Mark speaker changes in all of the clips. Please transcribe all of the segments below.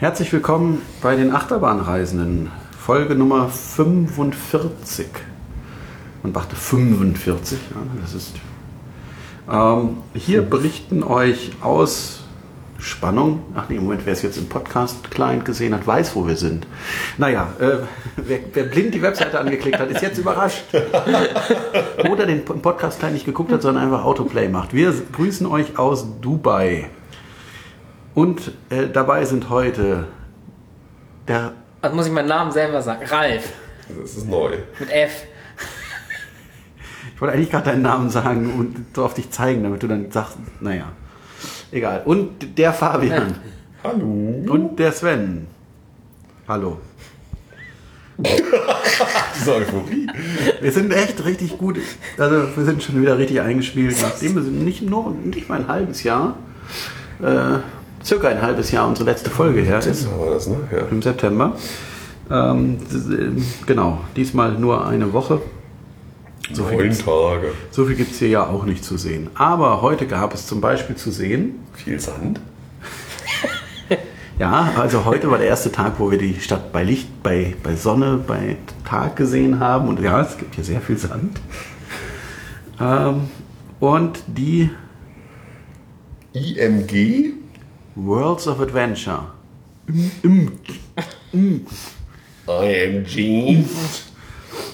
Speaker 1: Herzlich willkommen bei den Achterbahnreisenden, Folge Nummer 45. Man dachte 45, ja, das ist. Ähm, hier berichten euch aus Spannung. Ach nee, im Moment, wer es jetzt im Podcast-Client gesehen hat, weiß, wo wir sind. Naja, äh, wer, wer blind die Webseite angeklickt hat, ist jetzt überrascht. Oder den Podcast-Client nicht geguckt hat, sondern einfach Autoplay macht. Wir grüßen euch aus Dubai. Und äh, dabei sind heute der.
Speaker 2: Also muss ich meinen Namen selber sagen. Ralf.
Speaker 3: Das ist neu.
Speaker 2: Mit F.
Speaker 1: Ich wollte eigentlich gerade deinen Namen sagen und so auf dich zeigen, damit du dann sagst, naja. Egal. Und der Fabian.
Speaker 3: Hallo.
Speaker 1: Und der Sven. Hallo.
Speaker 3: Diese Euphorie.
Speaker 1: Wir sind echt richtig gut. Also wir sind schon wieder richtig eingespielt. Nachdem wir sind nicht nur nicht mal ein halbes Jahr, äh, circa ein halbes Jahr unsere letzte Folge her ist.
Speaker 3: War das, ne? Ja.
Speaker 1: Im September. Ähm, genau, diesmal nur eine Woche. So viel
Speaker 3: Neun Tage.
Speaker 1: So viel gibt es hier ja auch nicht zu sehen. Aber heute gab es zum Beispiel zu sehen,
Speaker 3: Viel Sand.
Speaker 1: ja, also heute war der erste Tag, wo wir die Stadt bei Licht, bei, bei Sonne, bei Tag gesehen haben. Und ja, es gibt hier sehr viel Sand. Ähm, und die
Speaker 3: IMG?
Speaker 1: Worlds of Adventure. Im, im,
Speaker 3: IMG.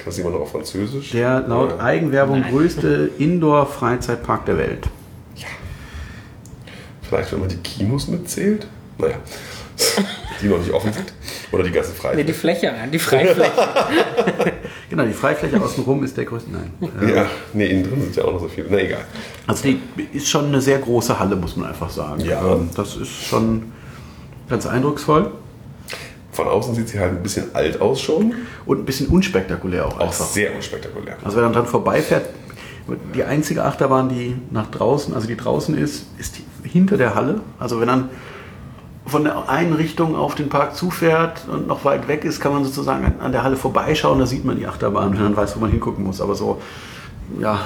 Speaker 3: Kannst du immer noch auf Französisch?
Speaker 1: der laut
Speaker 3: Ja.
Speaker 1: Eigenwerbung größte Indoor-Freizeitpark der Welt.
Speaker 3: Vielleicht, wenn man die Kinos mitzählt? Naja. Die noch nicht offen sind. Oder die ganze
Speaker 2: Nee, die. Fläche, die Freifläche.
Speaker 1: Genau, die Freifläche außenrum ist der größte. Nein. Äh,
Speaker 3: Ja, nee, innen drin sind ja auch noch so viele. Na egal.
Speaker 1: Also die ist schon eine sehr große Halle, muss man einfach sagen.
Speaker 3: Ja.
Speaker 1: Ähm, Das ist schon ganz eindrucksvoll
Speaker 3: Von außen sieht sie halt ein bisschen alt aus schon.
Speaker 1: und ein bisschen unspektakulär auch
Speaker 3: Auch
Speaker 1: einfach.
Speaker 3: sehr unspektakulär.
Speaker 1: Also wenn man dran vorbeifährt, die einzige Achterbahn, die nach draußen, also die draußen ist, ist hinter der Halle. Also wenn man von der einen Richtung auf den Park zufährt und noch weit weg ist, kann man sozusagen an- an der Halle vorbeischauen, da sieht man die Achterbahn, wenn man weiß, wo man hingucken muss. Aber so, ja,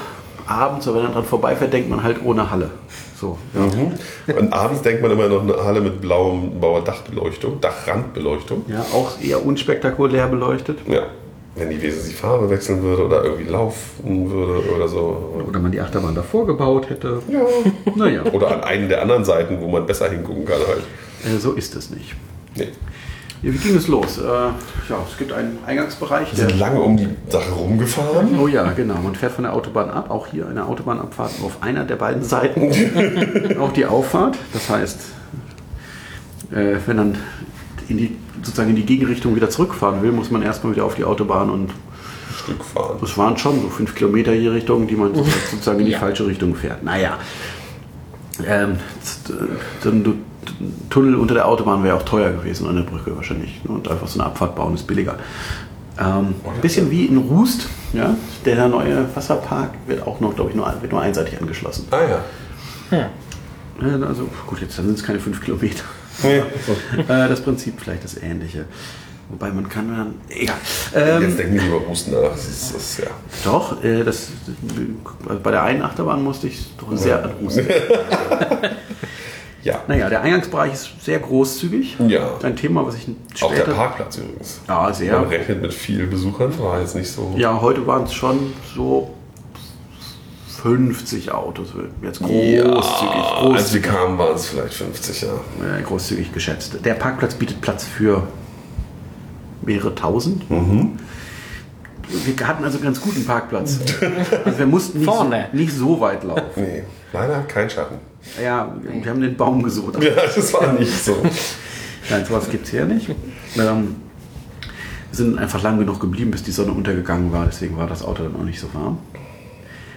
Speaker 1: abends, wenn man dran vorbeifährt, denkt man halt ohne Halle. So, ja.
Speaker 3: Mhm. Und abends denkt man immer noch eine Halle mit blauem, blauer Dachbeleuchtung, Dachrandbeleuchtung.
Speaker 1: ja, auch eher unspektakulär beleuchtet.
Speaker 3: Ja. Wenn die Wesen die Farbe wechseln würde oder irgendwie laufen würde oder so.
Speaker 1: Oder man die Achterbahn davor gebaut hätte.
Speaker 3: Ja.
Speaker 1: Naja,
Speaker 3: Oder an einen der anderen Seiten, wo man besser hingucken kann halt.
Speaker 1: Äh, so ist es nicht.
Speaker 3: Nee.
Speaker 1: Ja, wie ging es los? Äh, ja, es gibt einen Eingangsbereich.
Speaker 3: Wir sind lange um die Sache rumgefahren.
Speaker 1: oh ja, genau. Man fährt von der Autobahn ab. Auch hier eine Autobahnabfahrt auf einer der beiden Seiten. auch die Auffahrt. Das heißt, äh, wenn man in die, sozusagen in die Gegenrichtung wieder zurückfahren will, muss man erstmal wieder auf die Autobahn und
Speaker 3: Ein Stück fahren.
Speaker 1: Das waren schon so fünf Kilometer je Richtung, die man sozusagen in die
Speaker 2: Ja.
Speaker 1: falsche Richtung fährt. Naja, ähm, ein Du- Tunnel unter der Autobahn wäre auch teuer gewesen, an der Brücke wahrscheinlich. ne? Und einfach so eine Abfahrt bauen ist billiger. Ähm, ein bisschen wie in Rust, ja? der neue Wasserpark wird auch noch, glaube ich, nur, wird nur einseitig angeschlossen.
Speaker 3: Ah ja.
Speaker 1: Äh, Also gut, jetzt sind es keine fünf Kilometer.
Speaker 3: Nee.
Speaker 1: Äh, das Prinzip vielleicht das ähnliche. Wobei man kann dann, egal. Ähm,
Speaker 3: Jetzt denken wir über Husten nach. Das ist, das ja.
Speaker 1: Doch, äh, das, also bei der einen Achterbahn musste ich doch sehr an Husten.
Speaker 3: Ja.
Speaker 1: Naja, der Eingangsbereich ist sehr großzügig.
Speaker 3: Ja.
Speaker 1: Ein Thema, was ich
Speaker 3: Auch der
Speaker 1: später...
Speaker 3: Parkplatz übrigens.
Speaker 1: Ja,
Speaker 3: Man
Speaker 1: sehr.
Speaker 3: rechnet mit vielen Besuchern, war jetzt nicht so.
Speaker 1: Ja, heute waren es schon so 50 Autos. Jetzt großzügig,
Speaker 3: Ja, Als wir
Speaker 1: großzügig,
Speaker 3: kamen, waren es vielleicht 50, ja.
Speaker 1: äh, großzügig geschätzt. Der Parkplatz bietet Platz für mehrere tausend.
Speaker 3: Mhm.
Speaker 1: Wir hatten also einen ganz guten Parkplatz. Also wir mussten nicht,
Speaker 2: Vorne.
Speaker 1: So, nicht so weit laufen.
Speaker 3: Nee, leider kein Schatten.
Speaker 1: Ja, wir haben den Baum gesucht.
Speaker 3: Ja, das war nicht so.
Speaker 1: Nein, sowas gibt es hier nicht. Ähm, wir sind einfach lang genug geblieben, bis die Sonne untergegangen war. Deswegen war das Auto dann auch nicht so warm.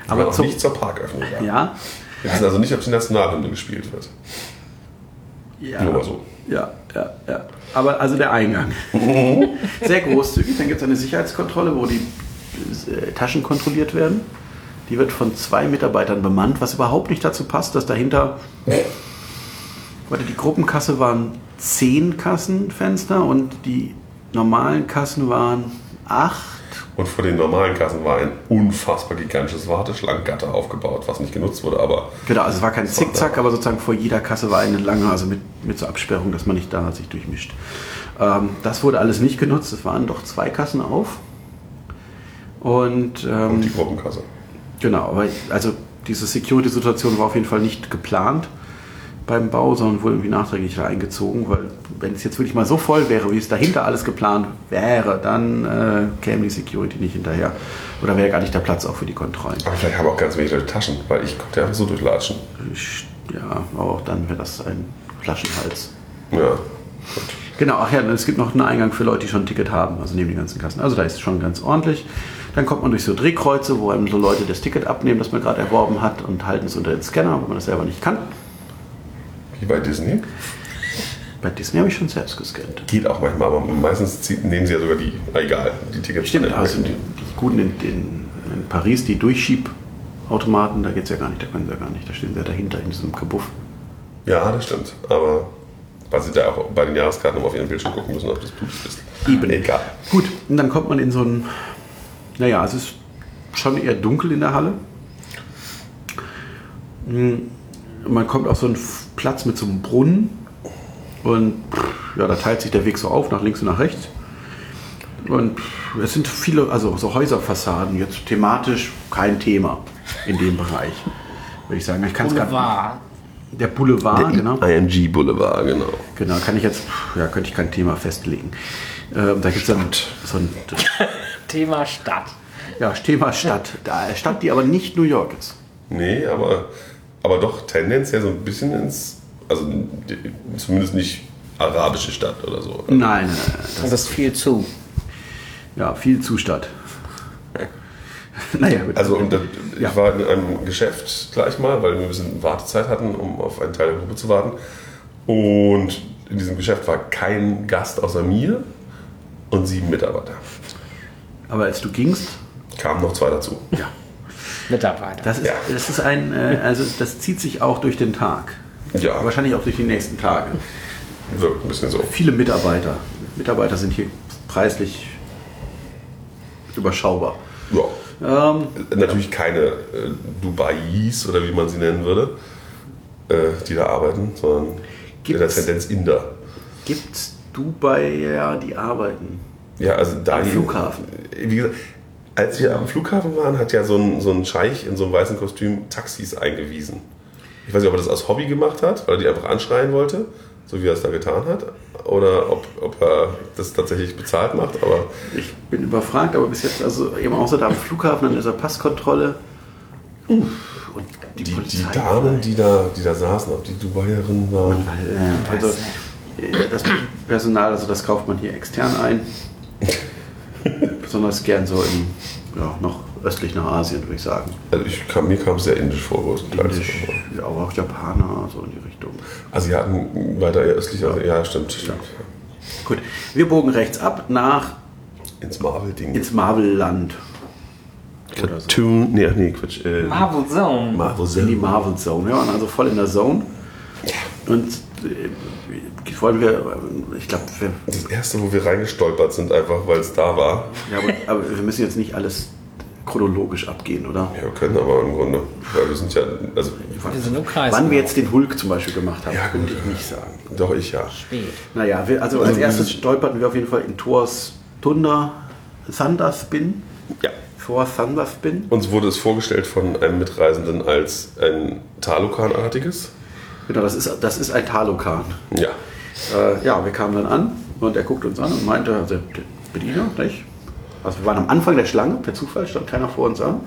Speaker 3: Aber
Speaker 1: Aber
Speaker 3: auch
Speaker 1: zum,
Speaker 3: nicht zur Parköffnung. Ja.
Speaker 1: ja,
Speaker 3: Wir wissen also nicht, ob die Nationalhymne gespielt wird.
Speaker 1: ja,
Speaker 3: Nur mal so.
Speaker 1: Ja, ja, ja. Aber also der Eingang. Sehr großzügig. Dann gibt es eine Sicherheitskontrolle, wo die äh, Taschen kontrolliert werden. Die wird von zwei Mitarbeitern bemannt, was überhaupt nicht dazu passt, dass dahinter. Warte, die Gruppenkasse waren zehn Kassenfenster und die normalen Kassen waren acht
Speaker 3: Und vor den normalen Kassen war ein unfassbar gigantisches Warteschlangengatter aufgebaut, was nicht genutzt wurde, aber
Speaker 1: Genau, also es war kein Zickzack, aber sozusagen vor jeder Kasse war eine lange, also mit, mit so Absperrung, dass man nicht da sich durchmischt. Ähm, das wurde alles nicht genutzt, es waren doch zwei Kassen auf. Und, ähm,
Speaker 3: und die Gruppenkasse.
Speaker 1: genau, aber also diese Security-Situation war auf jeden Fall nicht geplant beim Bau, sondern wurde irgendwie nachträglich da eingezogen, weil wenn es jetzt wirklich mal so voll wäre, wie es dahinter alles geplant wäre, dann äh, käme die Security nicht hinterher. Oder wäre gar nicht der Platz auch für die Kontrollen.
Speaker 3: Aber vielleicht haben auch ganz wenig Leute Taschen, weil ich konnte einfach so durchlatschen.
Speaker 1: Ich- Ja, aber auch dann wäre das ein Flaschenhals.
Speaker 3: Ja. Gut.
Speaker 1: Genau, ach ja, es gibt noch einen Eingang für Leute, die schon ein Ticket haben, also neben den ganzen Kassen. Also da ist es schon ganz ordentlich. Dann kommt man durch so Drehkreuze, wo einem so Leute das Ticket abnehmen, das man gerade erworben hat und halten es unter den Scanner, wenn man das selber nicht kann.
Speaker 3: Wie bei Disney.
Speaker 1: Bei Disney habe ich schon selbst gescannt.
Speaker 3: Geht auch manchmal, aber meistens nehmen sie ja sogar die, egal, die Tickets.
Speaker 1: Stimmt, da sind die, die guten in, in, in Paris, die Durchschiebautomaten, da geht es ja gar nicht, da können sie ja gar nicht, da stehen sie ja dahinter in diesem Kabuff.
Speaker 3: Ja, das stimmt. Aber weil sie da auch bei den Jahreskarten immer auf ihren Bildschirm gucken müssen, ob das Blut ist.
Speaker 1: Eben.
Speaker 3: Egal.
Speaker 1: Gut, und dann kommt man in so ein, naja, es ist schon eher dunkel in der Halle. Hm, Man kommt auf so einen F- Platz mit so einem Brunnen und ja, da teilt sich der Weg so auf, nach links und nach rechts. Und es sind viele, also so Häuserfassaden, jetzt thematisch kein Thema in dem Bereich, würde ich sagen. Ich kann es gar
Speaker 2: Boulevard.
Speaker 1: Der Boulevard, genau.
Speaker 3: IMG Boulevard, genau.
Speaker 1: Genau, kann ich jetzt, ja, könnte ich kein Thema festlegen. Ähm, da gibt es dann so ein
Speaker 2: Thema Stadt.
Speaker 1: ja, Thema Stadt. Da, Stadt, die aber nicht New York ist.
Speaker 3: Nee, aber, aber doch tendenziell so ein bisschen ins, also zumindest nicht arabische Stadt oder so.
Speaker 1: Nein, nein, nein.
Speaker 2: Und das viel zu.
Speaker 1: Ja, viel zu Stadt. naja, gut.
Speaker 3: Also und dann,
Speaker 1: Ja.
Speaker 3: ich war in einem Geschäft gleich mal, weil wir ein bisschen Wartezeit hatten, um auf einen Teil der Gruppe zu warten. Und in diesem Geschäft war kein Gast außer mir und sieben Mitarbeiter.
Speaker 1: aber als du gingst,
Speaker 3: Kamen noch zwei dazu.
Speaker 1: ja.
Speaker 2: Mitarbeiter.
Speaker 1: Das ist,
Speaker 3: Ja.
Speaker 1: das ist ein, äh, also das zieht sich auch durch den Tag.
Speaker 3: Ja,
Speaker 1: Wahrscheinlich auch durch die nächsten Tage.
Speaker 3: wirkt ein bisschen so.
Speaker 1: Viele Mitarbeiter. Mitarbeiter sind hier preislich überschaubar.
Speaker 3: Ja.
Speaker 1: Ähm,
Speaker 3: Natürlich keine äh, Dubais oder wie man sie nennen würde, äh, die da arbeiten, sondern in der Tendenz Inder.
Speaker 1: gibt's Dubai, die arbeiten?
Speaker 3: Ja, also da
Speaker 1: Am Flughafen.
Speaker 3: Wie gesagt, als wir am Flughafen waren, hat ja so ein, so ein Scheich in so einem weißen Kostüm Taxis eingewiesen. Ich weiß nicht, ob er das aus Hobby gemacht hat, weil er die einfach anschreien wollte, so wie er es da getan hat, oder ob, ob er das tatsächlich bezahlt macht, aber
Speaker 1: Ich bin überfragt, aber bis jetzt, also eben außer da am Flughafen an dieser Passkontrolle. Und die,
Speaker 3: die, die. Damen, die da, die da saßen, ob die Dubaierinnen waren.
Speaker 1: Äh, also äh, das Personal, also das kauft man hier extern ein. Besonders gern so in, ja, noch östlich nach Asien, würde ich sagen.
Speaker 3: Also ich kam, mir kam es sehr indisch vor, größtenteils.
Speaker 1: Indisch, ja, aber auch Japaner, so in die Richtung.
Speaker 3: Asiaten weiter eher östlich, also, ja, stimmt. stimmt.
Speaker 1: Gut, wir bogen rechts ab nach
Speaker 3: Ins Marvel-Ding.
Speaker 1: ins Marvel-Land. Oder so.
Speaker 3: Cartoon, nee, nee, Quatsch. Äh,
Speaker 2: Marvel Zone.
Speaker 3: Marvel
Speaker 1: In die
Speaker 3: Zone.
Speaker 1: Marvel Zone. Wir waren also voll in der Zone. Und äh, wollen wir, äh, ich glaube,
Speaker 3: Das erste, wo wir reingestolpert sind, einfach weil es da war.
Speaker 1: ja, aber, aber wir müssen jetzt nicht alles chronologisch abgehen, oder?
Speaker 3: Ja, wir können aber im Grunde, weil wir sind ja, also
Speaker 2: Wir sind nur Kreis.
Speaker 1: Wann wir jetzt den Hulk zum Beispiel gemacht haben,
Speaker 3: Ja, gut.
Speaker 1: könnte ich nicht sagen.
Speaker 3: doch ich ja.
Speaker 2: Spät.
Speaker 1: Naja, wir, also als
Speaker 3: Also
Speaker 1: erstes stolperten wir auf jeden Fall in Thors Thunder Thunder Spin.
Speaker 3: Ja.
Speaker 1: Thor Thunder Spin.
Speaker 3: Uns wurde es vorgestellt von einem Mitreisenden als ein Talokan-artiges.
Speaker 1: Genau, das ist, das ist ein Talokan.
Speaker 3: Ja.
Speaker 1: Äh, ja, wir kamen dann an und er guckte uns an und meinte, also der Bediener, nicht? Also wir waren am Anfang der Schlange, per Zufall stand keiner vor uns an.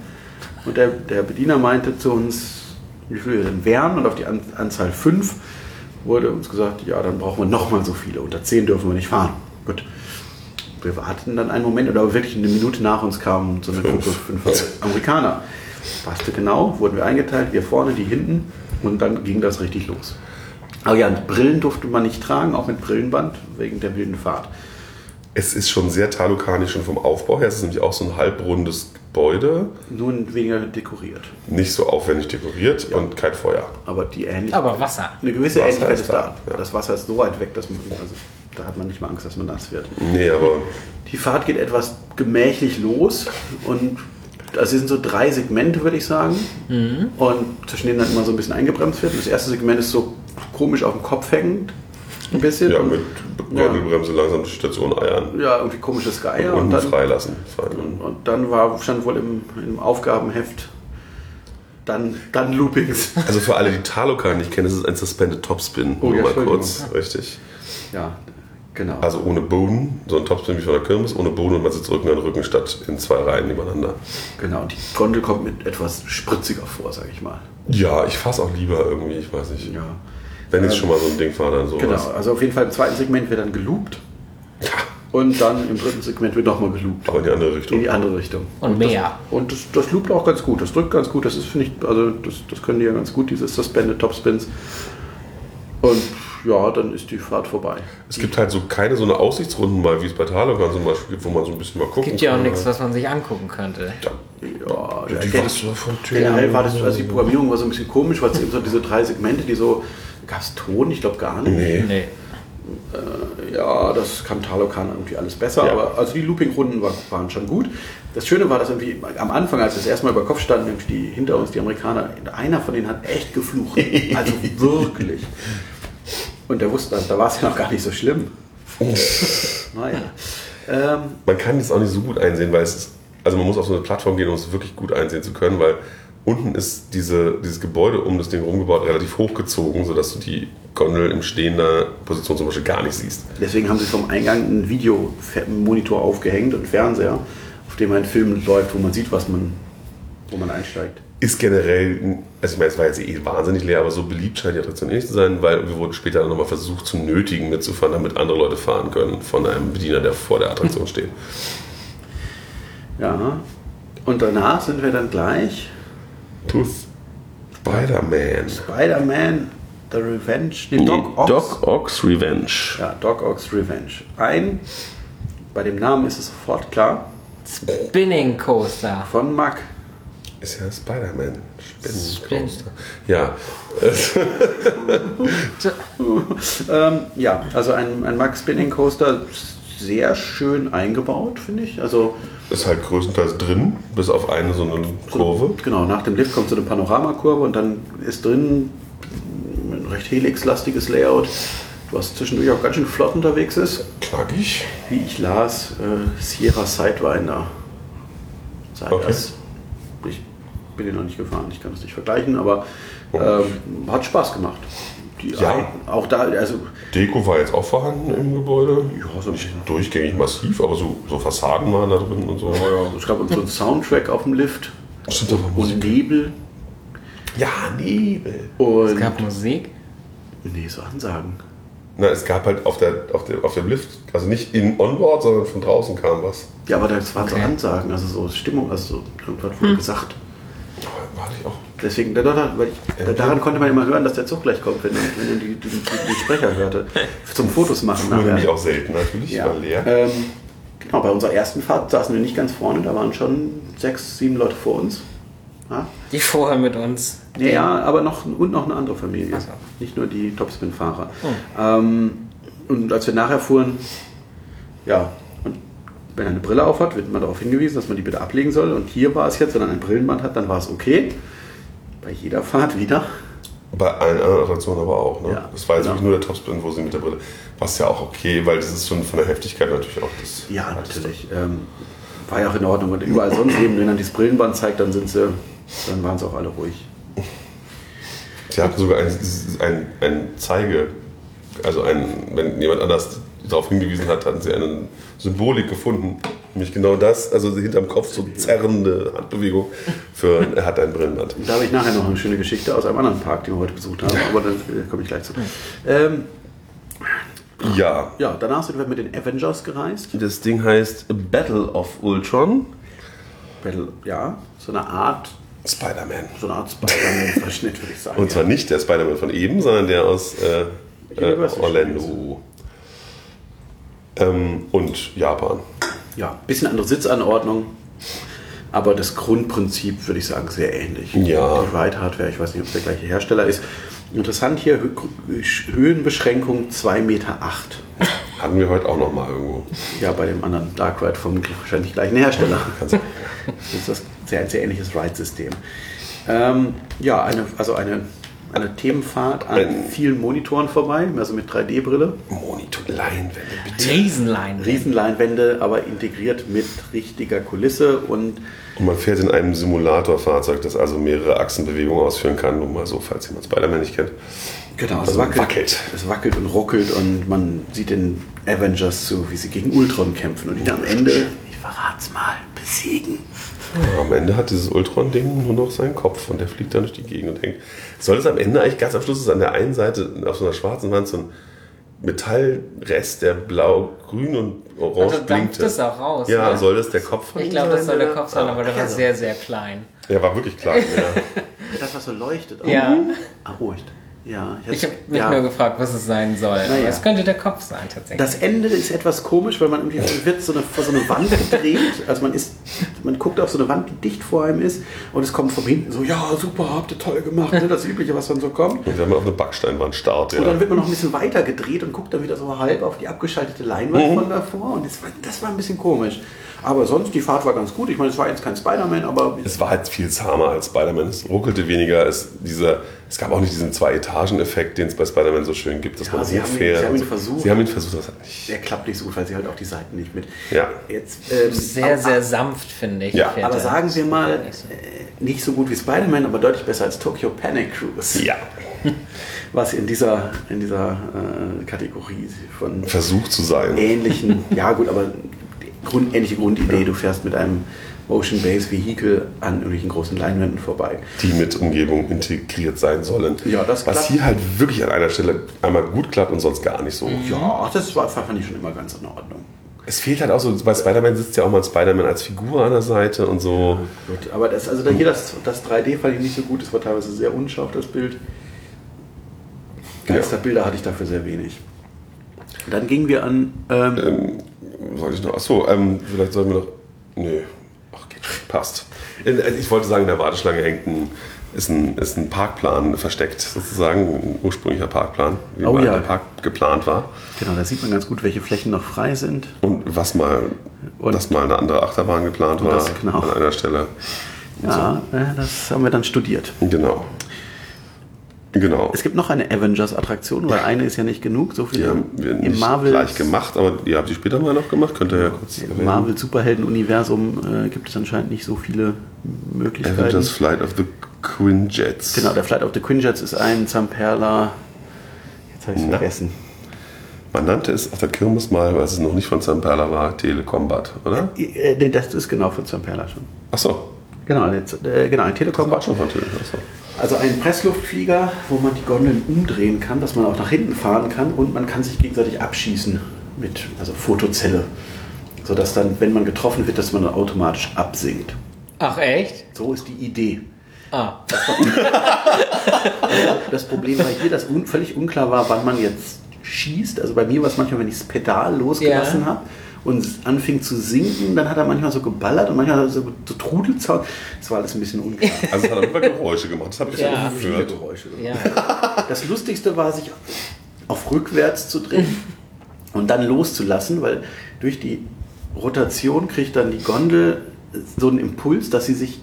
Speaker 1: Und der, der Bediener meinte zu uns, wie viele wir denn wären und auf die an Anzahl 5 wurde uns gesagt, ja, dann brauchen wir nochmal so viele. Unter 10 dürfen wir nicht fahren. Gut. Wir warteten dann einen Moment, oder wirklich eine Minute nach uns kam so eine
Speaker 3: Fünf.
Speaker 1: Gruppe fünf Amerikaner. Passte genau, wurden wir eingeteilt, wir vorne, die hinten und dann ging das richtig los. Aber ja, Brillen durfte man nicht tragen, auch mit Brillenband, wegen der wilden Fahrt.
Speaker 3: Es ist schon sehr talokanisch schon vom Aufbau her. Es ist nämlich auch so ein halbrundes Gebäude,
Speaker 1: Nun weniger dekoriert.
Speaker 3: nicht so aufwendig dekoriert und kein Feuer.
Speaker 1: Aber die Ähnlichkeit.
Speaker 2: Aber Wasser.
Speaker 1: Eine gewisse
Speaker 3: Wasser
Speaker 1: Ähnlichkeit
Speaker 3: ist
Speaker 1: ist da.
Speaker 3: da, ja.
Speaker 1: Das Wasser ist so weit weg, dass man. Also, Da hat man nicht mal Angst, dass man nass wird.
Speaker 3: Nee, aber
Speaker 1: Die Fahrt geht etwas gemächlich los und das sind so drei Segmente, würde ich sagen. Und zwischen denen dann immer so ein bisschen eingebremst wird. Das erste Segment ist so komisch auf dem Kopf hängend. Ein bisschen.
Speaker 3: ja,
Speaker 1: Und-
Speaker 3: mit Gurgelbremse langsam die Station eiern.
Speaker 1: ja, irgendwie komisches Geier.
Speaker 3: und
Speaker 1: Und dann,
Speaker 3: freilassen.
Speaker 1: und, und dann war, stand wohl im, im Aufgabenheft dann, dann Loopings.
Speaker 3: Also für alle, die Talokan nicht kennen, das ist ein Suspended Topspin.
Speaker 1: Oh
Speaker 3: Nur
Speaker 1: ja,
Speaker 3: mal kurz, richtig.
Speaker 1: Ja, genau.
Speaker 3: Also ohne Boden, so ein Topspin wie von der Kirmes, ohne Boden und man sitzt Rücken an Rücken statt in zwei Reihen nebeneinander.
Speaker 1: Genau, und die Gondel kommt mit etwas spritziger vor, sage ich mal.
Speaker 3: Ja, ich fasse auch lieber irgendwie, ich weiß nicht.
Speaker 1: Ja.
Speaker 3: Wenn ich schon mal so ein Ding fahre, dann sowas.
Speaker 1: Genau, also auf jeden Fall im zweiten Segment wird dann geloopt
Speaker 3: Ja,
Speaker 1: und dann im dritten Segment wird nochmal geloopt.
Speaker 3: aber in die andere
Speaker 1: In
Speaker 3: Richtung.
Speaker 1: die andere Richtung.
Speaker 2: Und
Speaker 1: das,
Speaker 2: mehr.
Speaker 1: Und das, das loopt auch ganz gut, das drückt ganz gut, das ist, finde ich, also das, das können die ja ganz gut, diese Suspended Topspins. Und ja, dann ist die Fahrt vorbei.
Speaker 3: Es gibt halt so keine so eine Aussichtsrunden mal, wie es bei Talokan zum Beispiel gibt, wo man so ein bisschen mal gucken
Speaker 2: Gibt ja auch
Speaker 3: kann.
Speaker 2: nichts, was man sich angucken könnte.
Speaker 3: Ja,
Speaker 1: Ja,
Speaker 3: die
Speaker 1: gen-
Speaker 3: Wasser von Tür.
Speaker 1: generell war das, also die Programmierung war so ein bisschen komisch, weil es eben so diese drei Segmente, die so, gab es Ton? Ich glaube gar nicht.
Speaker 3: Nee.
Speaker 2: Nee.
Speaker 1: Ja, das kann Talokan irgendwie alles besser,
Speaker 3: Ja.
Speaker 1: aber also die Looping-Runden war, waren schon gut. Das Schöne war, dass irgendwie am Anfang, als wir das erste Mal über Kopf standen, nämlich die hinter uns, die Amerikaner, einer von denen hat echt geflucht. Also wirklich. Und der wusste, da war es ja noch gar nicht so schlimm. naja. Ähm,
Speaker 3: Man kann es auch nicht so gut einsehen, weil es ist, also man muss auf so eine Plattform gehen, um es wirklich gut einsehen zu können, weil unten ist diese, dieses Gebäude um das Ding rumgebaut relativ hochgezogen, sodass du die Gondel in stehender Position zum Beispiel gar nicht siehst.
Speaker 1: deswegen haben sie vom Eingang einen Videomonitor aufgehängt und Fernseher, auf dem ein Film läuft, wo man sieht, was man, wo man einsteigt.
Speaker 3: Ist generell, also ich meine, es war jetzt eh wahnsinnig leer, aber so beliebt scheint die Attraktion eh nicht zu sein, weil wir wurden später dann nochmal versucht zu nötigen mitzufahren, damit andere Leute fahren können von einem Bediener, der vor der Attraktion steht.
Speaker 1: Ja. Und danach sind wir dann gleich
Speaker 3: To Spider-Man.
Speaker 1: Spider-Man The Revenge, nee, Doc Ock.
Speaker 3: Doc Ock's Revenge.
Speaker 1: Ja, Doc Ock's Revenge. Ein, bei dem Namen ist es sofort klar,
Speaker 2: Spinning Coaster.
Speaker 1: von Mack.
Speaker 3: Ist ja Spider-Man.
Speaker 2: Spin-
Speaker 3: Spin ja,
Speaker 1: Ähm, ja, also ein, ein Mack Spinning Coaster, sehr schön eingebaut, finde ich. Also
Speaker 3: ist halt größtenteils drin, bis auf eine so eine Kurve.
Speaker 1: Genau, nach dem Lift kommt so eine Panoramakurve und dann ist drin ein recht helixlastiges Layout, was zwischendurch auch ganz schön flott unterwegs ist.
Speaker 3: Knackig.
Speaker 1: Wie ich las, äh, Sierra Sidewinder. Sei
Speaker 3: Okay.
Speaker 1: das. Ich bin den noch nicht gefahren, ich kann das nicht vergleichen, aber ähm, hat Spaß gemacht. Die
Speaker 3: Ja.
Speaker 1: ein, auch da, also
Speaker 3: Deko war jetzt auch vorhanden im Gebäude.
Speaker 1: ja, so ein bisschen.
Speaker 3: Durchgängig massiv, aber so, so Fassaden waren da drin und so.
Speaker 1: Es gab so einen Soundtrack auf dem Lift
Speaker 3: Stimmt aber
Speaker 1: und
Speaker 3: Musik.
Speaker 1: Nebel
Speaker 3: Ja, Nebel.
Speaker 1: und
Speaker 2: Es gab Musik.
Speaker 1: nee, so Ansagen.
Speaker 3: Na, es gab halt auf, der, auf, dem, auf dem Lift, also nicht in Onboard, sondern von draußen kam was.
Speaker 1: Ja, aber das waren so
Speaker 2: Okay.
Speaker 1: Ansagen, also so Stimmung, also so, irgendwas wurde gesagt.
Speaker 3: War ich auch.
Speaker 1: Deswegen, da, da, weil ich, daran konnte man immer hören, dass der Zug gleich kommt, wenn, wenn man die, die, die, die Sprecher hörte. Zum Fotos machen.
Speaker 3: Wurde
Speaker 1: nachher.
Speaker 3: nämlich auch selten natürlich,
Speaker 1: ja.
Speaker 3: war leer.
Speaker 1: Ähm, genau, bei unserer ersten Fahrt saßen wir nicht ganz vorne, da waren schon sechs, sieben Leute vor uns. Ja,
Speaker 2: Die vorher mit uns.
Speaker 1: ja, ja aber noch, und noch eine andere Familie.
Speaker 2: Ach so.
Speaker 1: Nicht nur die Topspin-Fahrer. Ähm, und als wir nachher fuhren, ja, wenn er eine Brille aufhat, wird man darauf hingewiesen, dass man die bitte ablegen soll. Und hier war es jetzt, wenn er ein Brillenband hat, dann war es okay. Bei jeder Fahrt wieder.
Speaker 3: Bei allen anderen Attraktionen aber auch. Ne?
Speaker 1: Ja,
Speaker 3: das war jetzt
Speaker 1: genau.
Speaker 3: wirklich nur der Topspin, wo sie mit der Brille. Was ja auch okay, weil das ist schon von der Heftigkeit natürlich auch das.
Speaker 1: Ja, natürlich. Ähm, war ja auch in Ordnung. Und überall sonst eben, wenn er dieses Brillenband zeigt, dann sind sie, dann waren sie auch alle ruhig.
Speaker 3: Sie hatten sogar ein, ein, ein Zeige, also ein, wenn jemand anders darauf hingewiesen hat, hatten sie eine Symbolik gefunden. Nämlich genau das, also hinterm Kopf so zerrende Handbewegung für er hat ein Brillenband.
Speaker 1: Da habe ich nachher noch eine schöne Geschichte aus einem anderen Park, den wir heute besucht haben, aber da komme ich gleich zu. Ähm,
Speaker 3: Ja.
Speaker 1: ja, danach sind wir mit den Avengers gereist.
Speaker 3: Das Ding heißt Battle of Ultron.
Speaker 1: Battle, ja, so eine Art,
Speaker 3: Spider-Man.
Speaker 1: so eine Art Spider-Man-Verschnitt, würde ich sagen.
Speaker 3: Und zwar nicht der Spider-Man von eben, sondern der aus äh, äh, Orlando. Ähm, und Japan.
Speaker 1: Ja, bisschen andere Sitzanordnung, aber das Grundprinzip würde ich sagen sehr ähnlich.
Speaker 3: Ja.
Speaker 1: Die Ride Hardware, ich weiß nicht, ob es der gleiche Hersteller ist. Interessant hier, Hö- Höhenbeschränkung 2,8 Meter.
Speaker 3: Hatten wir heute auch noch mal irgendwo.
Speaker 1: Ja, bei dem anderen Dark Ride vom wahrscheinlich gleichen Hersteller.
Speaker 3: Du-
Speaker 1: Das ist das sehr, ein sehr ähnliches Ride-System. Ähm, ja, eine, also eine, eine Themenfahrt an vielen Monitoren vorbei, also mit 3D-Brille.
Speaker 3: Monitor, Leinwände, bitte.
Speaker 2: Riesenlein.
Speaker 1: Riesenleinwände, aber integriert mit richtiger Kulisse und
Speaker 3: Und man fährt in einem Simulatorfahrzeug, das also mehrere Achsenbewegungen ausführen kann. Nur mal so, falls jemand Spider-Man nicht kennt.
Speaker 1: genau, es
Speaker 3: Also
Speaker 1: wackelt,
Speaker 3: wackelt.
Speaker 1: Es wackelt und ruckelt und man sieht den Avengers zu, wie sie gegen Ultron kämpfen und ihn am Ende, ich verrat's mal, besiegen.
Speaker 3: Am Ende hat dieses Ultron-Ding nur noch seinen Kopf und der fliegt dann durch die Gegend und hängt. Soll es am Ende eigentlich ganz am Schluss ist an der einen Seite auf so einer schwarzen Wand so ein Metallrest, der blau, grün und orange
Speaker 2: Also
Speaker 3: blinkte.
Speaker 2: es auch raus.
Speaker 3: Ja,
Speaker 2: ne?
Speaker 3: soll das der Kopf von
Speaker 2: Ich glaube, das soll der Kopf sein, aber der war sehr, sehr klein.
Speaker 3: Der war wirklich klein, ja.
Speaker 1: Das, was so leuchtet.
Speaker 2: Ja.
Speaker 1: Ah, oh, ich, ja.
Speaker 2: Ich habe mich
Speaker 1: ja.
Speaker 2: nur gefragt, was es sein soll.
Speaker 1: Naja.
Speaker 2: Es könnte der Kopf sein, tatsächlich.
Speaker 1: Das Ende ist etwas komisch, weil man irgendwie wird so eine, vor so eine Wand gedreht. Also man ist, man guckt auf so eine Wand, die dicht vor einem ist, und es kommt von hinten so, ja, super, habt ihr toll gemacht, ne? das Übliche, was dann so kommt.
Speaker 3: Und wenn man auf eine Backsteinwand starrt, ja.
Speaker 1: Und dann wird man noch ein bisschen weiter gedreht und guckt dann wieder so halb auf die abgeschaltete Leinwand von davor. Und das war, das war ein bisschen komisch. Aber sonst, die Fahrt war ganz gut. Ich meine, es war jetzt kein Spider-Man, aber
Speaker 3: Es war halt viel zahmer als Spider-Man. Es ruckelte weniger. Es, dieser, es gab auch nicht diesen Zwei-Etagen-Effekt, den es bei Spider-Man so schön gibt, dass
Speaker 1: Ja,
Speaker 3: man
Speaker 1: sie
Speaker 3: so
Speaker 1: haben ihn-
Speaker 3: fährt.
Speaker 1: sie haben ihn versucht.
Speaker 3: Sie haben ihn versucht, das hat nicht.
Speaker 1: der klappt nicht so gut, weil sie halt auch die Seiten nicht mit.
Speaker 3: Ja.
Speaker 1: Jetzt, ähm,
Speaker 2: sehr,
Speaker 1: aber-
Speaker 2: sehr sanft, finde ich.
Speaker 3: Ja.
Speaker 1: Aber
Speaker 2: er.
Speaker 1: sagen wir mal,
Speaker 2: Nicht so.
Speaker 1: äh, nicht so gut wie Spider-Man, aber deutlich besser als Tokyo Panic Cruise.
Speaker 3: Ja.
Speaker 1: Was in dieser, in dieser äh, Kategorie von
Speaker 3: Versucht zu sein.
Speaker 1: ähnlichen, ja gut, aber Grund, ähnliche Grundidee, du fährst mit einem Motion Base Vehicle an irgendwelchen großen Leinwänden vorbei.
Speaker 3: die mit Umgebung integriert sein sollen.
Speaker 1: Ja, das
Speaker 3: Was
Speaker 1: klappt.
Speaker 3: hier halt wirklich an einer Stelle einmal gut klappt und sonst gar nicht so.
Speaker 1: Ja, das war, fand ich schon immer ganz in Ordnung.
Speaker 3: Es fehlt halt auch so, bei Spider-Man sitzt ja auch mal Spider-Man als Figur an der Seite und so.
Speaker 1: Gut, aber das, also hier das, das 3D fand ich nicht so gut, es war teilweise sehr unscharf, das Bild. Geisterbilder hatte ich dafür sehr wenig. Dann gingen wir an, ähm,
Speaker 3: Ähm, soll ich noch? Achso, ähm, vielleicht sollten wir noch. Nö. Ach, geht schon. Passt. Also Ich wollte sagen, in der Warteschlange hängt ein, ist, ein, ist ein Parkplan versteckt, sozusagen, ein ursprünglicher Parkplan, wie
Speaker 1: Oh
Speaker 3: mal
Speaker 1: ja.
Speaker 3: der Park geplant war.
Speaker 1: genau, da sieht man ganz gut, welche Flächen noch frei sind.
Speaker 3: Und was mal,
Speaker 1: Und-
Speaker 3: dass mal eine andere Achterbahn geplant war
Speaker 1: das, genau.
Speaker 3: an einer Stelle.
Speaker 1: Ja, äh, das haben wir dann studiert.
Speaker 3: Genau. Genau.
Speaker 1: Es gibt noch eine Avengers-Attraktion, weil eine ist ja nicht genug. So
Speaker 3: Die
Speaker 1: viele
Speaker 3: haben wir
Speaker 1: im
Speaker 3: nicht
Speaker 1: Marvel,
Speaker 3: gleich gemacht, aber ihr habt die später mal noch gemacht. Könnt ihr ja kurz
Speaker 1: im. Marvel-Superhelden-Universum äh, gibt es anscheinend nicht so viele Möglichkeiten.
Speaker 3: Avengers Flight of the Quinjets.
Speaker 1: Genau, der Flight of the Quinjets ist ein Zamperla. Jetzt habe ich es vergessen.
Speaker 3: Man nannte es auf der Kirmes mal, weil es noch nicht von Zamperla war, Telecombat, oder?
Speaker 1: Äh, nee, das ist genau von Zamperla schon.
Speaker 3: Achso.
Speaker 1: Genau, jetzt, äh, genau, ein Telekom.
Speaker 3: War schon von Tele.
Speaker 1: Also ein Pressluftflieger, wo man die Gondeln umdrehen kann, dass man auch nach hinten fahren kann und man kann sich gegenseitig abschießen mit also Fotozelle. Sodass dann, wenn man getroffen wird, dass man dann automatisch absinkt.
Speaker 2: Ach, echt?
Speaker 1: So ist die Idee.
Speaker 2: Ah,
Speaker 1: Das Problem war hier, dass un völlig unklar war, wann man jetzt schießt. Also bei mir war es manchmal, wenn ich das Pedal losgelassen
Speaker 2: Ja.
Speaker 1: habe und es anfing zu sinken, dann hat er manchmal so geballert und manchmal so, so Trudelzaun. Das war alles ein bisschen unklar.
Speaker 3: Also es hat immer Geräusche gemacht. Das habe ich
Speaker 2: Ja.
Speaker 1: Viele
Speaker 3: gehört.
Speaker 1: Geräusche.
Speaker 2: ja.
Speaker 1: Das Lustigste war, sich auf rückwärts zu drehen und dann loszulassen, weil durch die Rotation kriegt dann die Gondel so einen Impuls, dass sie sich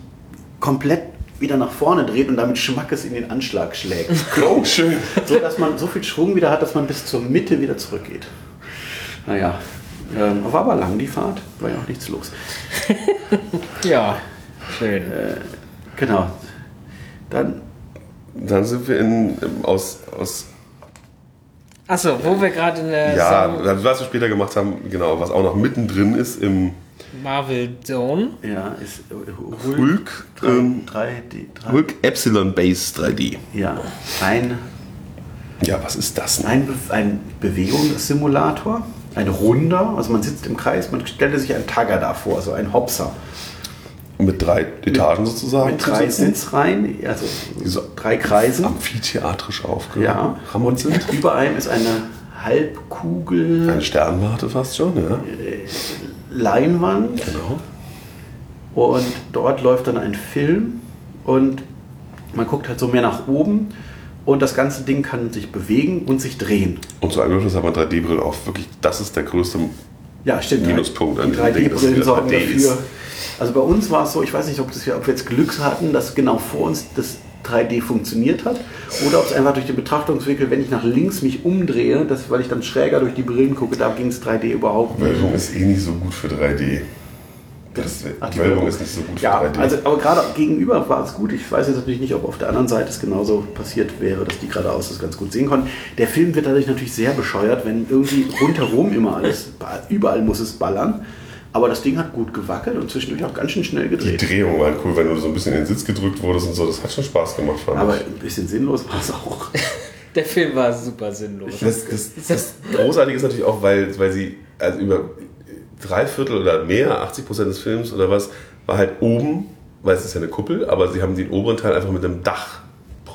Speaker 1: komplett wieder nach vorne dreht und damit Schmackes in den Anschlag schlägt.
Speaker 3: Oh, schön.
Speaker 1: so dass man so viel Schwung wieder hat, dass man bis zur Mitte wieder zurückgeht. Naja, ähm, war aber lang die Fahrt, war ja auch nichts los.
Speaker 2: Ja, schön.
Speaker 1: Genau. Dann,
Speaker 3: Dann sind wir in, aus, aus
Speaker 2: Achso, wo wir gerade in der
Speaker 3: ja,
Speaker 2: Song
Speaker 3: was wir später gemacht haben, genau, was auch noch mittendrin ist im
Speaker 2: Marvel Zone.
Speaker 1: ja, ist äh,
Speaker 3: Hulk,
Speaker 1: drei,
Speaker 3: ähm,
Speaker 1: drei, die, drei,
Speaker 3: Hulk Epsilon Base 3D.
Speaker 1: Ja, ein,
Speaker 3: Ja, was ist das denn?
Speaker 1: ein, Be ein Bewegungssimulator, ein Runder, also man sitzt im Kreis, man stellte sich einen Tagger da vor, also ein Hopser.
Speaker 3: Mit drei Etagen sozusagen.
Speaker 1: Mit drei Sitzreihen, also
Speaker 3: so
Speaker 1: drei Kreisen.
Speaker 3: Amphitheatrisch
Speaker 1: Ja,
Speaker 3: aufgerammt
Speaker 1: und
Speaker 3: sind.
Speaker 1: über einem ist eine Halbkugel
Speaker 3: Eine Sternwarte fast schon, ja.
Speaker 1: Leinwand
Speaker 3: Genau.
Speaker 1: und dort läuft dann ein Film und man guckt halt so mehr nach oben und das ganze Ding kann sich bewegen und sich drehen.
Speaker 3: Und zu allem ist aber 3D-Brillen auch wirklich, das ist der größte
Speaker 1: Ja, stimmt.
Speaker 3: Minuspunkt an
Speaker 1: die
Speaker 3: diesem Ding, dass es
Speaker 1: 3D-Brillen
Speaker 3: wieder
Speaker 1: sorgen
Speaker 3: 3D ist.
Speaker 1: dafür. Also bei uns war es so, ich weiß nicht, ob, das, ob wir jetzt Glück hatten, dass genau vor uns das 3D funktioniert hat oder ob es einfach durch den Betrachtungswinkel, wenn ich nach links mich umdrehe, das, weil ich dann schräger durch die Brillen gucke, da ging es 3D überhaupt nicht.
Speaker 3: Wölbung ist eh nicht so gut für 3D. Das,
Speaker 1: Ach,
Speaker 3: die Wölbung ist nicht so gut
Speaker 1: Ja,
Speaker 3: für 3D.
Speaker 1: also, aber gerade gegenüber war es gut. Ich weiß jetzt natürlich nicht, ob auf der anderen Seite es genauso passiert wäre, dass die geradeaus das ganz gut sehen konnten. Der Film wird dadurch natürlich sehr bescheuert, wenn irgendwie rundherum immer alles, überall muss es ballern. Aber das Ding hat gut gewackelt und zwischendurch auch ganz schön schnell
Speaker 3: die
Speaker 1: gedreht.
Speaker 3: Drehung war cool, wenn du so ein bisschen in den Sitz gedrückt wurdest und so. Das hat schon Spaß gemacht, fand
Speaker 1: Aber
Speaker 3: ich.
Speaker 1: ein bisschen sinnlos war es auch.
Speaker 2: Der Film war super sinnlos.
Speaker 3: Das, das, das Großartige ist natürlich auch, weil, weil sie also über drei Viertel oder mehr, 80 Prozent des Films oder was, war halt oben, weil es ist ja eine Kuppel, aber sie haben den oberen Teil einfach mit einem Dach,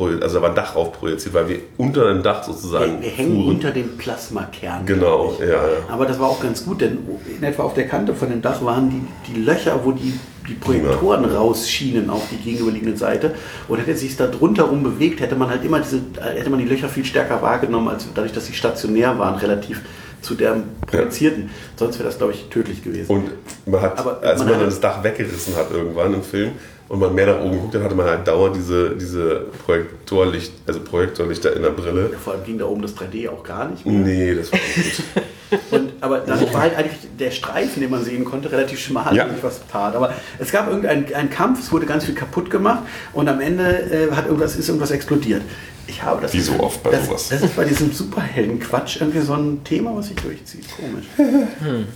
Speaker 3: also da war ein Dach drauf projiziert, weil wir unter einem Dach sozusagen
Speaker 1: Wir hängen
Speaker 3: fuhren.
Speaker 1: unter dem Plasmakern.
Speaker 3: Genau, ja, ja.
Speaker 1: Aber das war auch ganz gut, denn in etwa auf der Kante von dem Dach waren die, die Löcher, wo die, die Projektoren rausschienen auf die gegenüberliegende Seite. Und hätte es sich da drunter rum bewegt, hätte man halt immer diese, hätte man die Löcher viel stärker wahrgenommen, als dadurch, dass sie stationär waren, relativ zu der projizierten. Sonst wäre das, glaube ich, tödlich gewesen.
Speaker 3: Und man hat,
Speaker 1: Aber
Speaker 3: als
Speaker 1: man
Speaker 3: man, das Dach weggerissen hat irgendwann im Film und man mehr nach oben guckt, dann hatte man halt dauernd diese, diese Projektorlicht, also Projektorlichter in der Brille.
Speaker 1: Vor allem ging da oben das 3D auch gar nicht mehr.
Speaker 3: Nee, das war nicht gut.
Speaker 1: Und, aber dann war halt eigentlich der Streifen, den man sehen konnte, relativ schmal,
Speaker 3: Ja.
Speaker 1: was tat. Aber es gab irgendeinen einen Kampf, es wurde ganz viel kaputt gemacht und am Ende äh, hat irgendwas, ist irgendwas explodiert. Ich habe das.
Speaker 3: Wie so oft bei
Speaker 1: das,
Speaker 3: sowas.
Speaker 1: Das ist bei diesem Superhelden-Quatsch irgendwie so ein Thema, was sich durchzieht. Komisch.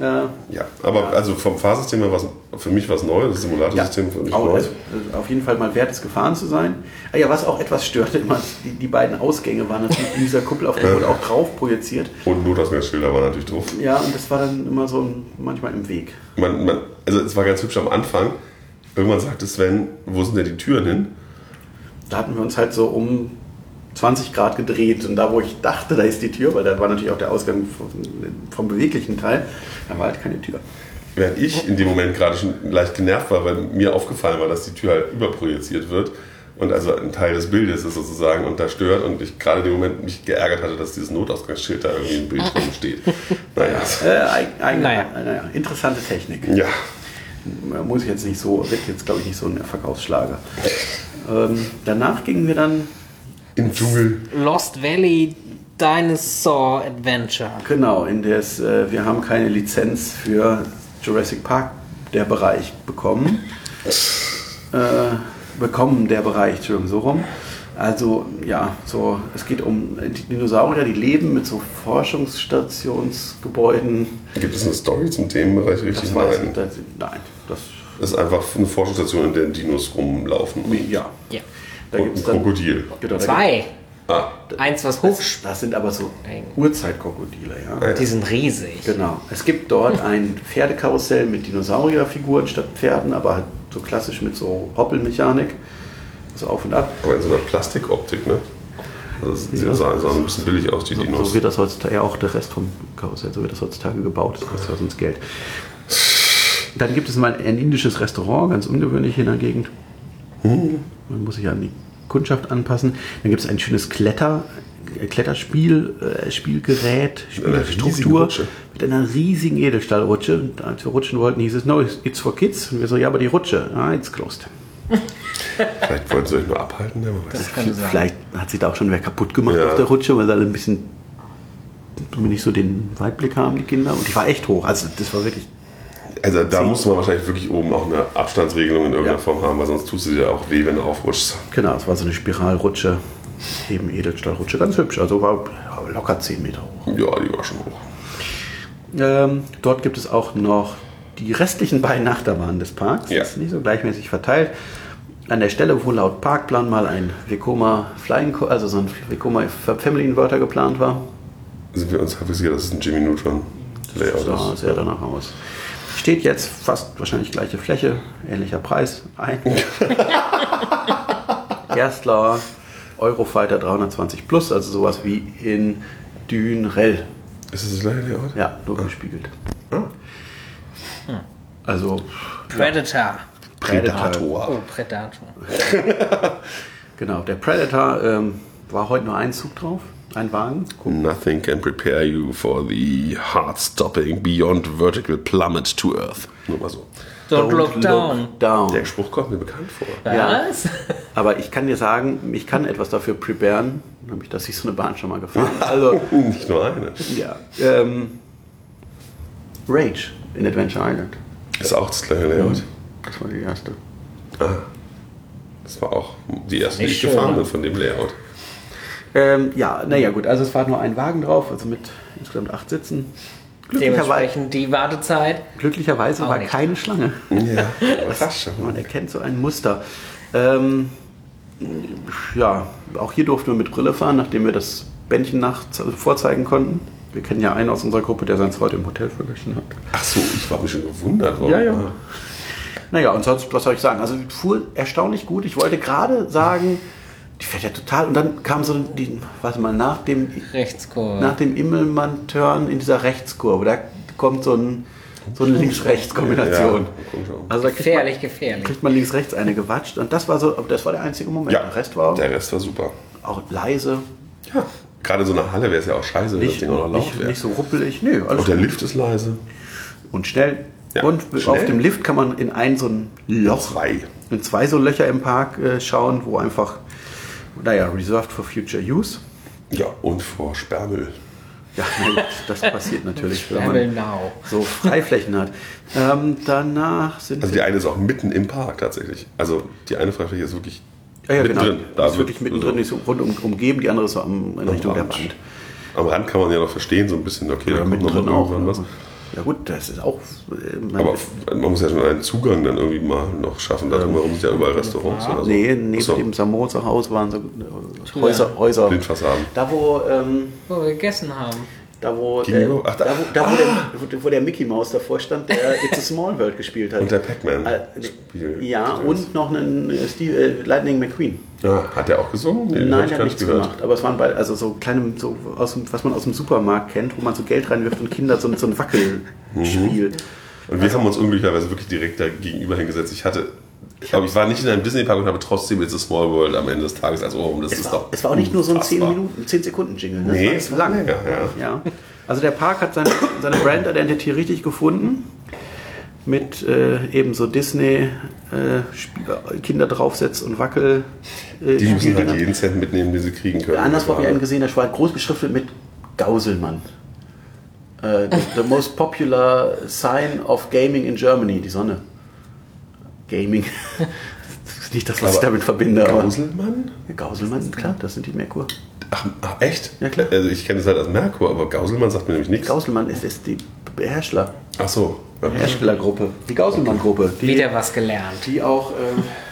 Speaker 1: Äh,
Speaker 3: Ja, aber also vom Fahrsystem her war es für mich was Neues, das Simulatorsystem für mich
Speaker 1: auch,
Speaker 3: neu.
Speaker 1: also, auf jeden Fall mal wert, es gefahren zu sein. Ah ja, was auch etwas störte, immer, die, die beiden Ausgänge waren natürlich in dieser Kuppel, auf der wurde auch drauf projiziert.
Speaker 3: Und Notausgangsschilder waren natürlich drauf.
Speaker 1: Ja, und das war dann immer so manchmal im Weg.
Speaker 3: Man, man, also es war ganz hübsch am Anfang. Irgendwann sagte Sven, wo sind denn die Türen hin?
Speaker 1: Da hatten wir uns halt so um 20 Grad gedreht und da, wo ich dachte, da ist die Tür, weil da war natürlich auch der Ausgang vom, vom beweglichen Teil, da war halt keine Tür.
Speaker 3: Während ich in dem Moment gerade schon leicht genervt war, weil mir aufgefallen war, dass die Tür halt überprojiziert wird und also ein Teil des Bildes ist sozusagen und da stört und ich gerade in dem Moment mich geärgert hatte, dass dieses Notausgangsschild da irgendwie im Bild drin steht. Naja,
Speaker 1: Äh, eig-
Speaker 2: Naja.
Speaker 1: naja, interessante Technik.
Speaker 3: ja.
Speaker 1: Muss ich jetzt nicht so, wird jetzt glaube ich nicht so ein Verkaufsschlager. Ähm, danach gingen wir dann,
Speaker 3: Im Dschungel.
Speaker 2: Lost Valley Dinosaur Adventure.
Speaker 1: genau, in das, äh, wir haben keine Lizenz für Jurassic Park, der Bereich bekommen. Äh, bekommen der Bereich, Entschuldigung, so rum. Also ja, so es geht um die Dinosaurier, die leben mit so Forschungsstationsgebäuden.
Speaker 3: Gibt es eine Story zum Themenbereich richtig?
Speaker 1: Das weiß
Speaker 3: Nein.
Speaker 1: ich, das, nein, das
Speaker 3: Das ist einfach eine Forschungsstation, in der Dinos rumlaufen.
Speaker 1: ja.
Speaker 2: Ja.
Speaker 1: Da
Speaker 3: Und
Speaker 1: gibt's
Speaker 3: ein Krokodil.
Speaker 1: Genau,
Speaker 2: Zwei.
Speaker 3: Ah,
Speaker 2: Eins, was
Speaker 1: Das,
Speaker 2: hochspricht.
Speaker 1: das sind aber so. Urzeitkrokodile, ja.
Speaker 3: Ja.
Speaker 2: Die sind riesig.
Speaker 1: Genau. Es gibt dort ein Pferdekarussell mit Dinosaurierfiguren statt Pferden, aber halt so klassisch mit so Hoppelmechanik. So auf und ab.
Speaker 3: aber in so einer Plastikoptik, ne? Also das sieht
Speaker 1: Ja.
Speaker 3: so so ein bisschen billig aus, die
Speaker 1: So,
Speaker 3: Dinos.
Speaker 1: so wird das heutzutage, ja auch der Rest vom Karussell, so wird das heutzutage gebaut. Das kostet ja sonst Geld. Dann gibt es mal ein indisches Restaurant, ganz ungewöhnlich hier in der Gegend. Man muss sich an die Kundschaft anpassen. Dann gibt es ein schönes Kletter, äh, Kletterspiel, äh, Spielgerät, Spielstruktur
Speaker 3: Rutsche.
Speaker 1: mit einer riesigen Edelstahlrutsche. Und als wir rutschen wollten, hieß es, no, it's for kids. Und wir so, ja, aber die Rutsche, ah, it's closed.
Speaker 3: Vielleicht wollten sie euch nur abhalten, ne? man weiß.
Speaker 1: Vielleicht hat sich da auch schon wer kaputt gemacht
Speaker 3: Ja.
Speaker 1: auf der Rutsche, weil sie alle ein bisschen nicht so den Weitblick haben, die Kinder. Und die war echt hoch. Also das war wirklich.
Speaker 3: Also da musste man wahrscheinlich wirklich oben auch eine Abstandsregelung in irgendeiner
Speaker 1: Ja.
Speaker 3: Form haben, weil sonst tust du dir auch weh, wenn du aufrutschst.
Speaker 1: Genau, es war so eine Spiralrutsche, eben Edelstahlrutsche, ganz hübsch. Also war locker 10 Meter hoch.
Speaker 3: Ja, die war schon hoch.
Speaker 1: Ähm, dort gibt es auch noch die restlichen beiden Achterbahnen des Parks.
Speaker 3: Ja.
Speaker 1: Das ist nicht so gleichmäßig verteilt. An der Stelle, wo laut Parkplan mal ein Vekoma Flying, also so ein Vekoma Family Inverter geplant war,
Speaker 3: Sind wir uns sicher, dass es ein Jimmy Neutron Layout
Speaker 1: sah
Speaker 3: ist?
Speaker 1: sehr danach aus. Steht jetzt fast wahrscheinlich gleiche Fläche, ähnlicher Preis. Ein Erstler Eurofighter 320 Plus, also sowas wie in Dünrell.
Speaker 3: Ist es das gleiche Layout?
Speaker 1: Ja, nur gespiegelt.
Speaker 3: Ah.
Speaker 1: Also
Speaker 2: Predator.
Speaker 1: Predator.
Speaker 2: Oh, Predator.
Speaker 1: Genau, der Predator ähm, war heute nur ein Zug drauf, ein Wagen.
Speaker 3: Nothing can prepare you for the heart-stopping, beyond vertical plummet to earth. Nur mal so.
Speaker 2: Don't look down.
Speaker 1: down.
Speaker 3: Der Spruch kommt mir bekannt vor.
Speaker 1: Ja.
Speaker 2: Was?
Speaker 1: Aber ich kann dir sagen, ich kann etwas dafür preparen, nämlich dass ich so eine Bahn schon mal gefahren habe. Also,
Speaker 3: Nicht nur eine.
Speaker 1: ja. Ähm, Rage in Adventure Island.
Speaker 3: Ist auch das gleiche Layout.
Speaker 1: Das war die erste.
Speaker 3: Das war auch die erste, die ich
Speaker 2: schön,
Speaker 3: gefahren bin von dem Layout.
Speaker 1: Ähm, ja, naja, gut. Also, es war nur ein Wagen drauf, also mit insgesamt acht Sitzen. Glücklicherweise,
Speaker 2: die Wartezeit.
Speaker 1: glücklicherweise war
Speaker 2: nicht.
Speaker 1: keine Schlange.
Speaker 3: Ja, fast schon.
Speaker 1: Man erkennt so ein Muster. Ähm, ja, auch hier durften wir mit Brille fahren, nachdem wir das Bändchen nach vorzeigen konnten. Wir kennen ja einen aus unserer Gruppe, der seins heute im Hotel vergessen hat.
Speaker 3: Ach so, ich war mich schon gewundert. warum-
Speaker 1: Ja, ja. Naja, und sonst, was soll ich sagen? Also fuhr erstaunlich gut. Ich wollte gerade sagen, die fährt ja total. Und dann kam so die, warte mal, nach dem,
Speaker 2: Rechtskurve.
Speaker 1: nach dem Immelmann-Turn in dieser Rechtskurve, da kommt so, ein, so eine Links-Rechts-Kombination.
Speaker 3: Ja,
Speaker 1: also da kriegt
Speaker 2: gefährlich,
Speaker 1: man,
Speaker 2: gefährlich.
Speaker 1: kriegt man links-rechts eine gewatscht. Und das war so, das war der einzige Moment.
Speaker 3: Ja,
Speaker 1: Der Rest war
Speaker 3: der Rest war super.
Speaker 1: auch leise,
Speaker 3: Ja, gerade so eine Halle wäre es ja auch scheiße, wenn das
Speaker 1: nicht,
Speaker 3: Ding auch noch laut
Speaker 1: nicht,
Speaker 3: wäre.
Speaker 1: nicht so ruppelig. Nö, alles
Speaker 3: Und der
Speaker 1: gut.
Speaker 3: Lift ist leise.
Speaker 1: Und schnell.
Speaker 3: Ja,
Speaker 1: und
Speaker 3: schnell.
Speaker 1: auf dem Lift kann man in ein so ein Loch,
Speaker 3: Zwei.
Speaker 1: in zwei so Löcher im Park äh, schauen, wo einfach, naja, reserved for future use.
Speaker 3: Ja, und vor Sperrmüll.
Speaker 1: Ja, das passiert natürlich, wenn man
Speaker 2: now.
Speaker 1: so Freiflächen hat. Ähm, danach sind
Speaker 3: Also die eine ist auch mitten im Park tatsächlich. Also die eine Freifläche ist wirklich
Speaker 1: ja, ja, genau,
Speaker 3: mittendrin.
Speaker 1: Da ist
Speaker 3: wird-
Speaker 1: wirklich mittendrin, nicht so rund um, umgeben, die andere ist so am, in Richtung der
Speaker 3: Rand.
Speaker 1: Wand.
Speaker 3: Am Rand kann man ja noch verstehen, so ein bisschen, okay, da kommt noch irgendwann was.
Speaker 1: Ja gut, das ist auch. äh, man-
Speaker 3: Aber man muss ja schon einen Zugang dann irgendwie mal noch schaffen. Da drumherum sind ja überall Restaurants oder so.
Speaker 1: nee, neben
Speaker 3: Achso,
Speaker 1: dem Samosa Haus waren so äh, Häuser, Häuser.
Speaker 3: Blindfassaden.
Speaker 1: Da wo, ähm,
Speaker 2: Wo wir gegessen haben.
Speaker 1: da wo, der?
Speaker 3: Ach,
Speaker 1: da,
Speaker 3: da-
Speaker 1: wo, da wo, der, wo, der Mickey Mouse davor stand, der It's a Small World gespielt hat.
Speaker 3: Und der Pac-Man.
Speaker 1: Äh, ja, und noch einen äh, Steve, äh, Lightning McQueen.
Speaker 3: Ja, hat der auch gesungen? Nee,
Speaker 1: Nein,
Speaker 3: gar
Speaker 1: hat nichts gemacht. Aber es waren beide, also so kleine, so aus dem, was man aus dem Supermarkt kennt, wo man so Geld reinwirft und Kinder so, so ein Wackelspiel.
Speaker 3: Und wir haben uns unglücklicherweise wirklich direkt da gegenüber hingesetzt. Ich hatte, ich glaube, ich war nicht in einem Disney-Park und habe trotzdem It's a Small World am Ende des Tages als Ohrwurm. Das
Speaker 1: Es,
Speaker 3: ist
Speaker 1: war,
Speaker 3: doch
Speaker 1: es war auch nicht nur so ein 10
Speaker 3: unfassbar.
Speaker 1: Minuten, 10 Sekunden Jingle. Ne?
Speaker 3: Nee,
Speaker 1: es war lang.
Speaker 3: länger, ja.
Speaker 1: Ja. Also der Park hat seine, seine Brand Identity richtig gefunden. Mit äh, eben so Disney äh, Kinder draufsetzt und Wackel. Äh,
Speaker 3: Die müssen halt jeden Cent mitnehmen, den sie kriegen können.
Speaker 1: Anderswo habe ich einen gesehen, der war groß beschriftet mit Gauselmann. Äh, the, the most popular sign of gaming in Germany, die Sonne. Gaming. Das ist nicht das, was ich
Speaker 3: Aber
Speaker 1: damit verbinde.
Speaker 3: Gauselmann?
Speaker 1: Ja, Gauselmann, klar, das sind die Merkur.
Speaker 3: Ach, ach, echt?
Speaker 1: Ja, klar.
Speaker 3: Also ich kenne es halt als Merkur, aber Gauselmann sagt mir nämlich nichts.
Speaker 1: Gauselmann ist, ist die Hersteller,
Speaker 3: Ach so.
Speaker 1: Herstellergruppe. Die Gauselmann-Gruppe. Die,
Speaker 2: Wieder was gelernt.
Speaker 1: die auch äh,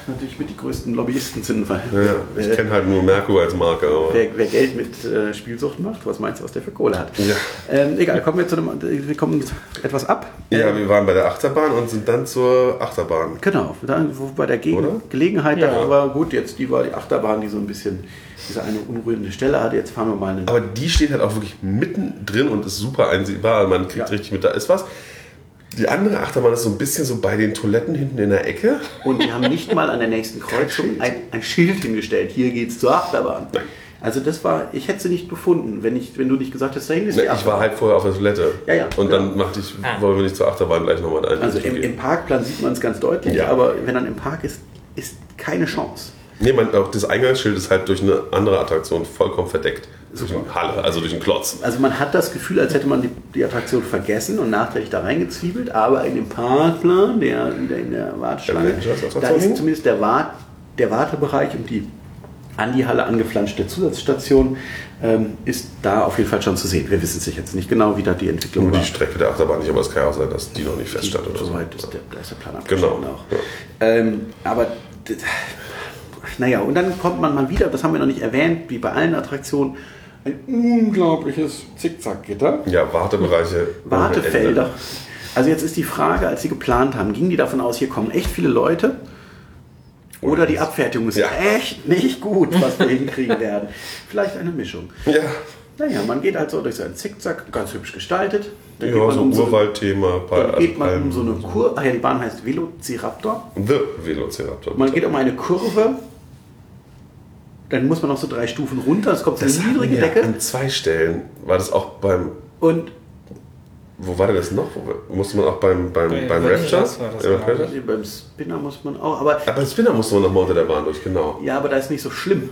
Speaker 1: natürlich mit die größten Lobbyisten sind. Weil,
Speaker 3: Ja. Ich
Speaker 1: wer,
Speaker 3: kenne halt nur Merkur als Marke.
Speaker 1: Wer, wer Geld mit äh, Spielsucht macht, was meinst du, was der für Kohle hat?
Speaker 3: Ja.
Speaker 1: Ähm, egal, kommen wir zu dem, wir kommen etwas ab.
Speaker 3: ja, wir waren bei der Achterbahn und sind dann zur Achterbahn.
Speaker 1: Genau, da, wo bei der Gegen
Speaker 3: Oder?
Speaker 1: Gelegenheit,
Speaker 2: Ja.
Speaker 1: da war gut, jetzt die war die Achterbahn, die so ein bisschen diese eine unrührende Stelle hatte. Jetzt fahren wir mal einen.
Speaker 3: Aber die steht halt auch wirklich mittendrin und ist super einsehbar. Man kriegt
Speaker 1: Ja.
Speaker 3: richtig mit, da ist was. Die andere Achterbahn ist so ein bisschen so bei den Toiletten hinten in der Ecke.
Speaker 1: Und die haben nicht mal an der nächsten Kreuzung ein, ein Schild hingestellt. Hier geht's zur Achterbahn.
Speaker 3: Nein.
Speaker 1: Also das war, ich hätte sie nicht gefunden, wenn, ich, wenn du nicht gesagt hättest, dahin ist
Speaker 3: Ne,
Speaker 1: die
Speaker 3: Ich war
Speaker 1: Achterbahn.
Speaker 3: halt vorher auf der Toilette.
Speaker 1: Ja, ja.
Speaker 3: Und
Speaker 1: Ja.
Speaker 3: dann machte ich,
Speaker 2: Ah.
Speaker 3: wollen wir nicht zur Achterbahn gleich nochmal ein.
Speaker 1: Also im, im Parkplan sieht man es ganz deutlich,
Speaker 3: Ja.
Speaker 1: aber wenn dann im Park ist, ist keine Chance.
Speaker 3: Nee, man, auch das Eingangsschild ist halt durch eine andere Attraktion vollkommen verdeckt. Durch eine Halle, also durch einen Klotz.
Speaker 1: Also man hat das Gefühl, als hätte man die, die Attraktion vergessen und nachträglich da reingezwiebelt, aber in dem Parkplan, der, in der Warteschlange, da ist zumindest der, Wart, der Wartebereich und die an die Halle angeflanschte Zusatzstation ähm, ist da auf jeden Fall schon zu sehen. Wir wissen es jetzt nicht genau, wie da die Entwicklung
Speaker 3: Nur
Speaker 1: war.
Speaker 3: die Strecke der Achterbahn nicht, aber es kann ja auch sein, dass die noch nicht feststand oder so.
Speaker 1: Soweit ist der, da ist der Plan
Speaker 3: Genau.
Speaker 1: abgeschlossen auch. Ähm, aber naja, und dann kommt man mal wieder, das haben wir noch nicht erwähnt, wie bei allen Attraktionen, ein unglaubliches Zickzackgitter.
Speaker 3: Ja, Wartebereiche.
Speaker 1: Wartefelder. Also jetzt ist die Frage, als sie geplant haben, gingen die davon aus, hier kommen echt viele Leute oder die Abfertigung ist
Speaker 3: Ja.
Speaker 1: echt nicht gut, was wir hinkriegen werden. Vielleicht eine Mischung.
Speaker 3: Ja,
Speaker 1: Naja, man geht halt so durch so einen Zickzack, ganz hübsch gestaltet. Dann
Speaker 3: ja
Speaker 1: geht man
Speaker 3: so
Speaker 1: um so,
Speaker 3: Urwaldthema.
Speaker 1: dann geht man um so eine Kurve. Ach ja, die Bahn heißt Velociraptor.
Speaker 3: The Velociraptor.
Speaker 1: Man geht um eine Kurve dann muss man noch so drei Stufen runter, es kommt so eine niedrige
Speaker 3: wir
Speaker 1: Decke.
Speaker 3: an zwei Stellen. War das auch beim,
Speaker 1: Und
Speaker 3: wo war denn das noch? Musste man auch beim, beim,
Speaker 2: Bei
Speaker 3: beim
Speaker 2: Virgin
Speaker 3: Rapture?
Speaker 1: Beim Spinner muss man auch, aber
Speaker 3: Aber beim Spinner musste man noch mal unter der Bahn durch, genau.
Speaker 1: ja, aber da ist nicht so schlimm.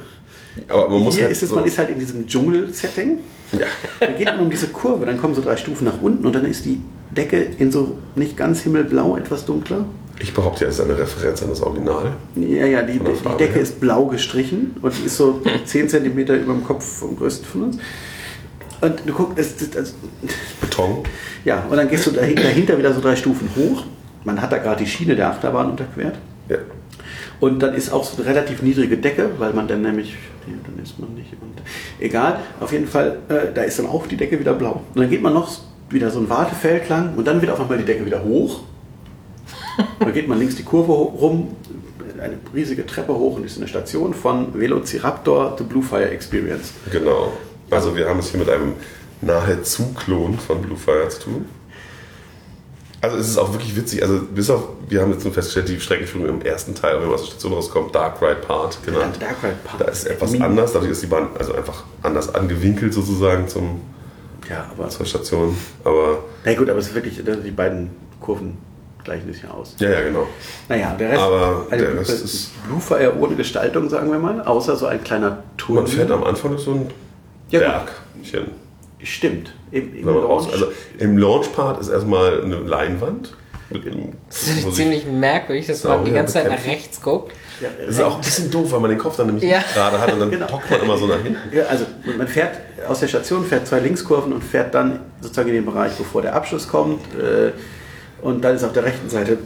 Speaker 3: Aber man muss
Speaker 1: Hier
Speaker 3: halt
Speaker 1: ist es,
Speaker 3: so,
Speaker 1: man ist halt in diesem Dschungel-Setting.
Speaker 3: ja.
Speaker 1: Dann geht man um diese Kurve, dann kommen so drei Stufen nach unten und dann ist die Decke in so nicht ganz himmelblau, etwas dunkler.
Speaker 3: Ich behaupte, ja, es ist eine Referenz an das Original.
Speaker 1: Ja, ja, die, die Decke
Speaker 3: her.
Speaker 1: ist blau gestrichen und die ist so 10 cm über dem Kopf vom größten von uns. Und du guckst, es, es, also,
Speaker 3: Beton.
Speaker 1: ja, und dann gehst du dahinter, wieder so drei Stufen hoch. Man hat da gerade die Schiene der Achterbahn unterquert.
Speaker 3: Ja.
Speaker 1: Und dann ist auch so eine relativ niedrige Decke, weil man dann nämlich, nee, dann ist man nicht. Und, egal, auf jeden Fall, äh, da ist dann auch die Decke wieder blau. Und dann geht man noch wieder so ein Wartefeld lang und dann wird auf einmal die Decke wieder hoch. Dann geht man links die Kurve rum, eine riesige Treppe hoch und ist in der Station von Velociraptor The Blue Fire Experience.
Speaker 3: Genau. Also wir haben es hier mit einem nahezu Klon von Blue Fire zu tun. Also es ist auch wirklich witzig. Also bis auf, wir haben jetzt nur festgestellt, die Streckenführung im ersten Teil, wenn man aus der Station rauskommt, Dark Ride Part genannt.
Speaker 1: Dark Ride Part.
Speaker 3: Da ist etwas
Speaker 1: Mini.
Speaker 3: anders, dadurch ist die Bahn also einfach anders angewinkelt sozusagen zum,
Speaker 1: Ja, aber.
Speaker 3: zur Station. Aber
Speaker 1: Na gut, aber es ist wirklich, äh, die beiden Kurven gleichen sich ja aus.
Speaker 3: ja, ja, genau.
Speaker 1: Naja, der Rest,
Speaker 3: Aber
Speaker 1: eine
Speaker 3: der
Speaker 1: Blue-
Speaker 3: Rest ist-
Speaker 1: Blue Fire ohne Gestaltung, sagen wir mal, außer so ein kleiner Turm.
Speaker 3: Man fährt am Anfang so ein
Speaker 1: Ja.
Speaker 3: Bergchen.
Speaker 1: Stimmt. Im, im Launch-
Speaker 3: also im Launch-Part ist erstmal eine Leinwand.
Speaker 2: Das ist ziemlich merkwürdig, dass man die ganze Zeit nach rechts guckt.
Speaker 1: ja,
Speaker 3: Das ist auch ein bisschen doof, weil man den Kopf dann nämlich
Speaker 2: Ja.
Speaker 3: gerade hat und dann
Speaker 1: Genau.
Speaker 3: hockt man immer so nach hinten.
Speaker 1: Ja, also man fährt aus der Station, fährt zwei Linkskurven und fährt dann sozusagen in den Bereich, bevor der Abschluss kommt. Äh, Und dann ist auf der rechten Seite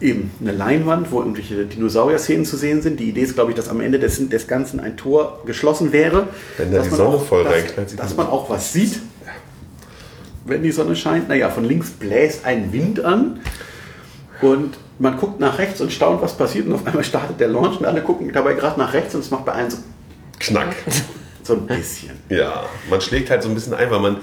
Speaker 1: eben eine Leinwand, wo irgendwelche Dinosaurier-Szenen zu sehen sind. Die Idee ist, glaube ich, dass am Ende des, des Ganzen ein Tor geschlossen wäre.
Speaker 3: Wenn da
Speaker 1: dass
Speaker 3: die
Speaker 1: man
Speaker 3: Sonne
Speaker 1: auch,
Speaker 3: voll
Speaker 1: dass,
Speaker 3: reinknallt,
Speaker 1: Dass
Speaker 3: man
Speaker 1: auch was sieht, wenn die Sonne scheint. Naja, von links bläst ein Wind an. Und man guckt nach rechts und staunt, was passiert. Und auf einmal startet der Launch und alle gucken dabei gerade nach rechts und es macht bei allen so,
Speaker 3: Knack.
Speaker 1: so ein bisschen.
Speaker 3: Ja, man schlägt halt so ein bisschen ein, weil man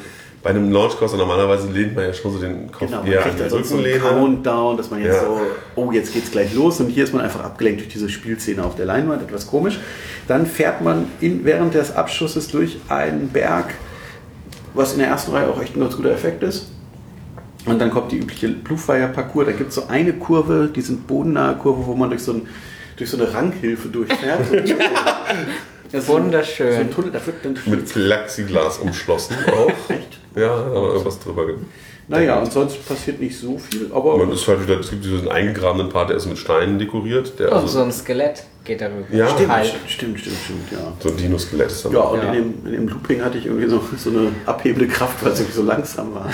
Speaker 3: bei einem Launchcoaster normalerweise lehnt man ja schon so den Kopf
Speaker 1: Genau, man
Speaker 3: eher an
Speaker 1: kriegt
Speaker 3: die
Speaker 1: also so einen. Countdown, dass man jetzt
Speaker 3: Ja.
Speaker 1: so, oh, jetzt geht's gleich los. Und hier ist man einfach abgelenkt durch diese Spielszene auf der Leinwand, etwas komisch. Dann fährt man in, während des Abschusses durch einen Berg, was in der ersten Reihe auch echt ein ganz guter Effekt ist. Und dann kommt die übliche Bluefire-Parcours. Da gibt es so eine Kurve, die sind bodennahe Kurve, wo man durch so, ein, durch so eine Ranghilfe durchfährt. Das ist so ein-
Speaker 2: Wunderschön.
Speaker 1: So ein Tunnel, da wird dann
Speaker 3: Mit Plexiglas umschlossen auch.
Speaker 1: Echt?
Speaker 3: Ja, aber irgendwas drüber.
Speaker 1: Naja, und sonst passiert nicht so viel, aber
Speaker 3: Man ist halt wieder, es gibt diesen eingegrabenen Part, der ist mit Steinen dekoriert. Der
Speaker 2: Und
Speaker 3: also,
Speaker 2: so ein Skelett geht darüber.
Speaker 3: Ja.
Speaker 1: stimmt,
Speaker 2: Halt.
Speaker 1: stimmt, stimmt, stimmt, ja.
Speaker 3: so ein Dino-Skelett ist dann.
Speaker 1: Ja, und
Speaker 2: Ja.
Speaker 1: In, dem, in dem Looping hatte ich irgendwie so, so eine abhebende Kraft, weil es irgendwie so langsam war.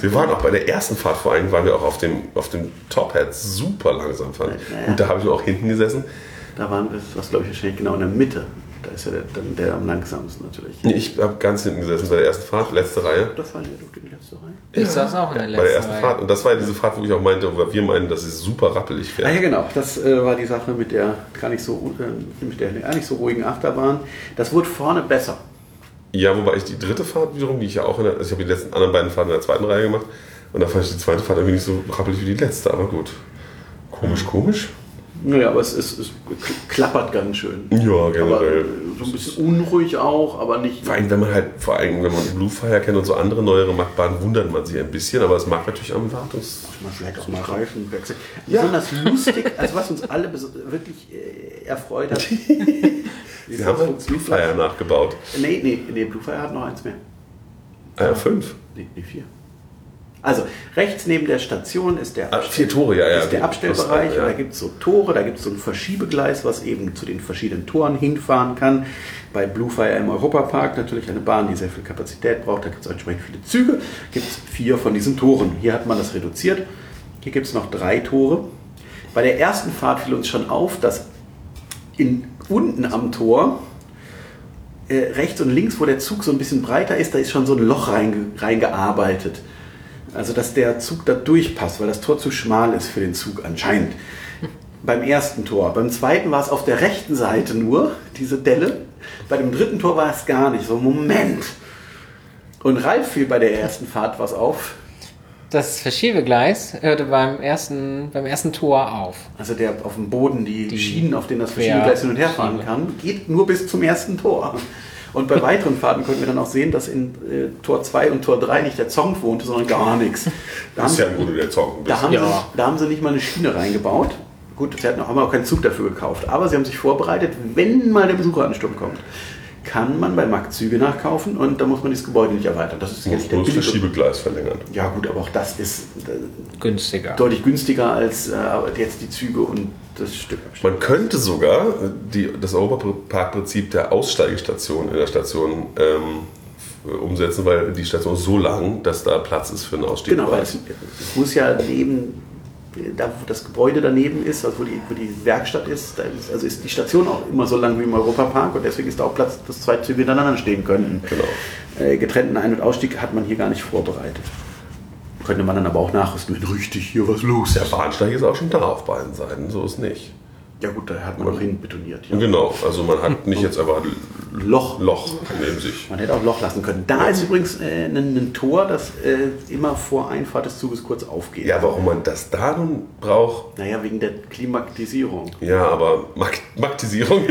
Speaker 3: Wir
Speaker 1: cool.
Speaker 3: waren auch bei der ersten Fahrt vor allem, waren wir auch auf dem, auf dem Top-Hat super langsam fand.
Speaker 1: Naja.
Speaker 3: Und da habe ich auch hinten gesessen.
Speaker 1: Da waren wir, das glaube ich wahrscheinlich genau in der Mitte. Da ist ja der, dann der am langsamsten natürlich.
Speaker 3: Nee, Ich habe ganz hinten gesessen bei der ersten Fahrt, letzte Reihe.
Speaker 1: Das war ja doch die letzte Reihe.
Speaker 2: Ich saß auch in der letzten
Speaker 3: Bei der ersten
Speaker 2: Reihe.
Speaker 3: Fahrt. Und das war ja diese Fahrt, wo ich auch meinte, wo wir meinen, dass es super rappelig
Speaker 1: Ah ja,
Speaker 3: fährt.
Speaker 1: genau. Das äh, war die Sache mit der gar nicht so, äh, mit der gar nicht so ruhigen Achterbahn. Das wurde vorne besser.
Speaker 3: Ja, wobei ich die dritte Fahrt wiederum, die ich ja auch in der, also ich habe die letzten anderen beiden Fahrten in der zweiten Reihe gemacht. Und da fand ich die zweite Fahrt irgendwie nicht so rappelig wie die letzte, aber gut. Komisch, komisch.
Speaker 1: Naja, aber es, ist, es klappert ganz schön.
Speaker 3: Ja,
Speaker 1: Aber äh,
Speaker 3: generell.
Speaker 1: so ein bisschen unruhig auch, aber nicht.
Speaker 3: Vor allem, wenn man halt, vor allem, wenn man Bluefire kennt und so andere neuere Mackbahnen, wundert man sich ein bisschen, aber es mag natürlich am Wartungs...
Speaker 1: Vielleicht auch mal Reifen wechseln.
Speaker 3: Ja.
Speaker 1: Besonders lustig, also was uns alle wirklich äh, erfreut hat.
Speaker 3: Wir haben halt Bluefire nachgebaut.
Speaker 1: Nee, nee, nee, Bluefire hat noch eins mehr.
Speaker 3: Ah ja, fünf.
Speaker 1: Nee, nee, vier. Also, rechts neben der Station ist der,
Speaker 3: Ah, vier Tore, ja, ja.
Speaker 1: ist der Abstellbereich.
Speaker 3: Ja.
Speaker 1: Und da gibt es so Tore, da gibt es so ein Verschiebegleis, was eben zu den verschiedenen Toren hinfahren kann. Bei Bluefire im Europapark natürlich eine Bahn, die sehr viel Kapazität braucht. Da gibt es entsprechend viele Züge. Gibt es vier von diesen Toren. Hier hat man das reduziert. Hier gibt es noch drei Tore. Bei der ersten Fahrt fiel uns schon auf, dass in, unten am Tor äh, rechts und links, wo der Zug so ein bisschen breiter ist, da ist schon so ein Loch reinge reingearbeitet. Also, dass der Zug da durchpasst, weil das Tor zu schmal ist für den Zug anscheinend. Beim ersten Tor. Beim zweiten war es auf der rechten Seite nur, diese Delle. Bei dem dritten Tor war es gar nicht. So, Moment. Und Ralf fiel bei der ersten Fahrt was auf.
Speaker 2: das Verschiebegleis hörte beim ersten, beim ersten Tor auf.
Speaker 1: Also der auf dem Boden, die,
Speaker 2: Die
Speaker 1: Schienen, auf denen das
Speaker 2: Quer-
Speaker 1: verschiedene Gleis hin und her fahren kann, geht nur bis zum ersten Tor. Und bei weiteren Fahrten konnten wir dann auch sehen, dass in äh, Tor 2 und Tor 3 nicht der Zong wohnte, sondern gar nichts. Da haben,
Speaker 3: ist ja Grunde der Zocken.
Speaker 1: da, haben
Speaker 2: Ja.
Speaker 1: sie, da haben sie nicht mal eine Schiene reingebaut. Gut, sie hatten auch, haben auch keinen Zug dafür gekauft. Aber sie haben sich vorbereitet, wenn mal der Besucheransturm kommt, kann man bei Mack Züge nachkaufen und da muss man dieses Gebäude nicht erweitern. Das ist
Speaker 3: Muss
Speaker 1: jetzt der
Speaker 3: das Verschiebegleis verlängern.
Speaker 1: Ja gut, aber auch das ist äh,
Speaker 2: Günstiger.
Speaker 1: deutlich günstiger als äh, jetzt die Züge und das Stück.
Speaker 3: Man könnte sogar die, das Europapark-Prinzip der Aussteigestation in der Station ähm, umsetzen, weil die Station ist so lang, dass da Platz ist für einen Ausstieg.
Speaker 1: Genau, weil es, es muss ja neben, da wo das Gebäude daneben ist, also wo die, wo die Werkstatt ist, da ist, also ist die Station auch immer so lang wie im Europapark und deswegen ist da auch Platz, dass zwei Züge hintereinander stehen könnten.
Speaker 3: Genau.
Speaker 1: Äh, getrennten Ein- und Ausstieg hat man hier gar nicht vorbereitet. Könnte man dann aber auch nachrüsten, wenn richtig hier was los
Speaker 3: Der
Speaker 1: ist.
Speaker 3: Bahnsteig ist auch schon da auf beiden Seiten, so ist nicht.
Speaker 1: Ja gut, da hat man noch hin betoniert. Ja.
Speaker 3: Genau, also man hat nicht jetzt einfach ein
Speaker 1: Loch.
Speaker 3: Loch neben sich.
Speaker 1: Man hätte auch Loch lassen können. Da ist übrigens äh, ein, ein Tor, das äh, immer vor Einfahrt des Zuges kurz aufgeht.
Speaker 3: Ja, warum man das da nun braucht,
Speaker 1: Naja, wegen der Klimatisierung.
Speaker 3: ja, aber Mak Maktisierung.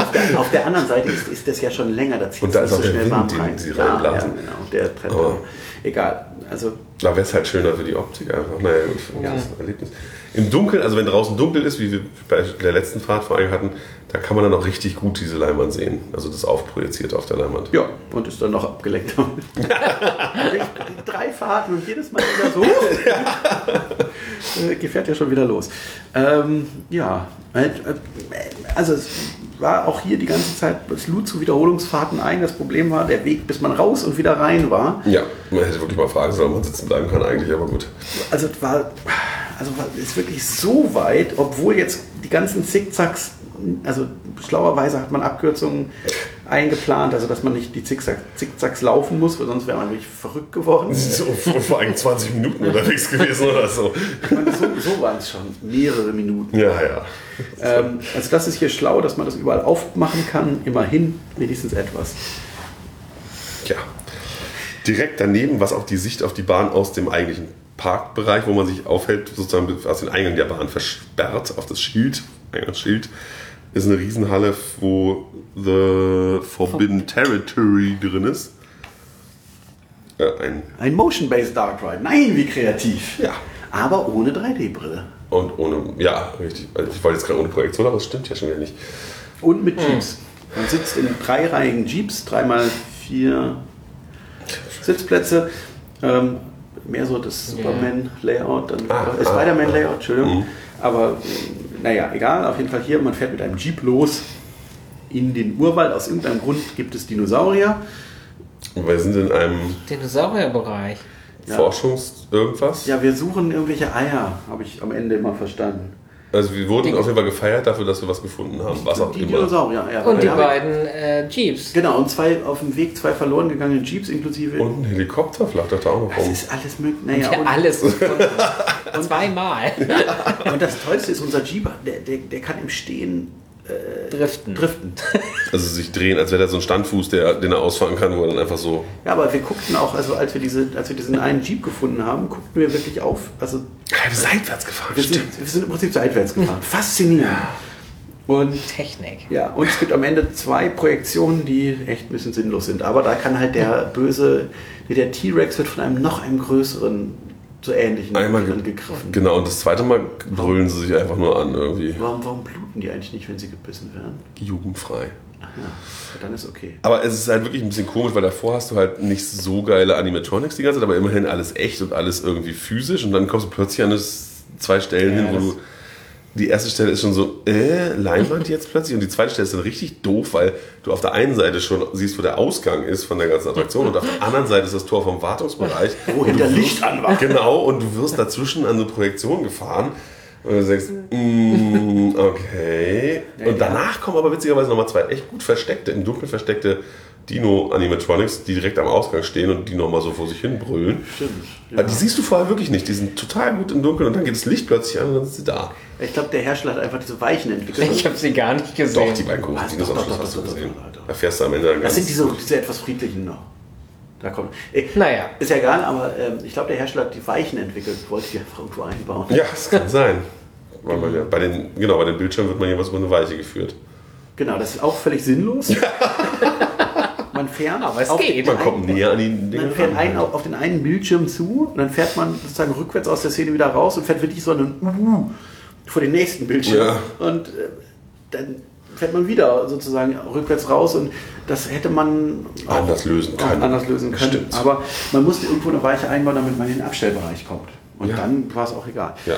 Speaker 1: Auf der, auf der anderen Seite ist, ist das ja schon länger, da zieht
Speaker 3: Und da
Speaker 1: es
Speaker 3: ist
Speaker 1: nicht
Speaker 3: auch der Wind,
Speaker 1: warm
Speaker 3: den
Speaker 1: rein.
Speaker 3: sie
Speaker 1: Ja,
Speaker 3: reinblasen.
Speaker 1: Ja, genau, der.
Speaker 3: Aber-
Speaker 1: Egal, also
Speaker 3: Da wäre es halt schöner für die Optik einfach. Naja, gut, für ein ganzes Erlebnis. Im Dunkeln, also wenn draußen dunkel ist, wie wir bei der letzten Fahrt vor allem hatten, da kann man dann auch richtig gut diese Leinwand sehen. Also das aufprojizierte auf der Leinwand.
Speaker 1: ja, und ist dann noch abgelenkt. Drei Fahrten und jedes Mal wieder so. Äh, Gefährt ja schon wieder los. Ähm, ja, äh, äh, also es war auch hier die ganze Zeit, es lud zu Wiederholungsfahrten ein. Das Problem war der Weg, bis man raus und wieder rein war.
Speaker 3: Ja, man hätte wirklich mal fragen sollen, ob man sitzen bleiben kann eigentlich, aber gut.
Speaker 1: Also es war, also ist wirklich so weit, obwohl jetzt die ganzen Zickzacks, also schlauerweise hat man Abkürzungen eingeplant, also dass man nicht die Zickzack, Zickzacks laufen muss, weil sonst wäre man wirklich verrückt geworden.
Speaker 3: So vor, vor eigentlich 20 Minuten unterwegs gewesen oder so.
Speaker 1: Meine, so, so waren es schon, mehrere Minuten.
Speaker 3: Ja, ja.
Speaker 1: Ähm, also das ist hier schlau, dass man das überall aufmachen kann, immerhin wenigstens etwas.
Speaker 3: Ja. Direkt daneben, was auch die Sicht auf die Bahn aus dem eigentlichen Parkbereich, wo man sich aufhält, sozusagen aus dem Eingang der Bahn versperrt, auf das Schild, Eingangsschild, ist eine Riesenhalle, wo The Forbidden Territory drin ist. Äh, ein,
Speaker 1: Ein Motion-Based Dark Ride. Nein, wie kreativ.
Speaker 3: ja.
Speaker 1: Aber ohne 3D-Brille.
Speaker 3: Und ohne, ja, richtig. Also ich wollte jetzt gerade ohne Projektion, aber das stimmt ja schon wieder nicht.
Speaker 1: Und mit Jeeps. Man sitzt in dreireihigen Jeeps, dreimal vier Sitzplätze. Ähm, mehr so das. Superman-Layout, dann
Speaker 3: Ah,
Speaker 1: äh,
Speaker 3: ah,
Speaker 1: Spider-Man-Layout, Entschuldigung.
Speaker 3: Mhm.
Speaker 1: Aber naja, egal, auf jeden Fall hier, man fährt mit einem Jeep los in den Urwald. Aus irgendeinem Grund gibt es Dinosaurier.
Speaker 3: Und wir sind in einem
Speaker 2: Dinosaurierbereich.
Speaker 1: Ja.
Speaker 3: Forschungs-Irgendwas.
Speaker 1: Ja, wir suchen irgendwelche Eier, habe ich am Ende immer verstanden.
Speaker 3: Also wir wurden auf jeden Fall gefeiert dafür, dass wir was gefunden haben. Was auch
Speaker 1: die
Speaker 3: immer.
Speaker 1: Dinosaurier, ja.
Speaker 2: Und die
Speaker 1: haben-
Speaker 2: beiden äh, Jeeps.
Speaker 1: Genau, und zwei auf dem Weg, zwei verloren gegangene Jeeps inklusive.
Speaker 3: Und ein Helikopter flattert da auch noch
Speaker 1: das
Speaker 3: rum.
Speaker 1: ist alles möglich. Naja,
Speaker 2: Ja,
Speaker 1: und-
Speaker 2: alles gefunden. Zweimal.
Speaker 1: Und das Tollste ist, unser Jeep, der, der, der kann im Stehen
Speaker 2: Driften.
Speaker 1: driften.
Speaker 3: Also sich drehen, als wäre da so ein Standfuß, der, den er ausfahren kann, wo er dann einfach so.
Speaker 1: Ja, aber wir guckten auch, also als wir, diese, als wir diesen einen Jeep gefunden haben, guckten wir wirklich auf. Also
Speaker 3: Ja, seitwärts gefahren.
Speaker 1: wir sind, wir sind im Prinzip seitwärts gefahren. Faszinierend. Und
Speaker 2: Technik.
Speaker 1: ja, und es gibt am Ende zwei Projektionen, die echt ein bisschen sinnlos sind. Aber da kann halt der böse, der T-Rex wird von einem noch einem größeren, so ähnlichen
Speaker 3: Einmal ge
Speaker 1: gegriffen.
Speaker 3: Genau, und das zweite Mal brüllen sie sich einfach nur an irgendwie.
Speaker 1: Warum, warum bluten die eigentlich nicht, wenn sie gebissen werden?
Speaker 3: Jugendfrei.
Speaker 1: Ja, dann ist okay.
Speaker 3: Aber es ist halt wirklich ein bisschen komisch, weil davor hast du halt nicht so geile Animatronics die ganze Zeit, aber immerhin alles echt und alles irgendwie physisch und dann kommst du plötzlich an das zwei Stellen
Speaker 2: Ja,
Speaker 3: hin, wo du die erste Stelle ist schon so, äh, Leinwand jetzt plötzlich und die zweite Stelle ist dann richtig doof, weil du auf der einen Seite schon siehst, wo der Ausgang ist von der ganzen Attraktion und auf der anderen Seite ist das Tor vom Wartungsbereich.
Speaker 1: Wo hinter Licht an war.
Speaker 3: Genau, und du wirst dazwischen an eine Projektion gefahren und du denkst, mm, okay. Und danach kommen aber witzigerweise nochmal zwei echt gut versteckte, im Dunkeln versteckte Dino-Animatronics, die direkt am Ausgang stehen und die nochmal so vor sich hin brüllen.
Speaker 1: Stimmt.
Speaker 3: Aber Die siehst du vorher wirklich nicht. Die sind total gut im Dunkeln und dann geht das Licht plötzlich an und dann sind sie da.
Speaker 1: Ich glaube, der Hersteller hat einfach diese Weichen entwickelt.
Speaker 2: Ich habe sie gar nicht gesehen.
Speaker 3: Doch, die beiden großen
Speaker 1: Was?
Speaker 3: Dinos
Speaker 1: Doch,
Speaker 3: am
Speaker 1: doch,
Speaker 3: hast du gesehen.
Speaker 1: doch.
Speaker 3: Da fährst du am Ende dann
Speaker 1: das
Speaker 3: ganz...
Speaker 1: sind diese, diese etwas friedlichen noch. Da kommt. Äh,
Speaker 2: Naja.
Speaker 1: Ist ja egal, aber ähm, ich glaube, der Hersteller hat die Weichen entwickelt. Wollte ich einfach irgendwo einbauen.
Speaker 3: Ja, das kann sein. Weil man ja bei den, genau, bei den Bildschirmen wird man jeweils über eine Weiche geführt.
Speaker 1: Genau, das ist auch völlig sinnlos. man fährt,
Speaker 2: Aber es
Speaker 1: auf
Speaker 2: geht.
Speaker 3: Man kommt näher an die Dinge
Speaker 1: Man fährt
Speaker 3: ran.
Speaker 1: ein, auf, auf den einen Bildschirm zu und dann fährt man sozusagen rückwärts aus der Szene wieder raus und fährt wirklich so einen uh, vor den nächsten Bildschirm.
Speaker 3: Ja.
Speaker 1: Und äh, dann fährt man wieder sozusagen rückwärts raus und das hätte man
Speaker 3: Anders lösen können.
Speaker 1: anders lösen können.
Speaker 3: Stimmt.
Speaker 1: Aber man musste irgendwo eine Weiche einbauen, damit man in den Abstellbereich kommt. Und
Speaker 3: Ja.
Speaker 1: dann war es auch egal.
Speaker 3: Ja.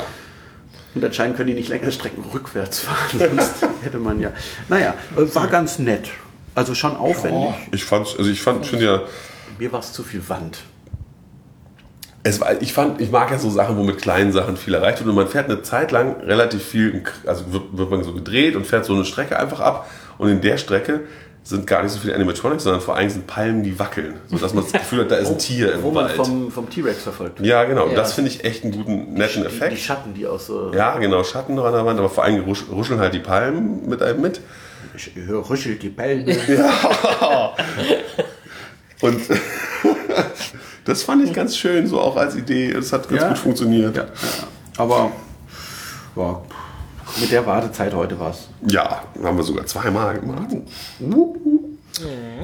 Speaker 1: Und anscheinend können die nicht längere Strecken rückwärts fahren, sonst hätte man ja. Naja, war ganz nett. Also schon aufwendig.
Speaker 3: Ich fand, also ich fand, finde ja,
Speaker 1: Mir war es zu viel Wand.
Speaker 3: es war, ich fand, ich mag ja so Sachen, wo mit kleinen Sachen viel erreicht wird und man fährt eine Zeit lang relativ viel, also wird, wird man so gedreht und fährt so eine Strecke einfach ab und in der Strecke sind gar nicht so viele Animatronics, sondern vor allem sind Palmen, die wackeln, sodass man das Gefühl hat, da ist ein Tier
Speaker 1: Wo
Speaker 3: im
Speaker 1: man
Speaker 3: Wald.
Speaker 1: vom, vom T-Rex verfolgt wird.
Speaker 3: Ja, genau.
Speaker 2: Ja.
Speaker 3: Das finde ich echt einen guten, netten
Speaker 1: Die, die
Speaker 3: Effekt.
Speaker 1: Schatten, die aus so.
Speaker 3: Ja, genau, Schatten noch an der Wand, aber vor allem rusch- ruscheln halt die Palmen mit einem mit.
Speaker 1: Ich höre rüschelt die Bälle.
Speaker 3: Und das fand ich ganz schön, so auch als Idee. Es hat ganz
Speaker 1: Ja.
Speaker 3: gut funktioniert.
Speaker 1: Ja, ja. Aber ja, mit der Wartezeit heute war es.
Speaker 3: Ja, haben wir sogar zweimal gemacht.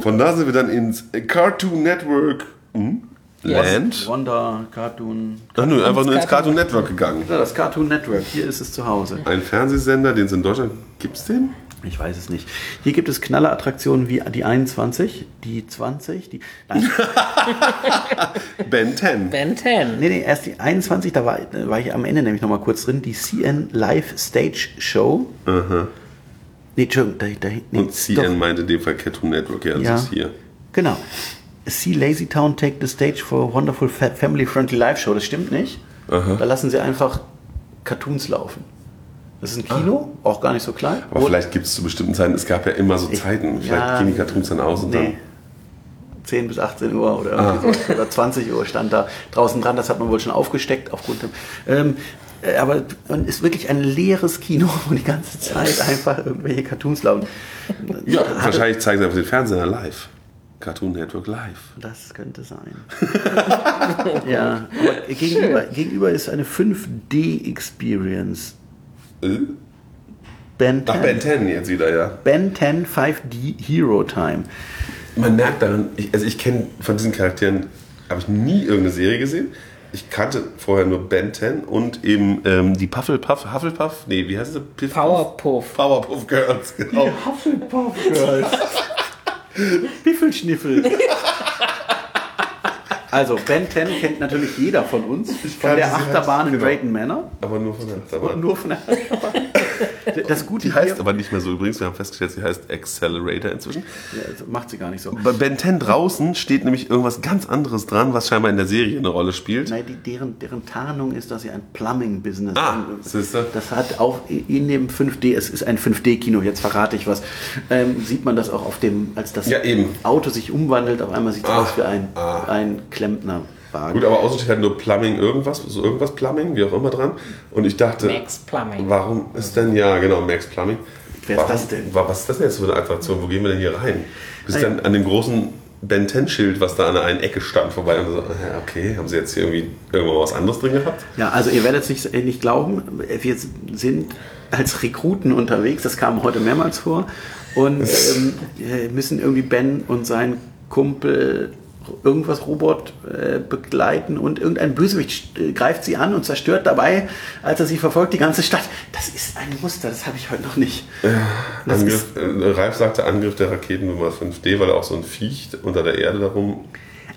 Speaker 3: Von da sind wir dann ins Cartoon Network hm? Land.
Speaker 1: Wonder, Cartoon.
Speaker 3: Ach nö, einfach nur ins
Speaker 2: Cartoon-
Speaker 3: Cartoon Network gegangen.
Speaker 1: Ja, das Cartoon Network. Hier ist es zu Hause.
Speaker 3: Ein Fernsehsender, den es in Deutschland gibt's den?
Speaker 1: Ich weiß es nicht. Hier gibt es Knallerattraktionen wie die 21, die 20, die. Nein,
Speaker 3: Ben 10.
Speaker 2: Ben 10.
Speaker 1: nee, nee, erst die 21, da war, da war ich am Ende nämlich nochmal kurz drin. Die CN Live Stage Show. Nee, Entschuldigung, da, da, nee,
Speaker 3: Und CN meint in dem Fall Cartoon Network, ja, das
Speaker 1: Ja.
Speaker 3: ist hier.
Speaker 1: Genau. See Lazy Town take the stage for a wonderful fa- family-friendly live show. Das stimmt nicht. Da lassen sie einfach Cartoons laufen. Das ist ein Kino, auch gar nicht so klein.
Speaker 3: Aber
Speaker 1: Wo-
Speaker 3: vielleicht gibt es zu bestimmten Zeiten, es gab ja immer so Zeiten, vielleicht
Speaker 1: ja,
Speaker 3: gehen die Cartoons dann aus und
Speaker 1: Nee. 10 bis 18 Uhr oder, irgendwie so, oder 20 Uhr stand da draußen dran. Das hat man wohl schon aufgesteckt aufgrund dem. Ähm, äh, aber und ist wirklich ein leeres Kino, wo die ganze Zeit einfach irgendwelche Cartoons laufen.
Speaker 3: dann. Ja,
Speaker 1: Hatte-
Speaker 3: wahrscheinlich zeigen sie einfach den Fernseher live. Cartoon Network live.
Speaker 1: Das könnte sein. ja, aber gegenüber, gegenüber ist eine 5D-Experience.
Speaker 3: Äh?
Speaker 1: Ben 10.
Speaker 3: Ach, Ben 10 jetzt wieder, ja.
Speaker 1: Ben 10 5D Hero Time.
Speaker 3: Man merkt daran, ich, also ich kenne von diesen Charakteren, habe ich nie irgendeine Serie gesehen. Ich kannte vorher nur Ben 10 und eben ähm, die Pufflepuff, Hufflepuff, nee, wie heißt sie? Piff
Speaker 2: Powerpuff.
Speaker 3: Powerpuff Girls, genau.
Speaker 1: Hufflepuff Girls. Biffelschniffel. Also, Ben 10 kennt natürlich jeder von uns. Von der Achterbahn in
Speaker 3: genau.
Speaker 1: Drayton Manor.
Speaker 3: Aber nur von der Achterbahn.
Speaker 1: Nur von der Achterbahn. Das Gute
Speaker 3: Die heißt
Speaker 1: hier,
Speaker 3: aber nicht mehr so übrigens, wir haben festgestellt, sie heißt Accelerator inzwischen.
Speaker 1: Ja, also macht sie gar nicht so.
Speaker 3: Bei Ben 10 draußen steht nämlich irgendwas ganz anderes dran, was scheinbar in der Serie eine Rolle spielt.
Speaker 1: Nein, die, deren, deren Tarnung ist, dass sie ein Plumbing-Business
Speaker 3: Ah,
Speaker 1: haben.
Speaker 3: siehste.
Speaker 1: Das hat auch in dem 5D, es ist ein 5D-Kino, jetzt verrate ich was, ähm, sieht man das auch auf dem, als das
Speaker 3: Ja, eben.
Speaker 1: Auto sich umwandelt, auf einmal sieht es
Speaker 3: Ah,
Speaker 1: aus wie ein,
Speaker 3: ah.
Speaker 1: ein Klempnerwagen.
Speaker 3: Gut, aber außen steht halt nur Plumbing irgendwas, so irgendwas Plumbing, wie auch immer dran. Und ich dachte,
Speaker 2: Max Plumbing.
Speaker 3: warum ist denn, ja genau, Max Plumbing.
Speaker 1: Wer ist
Speaker 3: warum,
Speaker 1: das denn?
Speaker 3: wa- Was ist das denn jetzt für eine Attraktion? Wo gehen wir denn hier rein? Bis
Speaker 1: Nein.
Speaker 3: dann an dem großen Ben 10 Schild, was da an der einen Ecke stand, vorbei und so, ja, okay, haben sie jetzt hier irgendwie irgendwann was anderes drin gehabt?
Speaker 1: Ja, also ihr werdet es nicht, äh, nicht glauben, wir sind als Rekruten unterwegs, das kam heute mehrmals vor und ähm, äh, müssen irgendwie Ben und sein Kumpel irgendwas Robot äh, begleiten und irgendein Bösewicht äh, greift sie an und zerstört dabei, als er sie verfolgt, die ganze Stadt. Das ist ein Muster, das habe ich heute noch nicht. Das
Speaker 3: Angriff, äh, Ralf sagte Angriff der Raketennummer 5D, weil er auch so ein Viech unter der Erde darum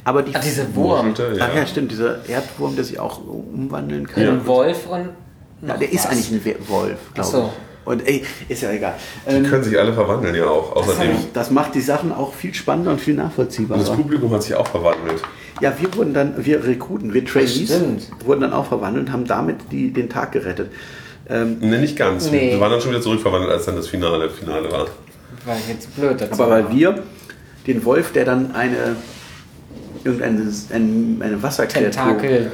Speaker 1: Aber die,
Speaker 2: Ah, diese Wurm.
Speaker 3: wuschelte,
Speaker 1: Ach ja, stimmt, dieser Erdwurm, der sich auch umwandeln kann.
Speaker 2: Ein Wolf und.
Speaker 1: Ja, der ist
Speaker 2: was.
Speaker 1: eigentlich ein Wolf, glaube
Speaker 2: Ach so.
Speaker 1: Und ey, ist ja egal.
Speaker 3: Die
Speaker 1: Ähm,
Speaker 3: können sich alle verwandeln ja auch. Außerdem,
Speaker 1: das macht die Sachen auch viel spannender und viel nachvollziehbarer.
Speaker 3: das Publikum hat sich auch verwandelt.
Speaker 1: Ja, wir wurden dann, wir Rekruten, wir Trainees, wurden dann auch verwandelt und haben damit die, den Tag gerettet. Ähm,
Speaker 3: Ne, nicht ganz.
Speaker 2: Nee.
Speaker 3: Wir waren dann schon wieder zurückverwandelt, als dann das Finale, Finale war.
Speaker 2: War jetzt blöd dazu.
Speaker 1: aber weil wir den Wolf, der dann eine irgendeine ein, eine Wasserkreatur,
Speaker 2: Tentakel.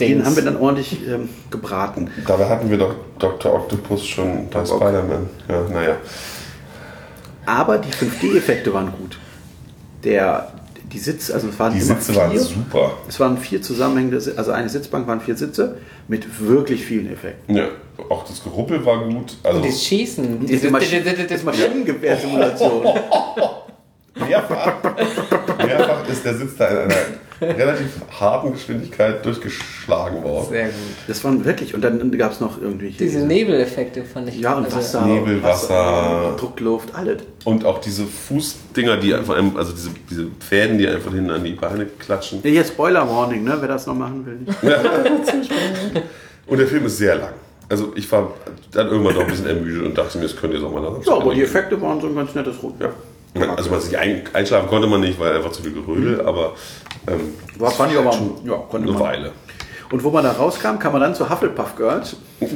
Speaker 1: Den
Speaker 2: Dings.
Speaker 1: haben wir dann ordentlich ähm, gebraten.
Speaker 3: Dabei hatten wir doch Dr. Octopus schon bei
Speaker 1: Doc Ock.
Speaker 3: Spider-Man. Ja, naja.
Speaker 1: Aber die 5D-Effekte waren gut. Der, die Sitze, also es waren
Speaker 3: Die Sitze waren
Speaker 1: vier,
Speaker 3: super.
Speaker 1: es waren vier zusammenhängende, also eine Sitzbank waren vier Sitze mit wirklich vielen Effekten.
Speaker 3: Ja, auch das Geruppel war gut. Also
Speaker 2: Und das Schießen.
Speaker 1: Diese Masch das Maschinengewehrsimulation.
Speaker 3: mehrfach, mehrfach ist der Sitz da in einer relativ harten Geschwindigkeit durchgeschlagen worden.
Speaker 2: Sehr gut.
Speaker 1: Das waren wirklich, und dann gab es noch irgendwie
Speaker 2: Diese Nebeleffekte fand ich.
Speaker 1: Ja, und
Speaker 2: also,
Speaker 1: Wasser,
Speaker 3: Nebel, Wasser.
Speaker 1: Druckluft, alles.
Speaker 3: Und auch diese Fußdinger, die einfach, also diese, diese Fäden, die einfach hinten an die Beine klatschen.
Speaker 1: Ja, Hier Spoiler Warning, ne? wer das noch machen will.
Speaker 3: Und der Film ist sehr lang. Also ich war dann irgendwann doch ein bisschen ermüdet und dachte mir, das könnte jetzt auch mal langsam
Speaker 1: Ja, aber die. Effekte waren so ein ganz nettes Rot. Ja.
Speaker 3: Man- Also man sich ein, einschlafen konnte man nicht, weil einfach zu viel Gerödel, aber ähm,
Speaker 1: War, fand ich aber, ja, konnte
Speaker 3: eine
Speaker 1: man.
Speaker 3: Weile.
Speaker 1: Und wo man da rauskam, kam man dann zu Hufflepuff Girls.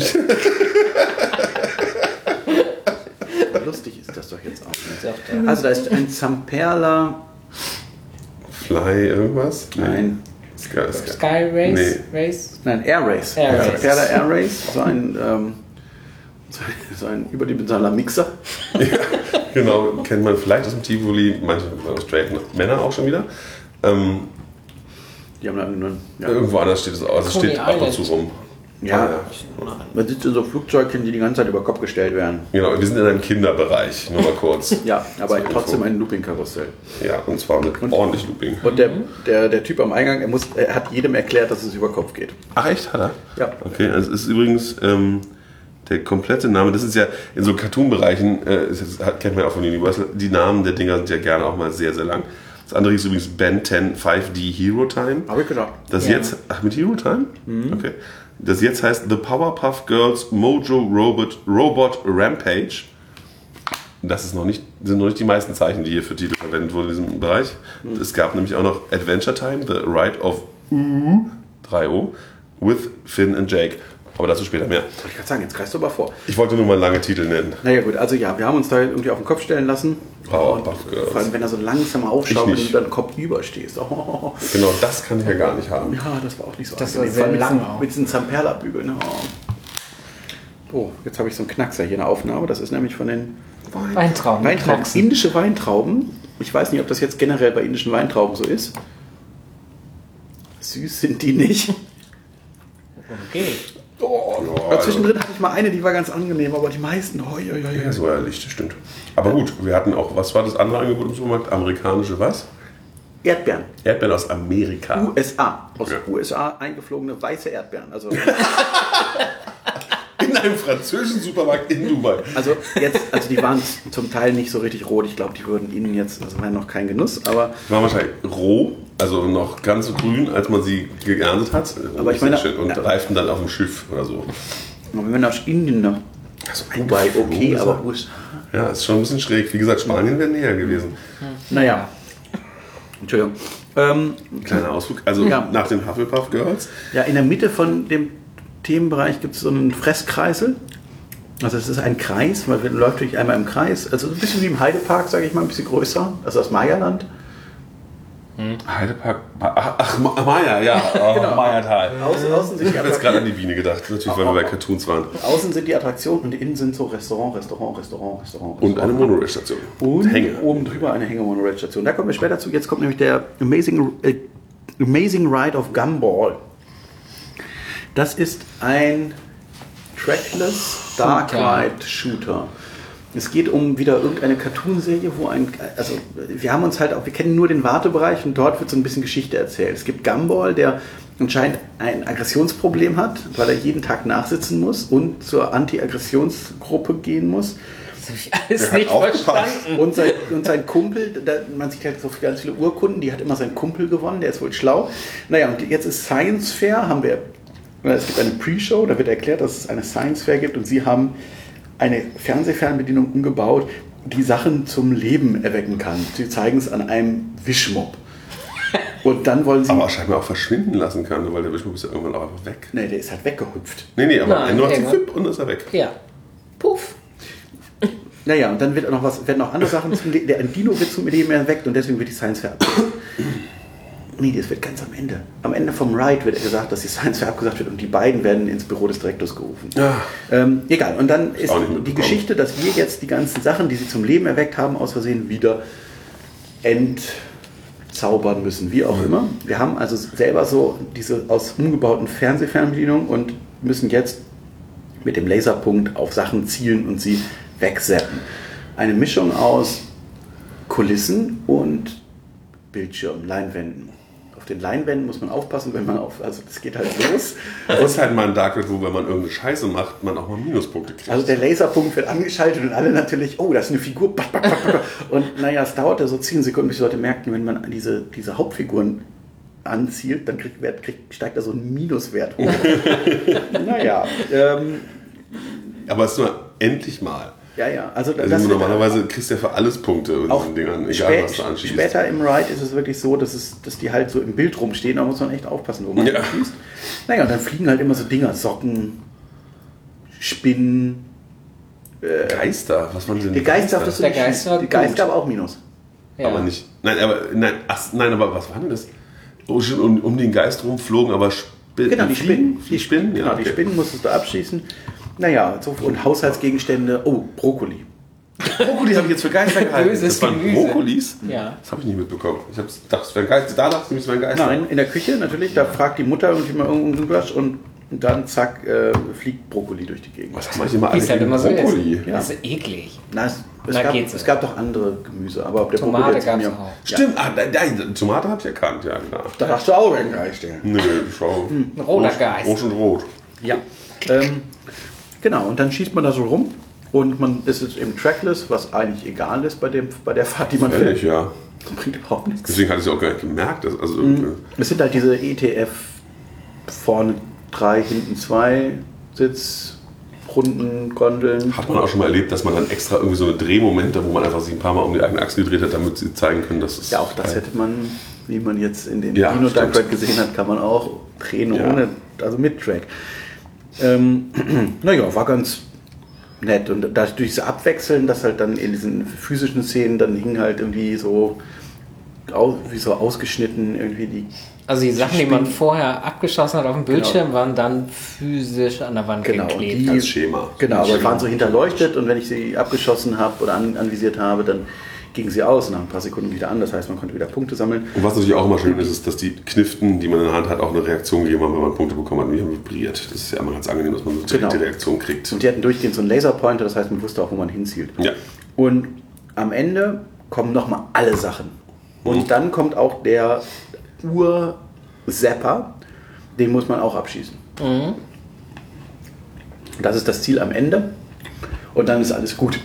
Speaker 1: Lustig ist das doch jetzt auch. Also da ist ein Zamperla.
Speaker 3: Fly irgendwas?
Speaker 1: Nein.
Speaker 3: Sky, Sky.
Speaker 2: Sky Race?
Speaker 3: Nee.
Speaker 2: Race?
Speaker 1: Nein, Air Race.
Speaker 2: Air Race.
Speaker 1: Zamperla Air Race. So ein, ähm, so ein, überdimensionaler Mixer.
Speaker 3: Genau, kennt man vielleicht aus dem Tivoli, manche straight Männer auch schon wieder. Ähm,
Speaker 1: Die haben dann nur, ja.
Speaker 3: irgendwo anders steht es auch, also es steht ab und zu rum.
Speaker 1: Ja.
Speaker 3: Ah,
Speaker 1: Man sitzt in so Flugzeugen, die die ganze Zeit über Kopf gestellt werden.
Speaker 3: Genau, wir sind in einem Kinderbereich, nur mal kurz.
Speaker 1: Ja, aber trotzdem ein Looping-Karussell.
Speaker 3: Ja, und zwar mit ordentlich Looping.
Speaker 1: Und der, der, der Typ am Eingang, er, muss, er hat jedem erklärt, dass es über Kopf geht.
Speaker 3: Ach echt, hat er?
Speaker 1: Ja.
Speaker 3: Okay, also es ist übrigens ähm, der komplette Name, das ist ja in so Cartoon-Bereichen, äh, ist kennt man ja auch von Universal, die Namen der Dinger sind ja gerne auch mal sehr, sehr lang. Das andere ist übrigens Ben 10 5D Hero Time.
Speaker 1: Habe ich gedacht.
Speaker 3: Das
Speaker 2: Ja.
Speaker 3: jetzt, ach mit Hero Time? Okay. Das jetzt heißt The Powerpuff Girls Mojo Robot, Robot Rampage. Das ist noch nicht, sind noch nicht die meisten Zeichen, die hier für Titel verwendet wurden in diesem Bereich. Es gab nämlich auch noch Adventure Time, The Ride of U, 3O, with Finn and Jake. Aber dazu später mehr.
Speaker 1: Wollte ich gerade sagen, jetzt greifst du aber vor.
Speaker 3: Ich wollte nur mal lange Titel nennen.
Speaker 1: Naja gut, also ja, wir haben uns da irgendwie auf den Kopf stellen lassen. Und
Speaker 3: Girls.
Speaker 1: Vor allem, wenn er so langsam aufschaut und du dann Kopf überstehst. Oh,
Speaker 3: Genau, das kann ich ja gar nicht haben.
Speaker 1: ja, das war auch nicht so
Speaker 2: Das war
Speaker 1: angenehm.
Speaker 2: sehr
Speaker 1: allem mit
Speaker 2: lang auch.
Speaker 1: Mit diesen Zamperla-Bügeln. Oh. oh, jetzt habe ich so einen Knackser hier in der Aufnahme. Das ist nämlich von den
Speaker 2: Weintrauben.
Speaker 1: Weintrauben. Indische Weintrauben. Ich weiß nicht, ob das jetzt generell bei indischen Weintrauben so ist. Süß sind die nicht.
Speaker 2: Okay.
Speaker 3: Oh,
Speaker 1: Aber zwischendrin hatte ich mal eine, die war ganz angenehm, aber die meisten, hoi, hoi, hoi.
Speaker 3: Ja, so ehrlich, das stimmt. Aber gut, wir hatten auch, was war das andere Angebot im Supermarkt? Amerikanische was?
Speaker 1: Erdbeeren.
Speaker 3: Erdbeeren aus Amerika.
Speaker 1: USA. Aus
Speaker 3: Ja.
Speaker 1: USA eingeflogene weiße Erdbeeren. Also,
Speaker 3: In einem französischen Supermarkt in Dubai.
Speaker 1: also jetzt, also die waren zum Teil nicht so richtig rot. Ich glaube, die würden innen jetzt, also wäre noch kein Genuss, aber
Speaker 3: Die waren wahrscheinlich roh, also noch ganz so grün, als man sie geerntet hat.
Speaker 1: Aber ich meine-
Speaker 3: und
Speaker 1: ja.
Speaker 3: reiften dann auf dem Schiff oder so.
Speaker 1: wenn man aus Indien nach
Speaker 3: Also
Speaker 1: Dubai, okay,
Speaker 3: eingeflogen
Speaker 1: aber
Speaker 3: ist
Speaker 1: USA.
Speaker 3: Ja, ist schon ein bisschen schräg. Wie gesagt, Spanien wäre näher gewesen.
Speaker 1: Naja. Entschuldigung. Ähm,
Speaker 3: Kleiner Ausflug. Also
Speaker 1: Ja.
Speaker 3: nach den Hufflepuff Girls.
Speaker 1: ja, in der Mitte von dem Themenbereich gibt es so einen Fresskreisel. Also es ist ein Kreis, weil man läuft durch einmal im Kreis. Also ein bisschen wie im Heidepark, sage ich mal, ein bisschen größer. Also das Mayaland.
Speaker 3: Heidepark. Ach, ach Ma- Maya, ja. Oh,
Speaker 1: Genau.
Speaker 3: Mayatal.
Speaker 1: Außen, außen, sind
Speaker 3: Ich habe jetzt gerade an die Biene gedacht. Natürlich, weil wir bei Cartoons waren.
Speaker 1: außen sind die Attraktionen und innen sind so Restaurant, Restaurant, Restaurant, Restaurant.
Speaker 3: Und eine. Monorail-Station.
Speaker 1: Und
Speaker 3: Hänge.
Speaker 1: oben drüber eine Hänge-Monorail-Station. Da kommen wir später zu. Jetzt kommt nämlich der Amazing, äh, Amazing Ride of Gumball. Das ist ein Trackless Dark. Ride Shooter. Es geht um wieder irgendeine Cartoonserie, wo ein, also wir haben uns halt auch, wir kennen nur den Wartebereich und dort wird so ein bisschen Geschichte erzählt. Es gibt Gumball, der anscheinend ein Aggressionsproblem hat, weil er jeden Tag nachsitzen muss und zur Anti-Aggressionsgruppe gehen muss.
Speaker 2: Das habe ich alles nicht verstanden.
Speaker 1: Und sein, und sein Kumpel, da, man sieht halt so ganz viele Urkunden, die hat immer sein Kumpel gewonnen, der ist wohl schlau. Naja, und jetzt ist Science Fair, haben wir, es gibt eine Pre-Show, da wird erklärt, dass es eine Science Fair gibt und sie haben eine Fernsehfernbedienung umgebaut, die Sachen zum Leben erwecken kann. Sie zeigen es an einem Wischmob. Und dann wollen sie.
Speaker 3: Aber scheinbar auch verschwinden lassen kann, weil der Wischmob ist ja irgendwann auch einfach weg.
Speaker 1: nee, der ist halt weggehüpft.
Speaker 3: Nee, nee, aber
Speaker 2: Nein, war-
Speaker 3: Fipp und dann ist er weg.
Speaker 2: Ja. Puff.
Speaker 1: Naja, und dann wird auch noch was, werden noch andere Sachen zum Leben. Der Dino wird zum Leben erweckt und deswegen wird die Science Fair abgesagt. Nee, das wird ganz am Ende. Am Ende vom Ride wird gesagt, dass die Science Fair abgesagt wird und die beiden werden ins Büro des Direktors gerufen.
Speaker 3: Ja.
Speaker 1: Ähm, egal. Und dann ist
Speaker 3: nicht
Speaker 1: die. Geschichte, dass wir jetzt die ganzen Sachen, die sie zum Leben erweckt haben, aus Versehen wieder zaubern müssen, wie auch immer. Wir haben also selber so diese aus umgebauten Fernsehfernbedienung und müssen jetzt mit dem Laserpunkt auf Sachen zielen und sie wegseppen. Eine Mischung aus Kulissen und Bildschirm, Leinwänden. Den Leinwänden muss man aufpassen, wenn man auf, also das geht halt los.
Speaker 3: Das ist halt mal ein Dark Red, wo wenn man irgendeine Scheiße macht, man auch mal Minuspunkte kriegt.
Speaker 1: Also der Laserpunkt wird angeschaltet und alle natürlich, oh, das ist eine Figur. Und naja, es dauerte so 10 Sekunden, bis die Leute merkten, wenn man diese, diese Hauptfiguren anzielt, dann kriegt, kriegt, steigt da so ein Minuswert hoch. naja, ähm,
Speaker 3: Aber es ist nur endlich mal.
Speaker 1: Ja, ja. Also,
Speaker 3: Also
Speaker 1: das wird-
Speaker 3: normalerweise kriegst du ja für alles Punkte in diesen Dingern, egal
Speaker 1: spät,
Speaker 3: was du anschießt.
Speaker 1: später im Ride ist es wirklich so, dass, es, dass die halt so im Bild rumstehen, da muss man echt aufpassen, wo man
Speaker 3: Ja.
Speaker 1: schießt. Naja, und dann fliegen halt immer so Dinger, Socken, Spinnen,
Speaker 3: Geister, was waren denn
Speaker 1: die Geister, das
Speaker 2: Der Geist war
Speaker 1: die. Geister aber auch Minus.
Speaker 2: Ja.
Speaker 3: Aber nicht. Nein, aber nein, ach, nein, aber was war denn das? Oh, um, um den Geist rum flogen, aber Spinnen.
Speaker 1: Genau, die Spinnen.
Speaker 3: Die Spinnen,
Speaker 1: Genau, die
Speaker 3: okay.
Speaker 1: Spinnen musstest du abschießen. Naja, so, und Haushaltsgegenstände. Oh, Brokkoli.
Speaker 3: Brokkoli habe ich jetzt für Geister gehalten.
Speaker 2: Böses
Speaker 3: das waren
Speaker 2: Gemüse.
Speaker 3: Brokkolis?
Speaker 2: Ja.
Speaker 3: Das habe ich nicht mitbekommen. Ich habe gedacht, es wäre Geister. Da dachte ich, es wären Geister.
Speaker 1: Nein, in der Küche natürlich. Da fragt die Mutter irgendwie mal irgendeinen Gulasch und dann zack, äh, fliegt Brokkoli durch die Gegend.
Speaker 3: Was haben wir immer alle
Speaker 2: es halt immer so
Speaker 3: Brokkoli?
Speaker 2: ist.
Speaker 1: Ja.
Speaker 2: Das ist eklig.
Speaker 1: Na, es, es,
Speaker 2: Na,
Speaker 1: gab,
Speaker 2: geht's.
Speaker 1: es gab doch andere Gemüse, aber der
Speaker 2: Tomate
Speaker 1: Brokkoli
Speaker 2: gab's
Speaker 1: mir-
Speaker 2: auch.
Speaker 3: Stimmt, ah, da, da, Tomate habe ich erkannt, ja klar.
Speaker 1: Da hast du auch einen Geist. Ja.
Speaker 3: Nö, schau.
Speaker 2: Ein roter Geist.
Speaker 3: Rot und rot.
Speaker 1: ja. Ähm, genau, und dann schießt man da so rum und man ist jetzt eben trackless, was eigentlich egal ist bei, dem, bei der Fahrt, die man
Speaker 3: Ehrlich,
Speaker 1: fährt.
Speaker 3: ja.
Speaker 1: Bringt überhaupt nichts.
Speaker 3: Deswegen hatte ich es auch gar nicht gemerkt. Dass, also,
Speaker 1: Mhm. Es sind halt diese ETF vorne drei, hinten zwei Sitzrunden, Gondeln.
Speaker 3: Hat man auch schon mal erlebt, dass man dann extra irgendwie so eine Drehmomente, wo man einfach sich ein paar Mal um die eigene Achse gedreht hat, damit sie zeigen können, dass es.
Speaker 1: Ja, auch das hätte man, wie man jetzt in den
Speaker 3: Ja,
Speaker 1: Dino Dark. Ride gesehen hat, kann man auch drehen
Speaker 3: Ja.
Speaker 1: ohne, also mit Track. Ähm, naja, war ganz nett. Und dadurch diese Abwechseln, dass halt dann in diesen physischen Szenen, dann hing halt irgendwie so, wie so ausgeschnitten irgendwie die
Speaker 2: Also die Sachen, die man vorher abgeschossen hat auf dem Bildschirm, waren dann physisch an der Wand
Speaker 1: Genau,
Speaker 2: geklebt.
Speaker 1: die-
Speaker 3: als Schema.
Speaker 1: Genau, aber
Speaker 3: Schema.
Speaker 1: waren so hinterleuchtet und wenn ich sie abgeschossen habe oder an, anvisiert habe, dann gingen sie aus nach ein paar Sekunden wieder an. Das heißt, man konnte wieder Punkte sammeln.
Speaker 3: Und was natürlich auch immer schön ist, ist, dass die Kniften, die man in der Hand hat, auch eine Reaktion gegeben haben, wenn man Punkte bekommen hat und die haben vibriert. Das ist ja immer ganz angenehm, dass man so
Speaker 1: Genau.
Speaker 3: die Reaktion kriegt.
Speaker 1: Und die hatten durchgehend so einen Laserpointer, das heißt, man wusste auch, wo man hinzielt.
Speaker 3: Ja.
Speaker 1: Und am Ende kommen nochmal alle Sachen. Und
Speaker 3: Mhm.
Speaker 1: dann kommt auch der Ur-Zapper, den muss man auch abschießen.
Speaker 2: Mhm.
Speaker 1: Das ist das Ziel am Ende. Und dann ist alles gut.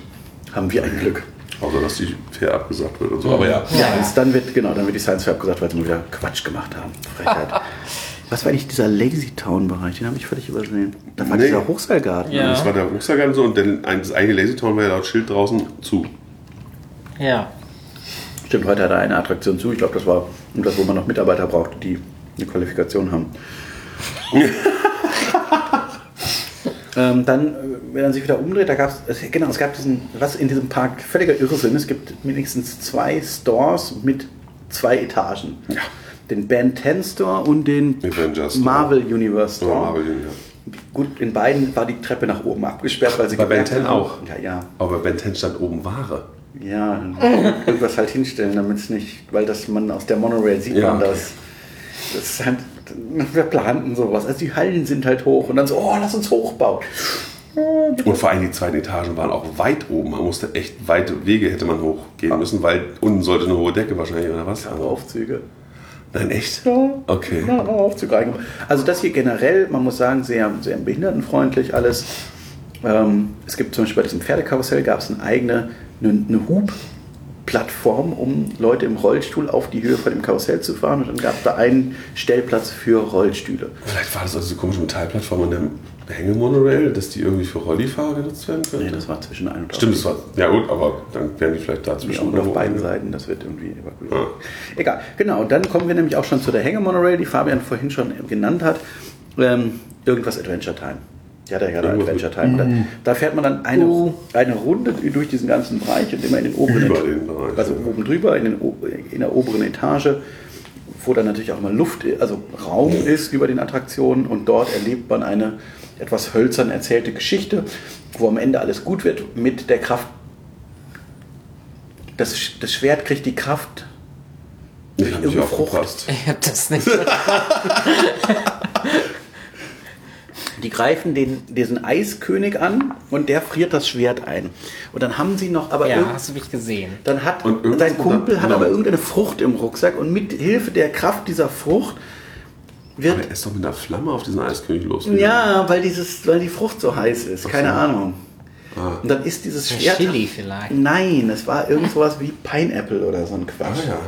Speaker 1: Haben wir ein Glück.
Speaker 3: Außer, dass die fair abgesagt wird und so. Aber ja.
Speaker 1: Ja, jetzt dann wird, genau, dann wird die Science Fair abgesagt, weil sie mal wieder Quatsch gemacht haben. Frechheit. Was war eigentlich dieser Lazy Town-Bereich? Den habe ich völlig übersehen. Da war
Speaker 3: Nee.
Speaker 1: dieser Hochseilgarten.
Speaker 2: Ja.
Speaker 3: Das war der Rucksack so und dann das eigene Lazy Town war ja laut Schild draußen zu.
Speaker 2: Ja.
Speaker 1: Stimmt, heute hat er eine Attraktion zu. Ich glaube, das war das, wo man noch Mitarbeiter brauchte, die eine Qualifikation haben. ähm, dann, äh, wenn man sich wieder umdreht, da gab es, genau, es gab diesen, was in diesem Park völliger Irrsinn. Es gibt mindestens zwei Stores mit zwei Etagen.
Speaker 3: Ja.
Speaker 1: Den Ben 10 Store und den
Speaker 3: Avengers Store.
Speaker 1: Marvel Universe
Speaker 3: Oder
Speaker 1: Store.
Speaker 3: Marvel, ja.
Speaker 1: Gut, in beiden war die Treppe nach oben abgesperrt, weil sie
Speaker 3: Bei Ben
Speaker 1: gemerkt
Speaker 3: 10
Speaker 1: haben-
Speaker 3: auch?
Speaker 1: Ja, ja.
Speaker 3: Aber bei Ben 10 stand oben Ware.
Speaker 1: Ja, irgendwas halt hinstellen, damit es nicht, weil das man aus der Monorail sieht
Speaker 3: Ja,
Speaker 1: man
Speaker 3: okay.
Speaker 1: das. Das ist halt, wir planten sowas. Also die Hallen sind halt hoch und dann so, oh, lass uns hochbauen.
Speaker 3: Und vor allem die zweiten Etagen waren auch weit oben. Man musste echt weite Wege hätte man hochgehen müssen, weil unten sollte eine hohe Decke wahrscheinlich oder was?
Speaker 1: Aber Aufzüge.
Speaker 3: Nein, echt?
Speaker 1: Ja.
Speaker 3: Okay.
Speaker 1: Ja, Aufzüge reingemacht. Also das hier generell, man muss sagen, sehr, sehr behindertenfreundlich alles. Ähm, es gibt zum Beispiel bei diesem Pferdekarussell gab es eine eigene eine, eine Hubplattform, um Leute im Rollstuhl auf die Höhe von dem Karussell zu fahren. Und dann gab es da einen Stellplatz für Rollstühle.
Speaker 3: Vielleicht war das also diese komische Metallplattform an der Hängemonorail, dass die irgendwie für Rollifahrer genutzt werden können?
Speaker 1: Nee, das war zwischen ein und
Speaker 3: Stimmt, das war. Ja gut, aber dann werden die vielleicht
Speaker 1: Ja,
Speaker 3: dazwischen.
Speaker 1: und auf beiden Seiten, das wird irgendwie evakuiert.
Speaker 3: Ja.
Speaker 1: Egal, genau. Und dann kommen wir nämlich auch schon zu der Hängemonorail, die Fabian vorhin schon genannt hat. Ähm, irgendwas Adventure Time. Ja, der gerade Adventure
Speaker 3: mit-
Speaker 1: Time. Da, da fährt man dann eine,
Speaker 2: Uh.
Speaker 1: eine Runde durch diesen ganzen Bereich und immer in den oberen
Speaker 3: Über den Bereich,
Speaker 1: Also
Speaker 3: ja.
Speaker 1: oben drüber, in, den, in der oberen Etage, wo dann natürlich auch mal Luft, also Raum ist über den Attraktionen und dort erlebt man eine etwas hölzern erzählte Geschichte, wo am Ende alles gut wird mit der Kraft. Das, das Schwert kriegt die Kraft
Speaker 3: Ich hab mich
Speaker 1: irgendeine Frucht.
Speaker 2: Ich hab das nicht.
Speaker 1: Die greifen den, diesen Eiskönig an und der friert das Schwert ein. Und dann haben sie noch, aber
Speaker 2: ja,
Speaker 1: irgend-
Speaker 2: hast du mich gesehen.
Speaker 1: dann hat
Speaker 3: Und irgendwas
Speaker 1: sein Kumpel hat aber irgendeine Frucht im Rucksack und mit Hilfe der Kraft dieser Frucht wird
Speaker 3: Aber er ist doch mit einer Flamme auf diesen Eiskönig los.
Speaker 1: ja, weil dieses, weil die Frucht so heiß ist, keine
Speaker 3: so.
Speaker 1: Ahnung.
Speaker 3: Ah.
Speaker 1: Und dann ist dieses Schwert.
Speaker 2: Chili vielleicht.
Speaker 1: Nein, es war irgend sowas wie Pineapple oder so ein Quatsch.
Speaker 3: Ah, ja.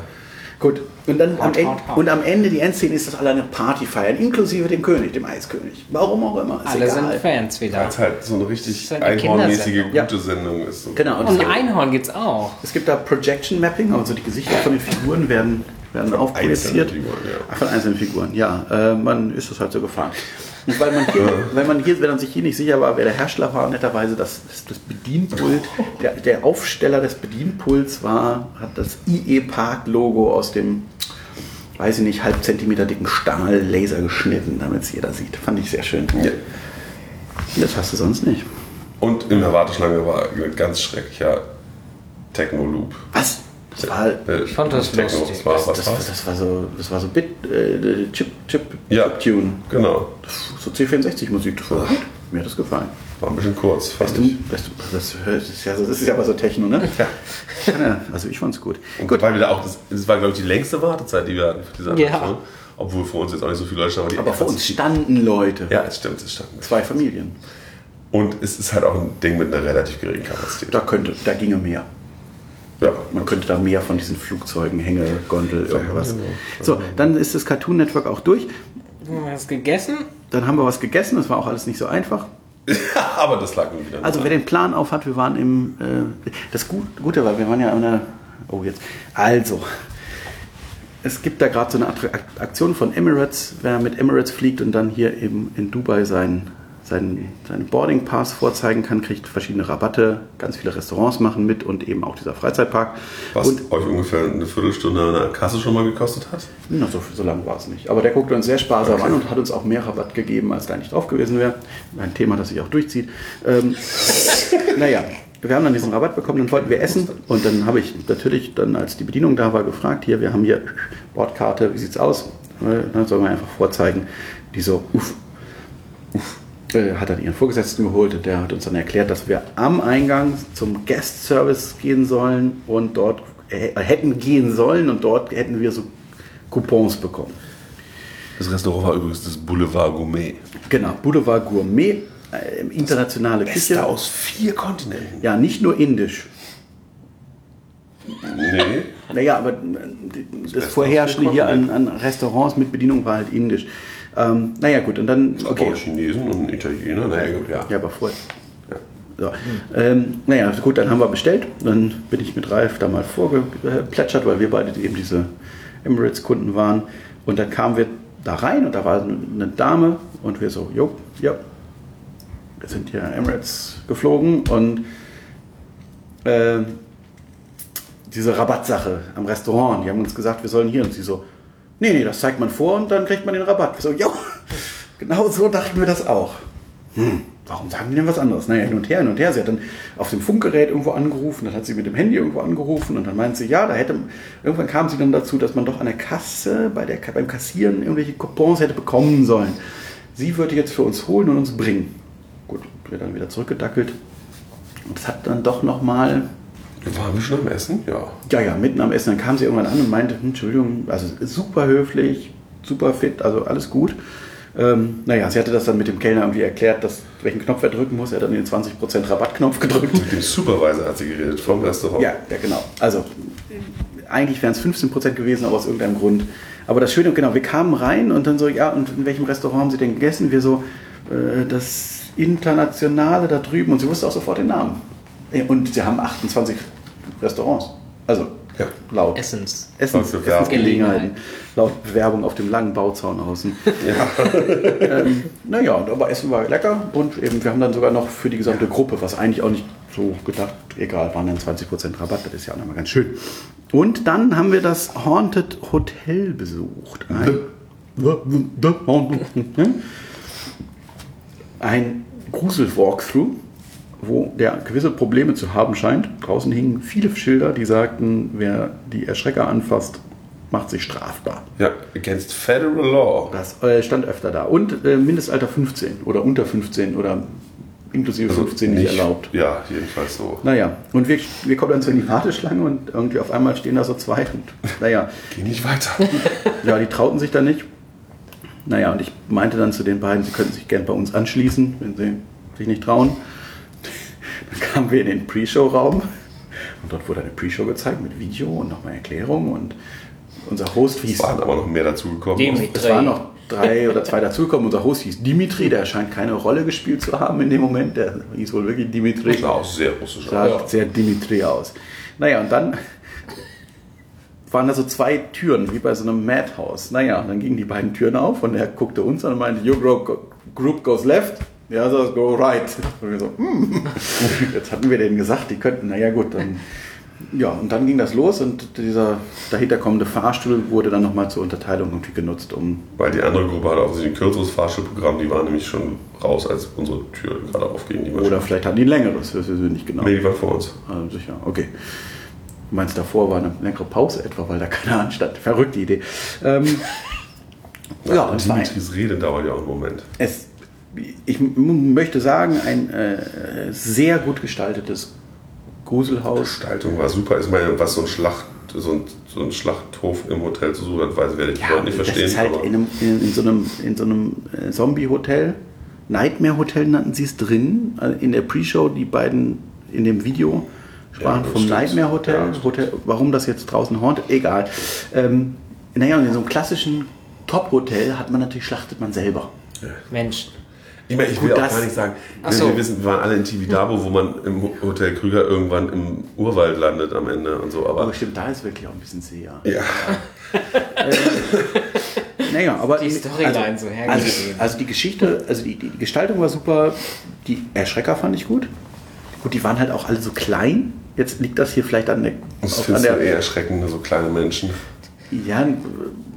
Speaker 1: Gut, und dann am,
Speaker 2: Haut,
Speaker 1: Ende,
Speaker 2: haut, haut.
Speaker 1: und am Ende, die Endszene ist, dass alle eine Party feiern, inklusive dem König, dem Eiskönig. Warum auch immer, ist
Speaker 2: Alle
Speaker 1: egal.
Speaker 2: sind Fans wieder.
Speaker 3: Weil es halt so eine richtig
Speaker 2: Das halt
Speaker 3: einhornmäßige, gute Sendung ist.
Speaker 1: Genau, und
Speaker 2: Und ein
Speaker 1: gibt,
Speaker 2: Einhorn gibt's auch.
Speaker 1: es gibt da Projection Mapping, also die Gesichter von den Figuren werden, werden aufprojiziert.
Speaker 3: einzelnen Figuren, ja.
Speaker 1: Ach, von einzelnen Figuren, ja. Äh, man ist das halt so gefahren. Und weil man, hier, weil man hier, wenn man sich hier nicht sicher war, wer der Hersteller war, netterweise das, das, das Bedienpult, der, der Aufsteller des Bedienpults war, hat das IE Park Logo aus dem, weiß ich nicht, halb Zentimeter dicken Stahl Laser geschnitten, damit es jeder sieht. Fand ich sehr schön.
Speaker 3: Ja.
Speaker 1: Das hast du sonst nicht.
Speaker 3: Und in der Warteschlange war ein ganz schrecklicher Techno-Loop.
Speaker 1: Was? Das war,
Speaker 3: Äh,
Speaker 2: Ich fand das
Speaker 3: Techno,
Speaker 2: lustig.
Speaker 3: Das war,
Speaker 1: das,
Speaker 3: war's?
Speaker 1: das war so, das war so Bit, äh, Chip, Chip,
Speaker 3: Ja.
Speaker 1: Chip Tune.
Speaker 3: Genau.
Speaker 1: So C64 Musik, das war gut. Mir hat das gefallen.
Speaker 3: War ein bisschen kurz, fand
Speaker 1: Weißt du,
Speaker 3: ich.
Speaker 1: weißt du, das, das, ist ja, so- das ist ja aber so Techno, ne? Ja. ja also ich fand's gut.
Speaker 3: Und
Speaker 1: Gut,
Speaker 3: weil wir da auch, das, das war glaube ich die längste Wartezeit, die wir hatten für diese
Speaker 2: Ja.
Speaker 3: Attraktion. Obwohl für uns jetzt auch nicht so viele Leute standen. die
Speaker 1: aber vor uns standen Leute.
Speaker 3: Ja, es stimmt, es standen.
Speaker 1: Zwei Familien.
Speaker 3: Und es ist halt auch ein Ding mit einer relativ geringen Kapazität.
Speaker 1: Da könnte, da ginge mehr.
Speaker 3: Ja.
Speaker 1: Man könnte da mehr von diesen Flugzeugen, Hänge, Gondel, irgendwas.
Speaker 3: genau.
Speaker 1: So, dann ist das Cartoon Network auch durch.
Speaker 2: Haben wir das gegessen?
Speaker 1: Dann haben wir was gegessen. Das war auch alles nicht so einfach.
Speaker 3: aber das lag nun wieder.
Speaker 1: Also wer den Plan auf hat, wir waren im, äh, das Gut, Gute war, wir waren ja an der, oh jetzt, also, es gibt da gerade so eine Aktion von Emirates, wer mit Emirates fliegt und dann hier eben in Dubai seinen, seinen, seinen Boarding Pass vorzeigen kann, kriegt verschiedene Rabatte, ganz viele Restaurants machen mit und eben auch dieser Freizeitpark.
Speaker 3: was
Speaker 1: und
Speaker 3: euch ungefähr eine Viertelstunde an der Kasse schon mal gekostet hat.
Speaker 1: na, so, so lang war es nicht. Aber der guckte uns sehr sparsam
Speaker 3: Okay.
Speaker 1: an und hat uns auch mehr Rabatt gegeben, als da nicht drauf gewesen wäre. Ein Thema, das sich auch durchzieht. Ähm, naja, wir haben dann diesen Rabatt bekommen, dann wollten wir essen. Und dann habe ich natürlich dann, als die Bedienung da war, gefragt, hier, wir haben hier Bordkarte, wie sieht's aus? Äh, Dann sollen wir einfach vorzeigen. Die so, uff, uff. Hat dann ihren Vorgesetzten geholt und der hat uns dann erklärt, dass wir am Eingang zum Guest Service gehen sollen und dort äh, hätten gehen sollen und dort hätten wir so Coupons bekommen.
Speaker 3: Das Restaurant war übrigens das Boulevard Gourmet.
Speaker 1: Genau, Boulevard Gourmet, äh, internationale
Speaker 3: Beste
Speaker 1: Küche.
Speaker 3: aus vier Kontinenten.
Speaker 1: Ja, nicht nur indisch.
Speaker 3: Nee.
Speaker 1: Naja, aber äh, das
Speaker 3: Beste
Speaker 1: Vorherrschende hier an, an Restaurants mit Bedienung war halt indisch. Ähm, naja, gut, und dann.
Speaker 3: Okay. Auch Chinesen und Italiener. Naja, gut, ja.
Speaker 1: Ja, aber vorher. So. Ähm, naja, gut, dann haben wir bestellt. Dann bin ich mit Ralf da mal vorgeplätschert, weil wir beide eben diese Emirates-Kunden waren. Und dann kamen wir da rein und da war eine Dame und wir so, jo, ja, wir sind hier Emirates geflogen und ähm, diese Rabattsache am Restaurant, die haben uns gesagt, wir sollen hier und sie so, nee, nee, das zeigt man vor und dann kriegt man den Rabatt. So, jo, genau so dachten wir das auch. Hm, warum sagen die denn was anderes? Naja, hin und her, hin und her. Sie hat dann auf dem Funkgerät irgendwo angerufen, dann hat sie mit dem Handy irgendwo angerufen und dann meinte sie, ja, da hätte, irgendwann kam sie dann dazu, dass man doch an der Kasse, bei der, beim Kassieren irgendwelche Coupons hätte bekommen sollen. Sie würde jetzt für uns holen und uns bringen. Gut, wir dann wieder zurückgedackelt. Und es hat dann doch nochmal
Speaker 3: Waren wir schon am Essen? Ja.
Speaker 1: ja, ja, mitten am Essen. Dann kam sie irgendwann an und meinte, hm, Entschuldigung, also super höflich, super fit, also alles gut. Ähm, naja, sie hatte das dann mit dem Kellner irgendwie erklärt, dass, welchen Knopf er drücken muss. Er hat dann den 20% Rabattknopf gedrückt.
Speaker 3: Mit dem Supervisor hat sie geredet vom Restaurant.
Speaker 1: Ja, ja, genau. Also eigentlich wären es 15% gewesen, aber aus irgendeinem Grund. Aber das Schöne, genau, wir kamen rein und dann so, ja, und in welchem Restaurant haben Sie denn gegessen? Wir so, äh, das Internationale da drüben. Und sie wusste auch sofort den Namen. Und sie haben 28 Restaurants. Also
Speaker 3: Ja.
Speaker 1: laut.
Speaker 2: Essens.
Speaker 1: Essens. Essensgelegenheiten. Laut Bewerbung auf dem langen Bauzaun außen. ähm, naja, aber Essen war lecker und eben, wir haben dann sogar noch für die gesamte Gruppe, was eigentlich auch nicht so gedacht, egal, waren dann 20% Rabatt, das ist ja auch nochmal ganz schön. Und dann haben wir das Haunted Hotel besucht. Ein, ein Grusel-Walkthrough, wo der gewisse Probleme zu haben scheint. Draußen hingen viele Schilder, die sagten, wer die Erschrecker anfasst, macht sich strafbar.
Speaker 3: Ja, against federal law.
Speaker 1: Das äh, stand öfter da. Und äh, Mindestalter 15 oder unter 15 oder inklusive 15 nicht, erlaubt.
Speaker 3: Ja, jedenfalls so.
Speaker 1: Naja, und wir, wir kommen dann so in die Warteschlange und irgendwie auf einmal stehen da so zwei. Und, naja,
Speaker 3: Geh nicht weiter.
Speaker 1: ja, die trauten sich da nicht. Naja, und ich meinte dann zu den beiden, sie könnten sich gern bei uns anschließen, wenn sie sich nicht trauen. Kamen wir in den Pre-Show-Raum und dort wurde eine Pre-Show gezeigt mit Video und nochmal Erklärung und unser Host
Speaker 3: Es
Speaker 1: hieß,
Speaker 3: waren aber noch mehr dazugekommen.
Speaker 2: Dimitri.
Speaker 1: es waren noch drei oder zwei dazugekommen. Unser Host hieß Dimitri, der scheint keine Rolle gespielt zu haben in dem Moment. Der hieß wohl wirklich Dimitri.
Speaker 3: Das sah auch sehr russisch
Speaker 1: Sah
Speaker 3: aus.
Speaker 1: sehr Dimitri aus. Naja, und dann waren da so zwei Türen, wie bei so einem Madhouse. Naja, und dann gingen die beiden Türen auf und er guckte uns an und meinte, your group goes left, the others go right. Und wir so, hm. Jetzt hatten wir denen gesagt, die könnten, naja gut, dann... Ja, und dann ging das los und dieser dahinter kommende Fahrstuhl wurde dann nochmal zur Unterteilung irgendwie genutzt, um
Speaker 3: Weil die andere Gruppe hatte offensichtlich ein kürzeres Fahrstuhlprogramm, die waren nämlich schon raus, als unsere Tür gerade aufging. Die
Speaker 1: oder vielleicht hatten die ein längeres, das wissen wir nicht genau.
Speaker 3: Nee, die waren vor uns.
Speaker 1: Ah, sicher, okay. Du meinst, davor war eine längere Pause etwa, weil da keiner anstand. Verrückte Idee. Ähm, ja, und war ein,
Speaker 3: Dimitris Rede dauert ja auch einen Moment.
Speaker 1: es, ich möchte sagen, ein äh, sehr gut gestaltetes Gruselhaus.
Speaker 3: Gestaltung war super. Ich meine, was so ein Schlacht, so ein, so ein Schlachthof im Hotel zu suchen hat, weiß, werde ich überhaupt nicht
Speaker 1: das
Speaker 3: verstehen.
Speaker 1: ist halt
Speaker 3: aber
Speaker 1: in, einem, in, in so einem, in so einem äh, Zombie-Hotel, Nightmare-Hotel nannten sie es drin, äh, in der Pre-Show, die beiden in dem Video sprachen
Speaker 3: das
Speaker 1: vom
Speaker 3: stimmt.
Speaker 1: Nightmare Hotel,
Speaker 3: Ja, das
Speaker 1: Hotel. Warum das jetzt draußen hauntet, egal. Ähm, naja, und in so einem klassischen Top-Hotel hat man natürlich, schlachtet man selber.
Speaker 2: Menschen.
Speaker 3: Ich meine, ich will
Speaker 1: Gut,
Speaker 3: auch
Speaker 1: das-
Speaker 3: gar nicht sagen,
Speaker 2: so.
Speaker 3: wir wissen, wir waren alle in Tibidabo, wo man im Hotel Krüger irgendwann im Urwald landet am Ende und so, aber
Speaker 1: Aber stimmt, da ist wirklich auch ein bisschen sehr.
Speaker 3: ja,
Speaker 1: Naja, aber
Speaker 2: Die Storyline so
Speaker 1: also,
Speaker 2: hergegeben.
Speaker 1: also die Geschichte, also die, die Gestaltung war super, die Erschrecker fand ich gut. Gut, die waren halt auch alle so klein. Jetzt liegt das hier vielleicht an der,
Speaker 3: das
Speaker 1: auch an
Speaker 3: findest du
Speaker 1: der
Speaker 3: eher erschreckend, so kleine Menschen.
Speaker 1: Ja,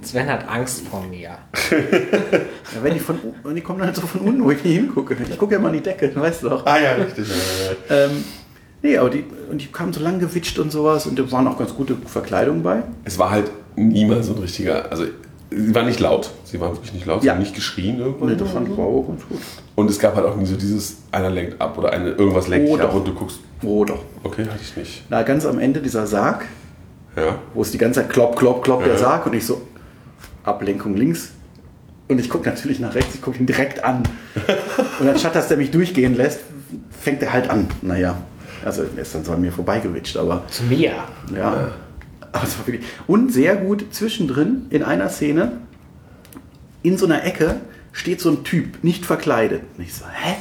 Speaker 2: Sven hat Angst vor mir.
Speaker 1: Ja, wenn die, von, wenn die kommen dann halt so von unten, wo ich nicht hingucke. Ich gucke ja mal an die Decke, weißt du doch.
Speaker 3: Ah ja, richtig.
Speaker 1: Ähm, nee, aber die, und die kamen so lang gewitscht und sowas und da waren auch ganz gute Verkleidungen bei.
Speaker 3: Es war halt niemals so ein richtiger, also sie waren nicht laut, sie waren wirklich nicht laut, sie
Speaker 1: Ja.
Speaker 3: haben nicht geschrien irgendwann.
Speaker 1: Nee, das fand ich auch ganz gut.
Speaker 3: Und es gab halt auch nie so dieses, einer lenkt ab oder eine, irgendwas lenkt
Speaker 1: Oh,
Speaker 3: dich ab
Speaker 1: doch.
Speaker 3: und du guckst,
Speaker 1: Oh doch.
Speaker 3: okay, hatte ich nicht.
Speaker 1: Na, ganz am Ende dieser Sarg,
Speaker 3: Ja.
Speaker 1: wo es die ganze Zeit klopp, klopp, klopp, der
Speaker 3: Ja.
Speaker 1: Sarg und ich so, Ablenkung links. Und ich gucke natürlich nach rechts, ich gucke ihn direkt an. Und anstatt dass der mich durchgehen lässt, fängt er halt an. Naja, also er ist dann so an mir vorbeigewitscht, aber
Speaker 2: Zu mir.
Speaker 1: ja. War wirklich. Und sehr gut zwischendrin in einer Szene, in so einer Ecke, steht so ein Typ, nicht verkleidet. Und ich so, hä?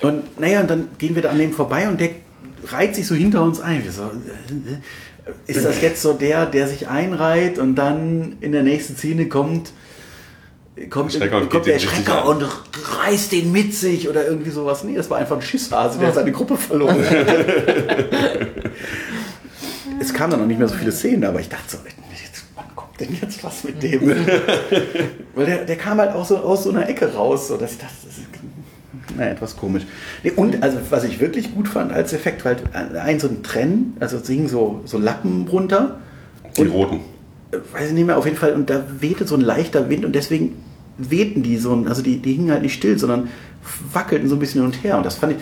Speaker 1: Und naja, und dann gehen wir da an dem vorbei und der reiht sich so hinter uns ein. So, äh, äh, ist das jetzt so der, der sich einreiht und dann in der nächsten Szene kommt, kommt,
Speaker 3: Der Schrecker und
Speaker 1: kommt der Schrecker und reißt den mit sich oder irgendwie sowas? Nee, das war einfach ein Schisshase, der seine Gruppe verloren hat. es kamen dann noch nicht mehr so viele Szenen, aber ich dachte so, wann kommt denn jetzt was mit dem? Weil der, der kam halt auch so aus so einer Ecke raus, so dass ich dachte, das ist na, etwas komisch. Nee, und also was ich wirklich gut fand als Effekt, weil ein so ein Trenn, also es hingen so, so Lappen runter,
Speaker 3: Die roten.
Speaker 1: äh, weiß ich nicht mehr, auf jeden Fall, und da wehte so ein leichter Wind und deswegen wehten die so, also die, die hingen halt nicht still, sondern wackelten so ein bisschen hin und her und das fand ich,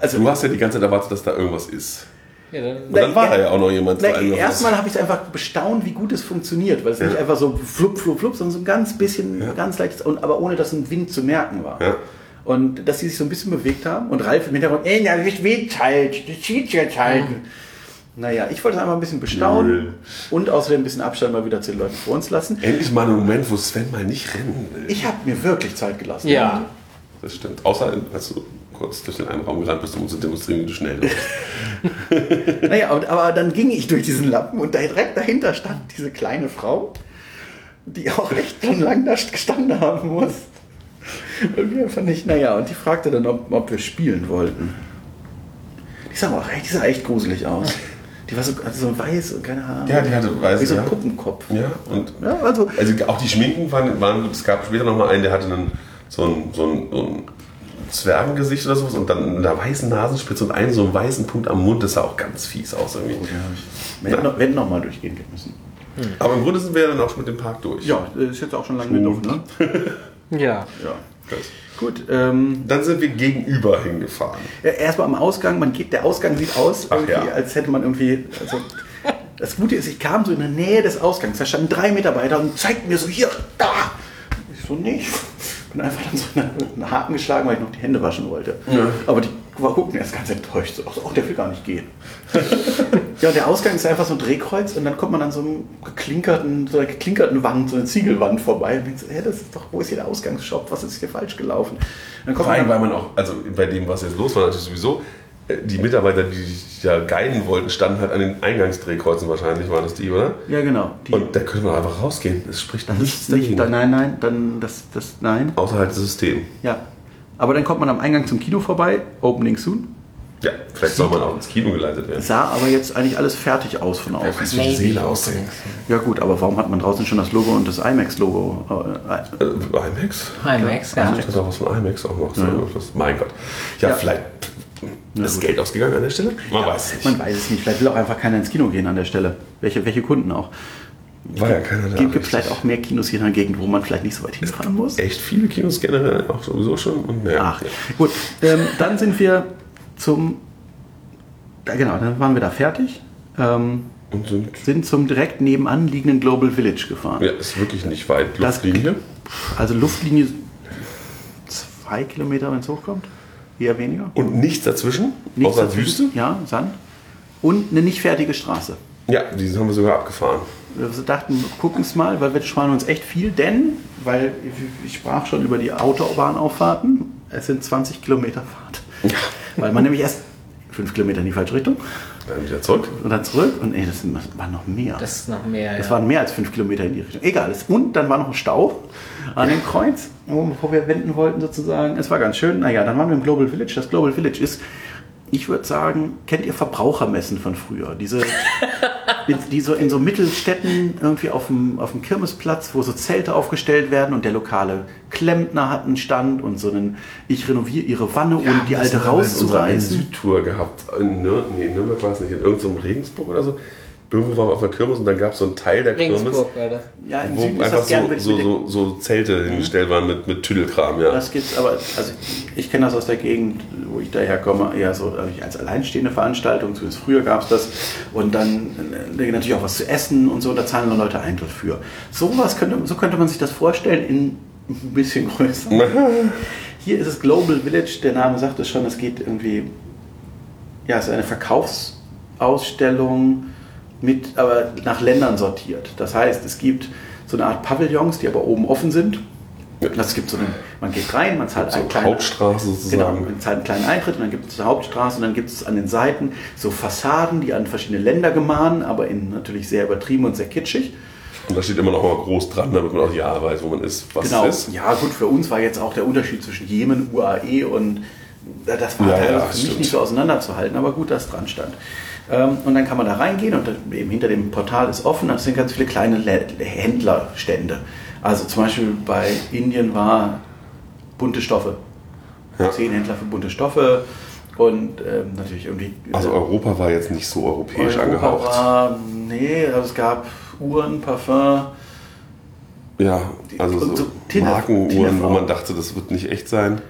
Speaker 1: also
Speaker 3: Du hast ja die ganze Zeit erwartet, dass da irgendwas ist.
Speaker 2: Ja, dann,
Speaker 3: Und dann war da ja auch noch jemand.
Speaker 1: Erstmal habe ich es einfach bestaunt, wie gut es funktioniert, weil es nicht einfach so flupp, flupp, flupp, sondern so ein ganz bisschen, ganz leichtes, und, aber ohne dass ein Wind zu merken war.
Speaker 3: Ja.
Speaker 1: Und dass sie sich so ein bisschen bewegt haben und Ralf im Hintergrund, ey, ja, ich weht halt, das zieht jetzt halt. Naja, ich wollte es einfach ein bisschen bestaunen
Speaker 3: Nö.
Speaker 1: und außerdem ein bisschen Abstand mal wieder zu den Leuten vor uns lassen.
Speaker 3: Endlich mal ein Moment, wo Sven mal nicht rennen will.
Speaker 1: Ich habe mir wirklich Zeit gelassen.
Speaker 2: ja.
Speaker 3: Das stimmt. Außer als du kurz durch den einen Raum gerannt bist, um zu demonstrieren, wie du schnell bist.
Speaker 1: Naja, und, aber dann ging ich durch diesen Lappen und da direkt dahinter stand diese kleine Frau, die auch echt schon lang da gestanden haben muss. Und wir fand ich, naja, und die fragte dann, ob, ob wir spielen wollten. Die sah auch echt, die sah echt gruselig aus. Die war so, also so weiß, und keine Ahnung.
Speaker 3: Ja, die hatte weiß,
Speaker 1: Wie so ein
Speaker 3: ja.
Speaker 1: Puppenkopf.
Speaker 3: Ja, und
Speaker 1: Ja, also,
Speaker 3: also auch die Schminken waren, waren gut. Es gab später noch mal einen, der hatte einen, so, ein, so, ein, so ein Zwergengesicht oder sowas und dann eine weißen Nasenspitze und einen so einen weißen Punkt am Mund. Das sah auch ganz fies aus irgendwie.
Speaker 1: wir hätten noch, wir hätten noch mal durchgehen müssen.
Speaker 3: Aber im Grunde sind wir ja dann auch schon mit dem Park durch.
Speaker 1: Ja, ist jetzt auch schon lange genug, ne?
Speaker 2: Ja.
Speaker 1: Ja. Gut, ähm,
Speaker 3: Dann sind wir gegenüber hingefahren.
Speaker 1: erstmal am Ausgang, man geht, der Ausgang sieht aus,
Speaker 3: ja.
Speaker 1: als hätte man irgendwie. Also, das Gute ist, ich kam so in der Nähe des Ausgangs, da standen drei Mitarbeiter und zeigten mir so, hier, da. Ich so, nee, ich bin einfach dann so einen, Haken geschlagen, weil ich noch die Hände waschen wollte. Aber die war- guckten erst ganz enttäuscht, so, ach, der will gar nicht gehen. ja, und der Ausgang ist einfach so ein Drehkreuz und dann kommt man an so einem geklinkerten, so einer geklinkerten Wand, so eine Ziegelwand vorbei und denkt so, hä, das ist doch, wo ist hier der Ausgangsshop, was ist hier falsch gelaufen? Dann kommt
Speaker 3: Vor allem, weil man auch, also bei dem, was jetzt los war, natürlich sowieso, die Mitarbeiter, die sich ja geinen wollten, standen halt an den Eingangsdrehkreuzen wahrscheinlich, waren das die, oder?
Speaker 1: ja, genau. Die,
Speaker 3: Und da könnte man einfach rausgehen. Es spricht
Speaker 1: das
Speaker 3: nichts
Speaker 1: nicht,
Speaker 3: dagegen.
Speaker 1: dann, nein, nein, dann das, das, nein.
Speaker 3: Außer halt das System.
Speaker 1: Ja. Aber dann kommt man am Eingang zum Kino vorbei, Opening soon.
Speaker 3: Ja, vielleicht soll man auch ins Kino geleitet werden.
Speaker 1: Sah aber jetzt eigentlich alles fertig aus von außen.
Speaker 3: wie die Seele aussehen.
Speaker 1: Ja gut, aber warum hat man draußen schon das Logo und das IMAX-Logo? Äh,
Speaker 3: Äh, IMAX?
Speaker 2: IMAX, ja.
Speaker 3: Ich hatte auch was von IMAX auch noch. So, was- Mein Gott. Ja,
Speaker 1: Ja.
Speaker 3: vielleicht ist Geld ausgegangen an der Stelle? Man weiß nicht.
Speaker 1: Man weiß es nicht. Vielleicht will auch einfach keiner ins Kino gehen an der Stelle. Welche, welche Kunden auch?
Speaker 3: War ja keiner da.
Speaker 1: Gibt es vielleicht auch mehr Kinos hier in der Gegend, wo man vielleicht nicht so weit hinfahren muss?
Speaker 3: Echt viele Kinos generell auch sowieso schon. Und naja.
Speaker 1: Ach, gut. Ähm, dann sind wir zum. Da, genau, dann waren wir da fertig. Ähm,
Speaker 3: Und sind,
Speaker 1: sind zum direkt nebenan liegenden Global Village gefahren.
Speaker 3: ja, ist wirklich nicht weit.
Speaker 1: Das-
Speaker 3: Luftlinie.
Speaker 1: Also Luftlinie zwei Kilometer, wenn es hochkommt. Eher weniger.
Speaker 3: Und nichts dazwischen?
Speaker 1: Nichts
Speaker 3: außer
Speaker 1: dazwischen.
Speaker 3: Wüste?
Speaker 1: Ja, Sand. Und eine nicht fertige Straße.
Speaker 3: Ja, die haben wir sogar abgefahren.
Speaker 1: Wir dachten, gucken es mal, weil wir sparen uns echt viel, denn, weil ich sprach schon über die Autobahnauffahrten, es sind 20 Kilometer Fahrt. Weil man nämlich erst 5 Kilometer in die falsche Richtung
Speaker 3: Dann wieder zurück.
Speaker 1: und dann zurück und ey, das waren noch mehr.
Speaker 2: Das ist noch mehr.
Speaker 1: Es
Speaker 2: ja.
Speaker 1: waren mehr als 5 Kilometer in die Richtung. Egal. Und dann war noch ein Stau an dem Kreuz, wo- bevor wir wenden wollten sozusagen. Es war ganz schön. Naja, dann waren wir im Global Village. Das Global Village ist, ich würde sagen, kennt ihr Verbrauchermessen von früher? Diese, die so in so Mittelstädten irgendwie auf dem, auf dem Kirmesplatz, wo so Zelte aufgestellt werden und der lokale Klempner hat einen Stand und so einen, ich renoviere ihre Wanne, ohne die alte rauszureißen.
Speaker 3: Südtour gehabt. In Nür nee, in Nürnberg war es nicht. In irgendeinem Regensburg oder so. Irgendwo waren wir auf der Kirmes und dann gab es so einen Teil der Kirmes.
Speaker 1: Ja, im
Speaker 3: wo einfach so, so, so, so Zelte hingestellt waren mit, mit Tüdelkram. Ja.
Speaker 1: Das gibt's aber, also ich kenne das aus der Gegend, wo ich daher komme, eher so als alleinstehende Veranstaltung, zumindest früher gab es das. Und dann äh, natürlich auch was zu essen und so, da zahlen dann Leute Eintritt für. So, was könnte, so könnte man sich das vorstellen in ein bisschen größer. Hier ist es Global Village, der Name sagt es schon, es geht irgendwie, ja, es ist eine Verkaufsausstellung mit, aber nach Ländern sortiert. Das heißt, es gibt so eine Art Pavillons, die aber oben offen sind. Also es gibt so einen, man geht rein, man zahlt
Speaker 3: so
Speaker 1: einen kleinen,
Speaker 3: Hauptstraße
Speaker 1: genau, man zahlt einen kleinen Eintritt und dann gibt es eine Hauptstraße und dann gibt es an den Seiten so Fassaden, die an verschiedene Länder gemahnen, aber in natürlich sehr übertrieben und sehr kitschig.
Speaker 3: Und da steht immer noch mal groß dran, damit man auch ja weiß, wo man ist, was
Speaker 1: Genau.
Speaker 3: es ist.
Speaker 1: Ja, gut, für uns war jetzt auch der Unterschied zwischen Jemen, UAE und das war
Speaker 3: Ja,
Speaker 1: teilweise
Speaker 3: ja,
Speaker 1: für mich
Speaker 3: stimmt.
Speaker 1: nicht so auseinanderzuhalten, aber gut, dass dran stand. Ähm, Und dann kann man da reingehen und eben hinter dem Portal ist offen, das sind ganz viele kleine Händlerstände. Also zum Beispiel bei Indien war bunte Stoffe.
Speaker 3: Ja.
Speaker 1: Zehn Händler für bunte Stoffe und ähm, natürlich irgendwie.
Speaker 3: Also Europa war jetzt nicht so europäisch
Speaker 1: Europa
Speaker 3: angehaucht.
Speaker 1: War, nee, also es gab Uhren, Parfum,
Speaker 3: Ja, also so
Speaker 1: so
Speaker 3: Markenuhren, wo man dachte, das wird nicht echt sein.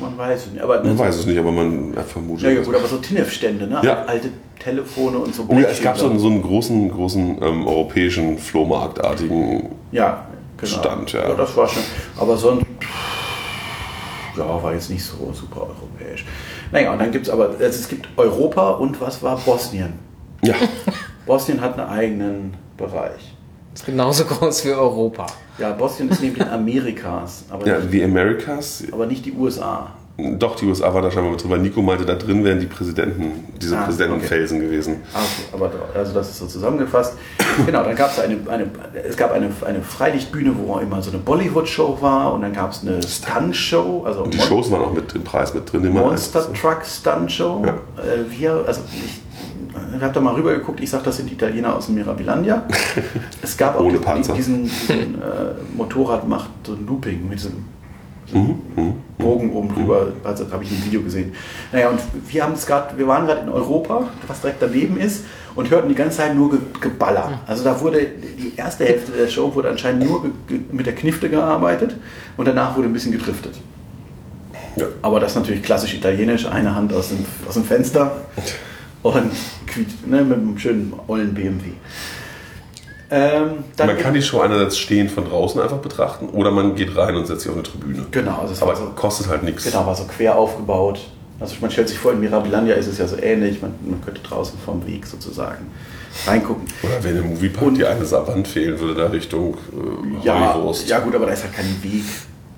Speaker 1: Man weiß es nicht. Aber
Speaker 3: Man weiß es nicht, aber man ja, vermutet
Speaker 1: Ja, ja gut, aber so Tinef-Stände, ne?
Speaker 3: Ja.
Speaker 1: Alte Telefone und so.
Speaker 3: Oh ja, es gab so einen, so einen großen, großen ähm, europäischen Flohmarktartigen.
Speaker 1: ja, genau.
Speaker 3: Stand, ja.
Speaker 1: Das war schon. Aber sonst. Ja, war jetzt nicht so super europäisch. Naja, und dann gibt es aber. Also es gibt Europa und was war Bosnien?
Speaker 3: Ja,
Speaker 1: Bosnien hat einen eigenen Bereich.
Speaker 2: Ist genauso groß wie Europa.
Speaker 1: Ja, Bosnien ist neben den Amerikas, aber,
Speaker 3: ja, die Americas.
Speaker 1: aber nicht die USA.
Speaker 3: Doch, die USA war da scheinbar mit drin, weil Nico meinte, da drin wären die Präsidenten, diese
Speaker 1: Ah,
Speaker 3: Präsidentenfelsen gewesen.
Speaker 1: Ah, okay, aber also das ist so zusammengefasst. Genau, dann gab es eine, eine, es gab eine, eine Freilichtbühne, wo immer so eine Bollywood-Show war und dann gab es eine Stunt-Show, also
Speaker 3: Und die
Speaker 1: Mon-
Speaker 3: Shows waren auch mit im Preis mit drin. Immer
Speaker 1: Monster Truck Stunt Show.
Speaker 3: Ja.
Speaker 1: Äh, wir, also ich, ich habe da mal rübergeguckt, ich sag, das sind Italiener aus dem Mirabilandia. Es gab auch
Speaker 3: Ohne
Speaker 1: diesen, diesen, diesen äh, Motorrad macht so ein Looping mit diesem
Speaker 3: Mhm, mhm.
Speaker 1: Bogen oben drüber, also habe ich im Video gesehen. Naja, und wir haben es gerade, wir waren gerade in Europa, was direkt daneben ist, und hörten die ganze Zeit nur Ge Geballer. Also da wurde die erste Hälfte der Show wurde anscheinend nur mit der Knifte gearbeitet und danach wurde ein bisschen gedriftet.
Speaker 3: Ja.
Speaker 1: Aber das ist natürlich klassisch italienisch, eine Hand aus dem, aus dem Fenster und ne, mit einem schönen ollen BMW. Ähm,
Speaker 3: Man kann die Show einerseits stehend von draußen einfach betrachten oder man geht rein und setzt sich auf eine Tribüne.
Speaker 1: Genau, also es
Speaker 3: Aber
Speaker 1: so,
Speaker 3: kostet halt nichts.
Speaker 1: genau, war so quer aufgebaut. Also man stellt sich vor, in Mirabilandia ist es ja so ähnlich, man, man könnte draußen vom Weg sozusagen reingucken.
Speaker 3: Oder wenn im Moviepark
Speaker 1: Und-
Speaker 3: die eine Wand fehlen würde, da Richtung äh,
Speaker 1: Ja, ja gut, aber da ist halt kein Weg.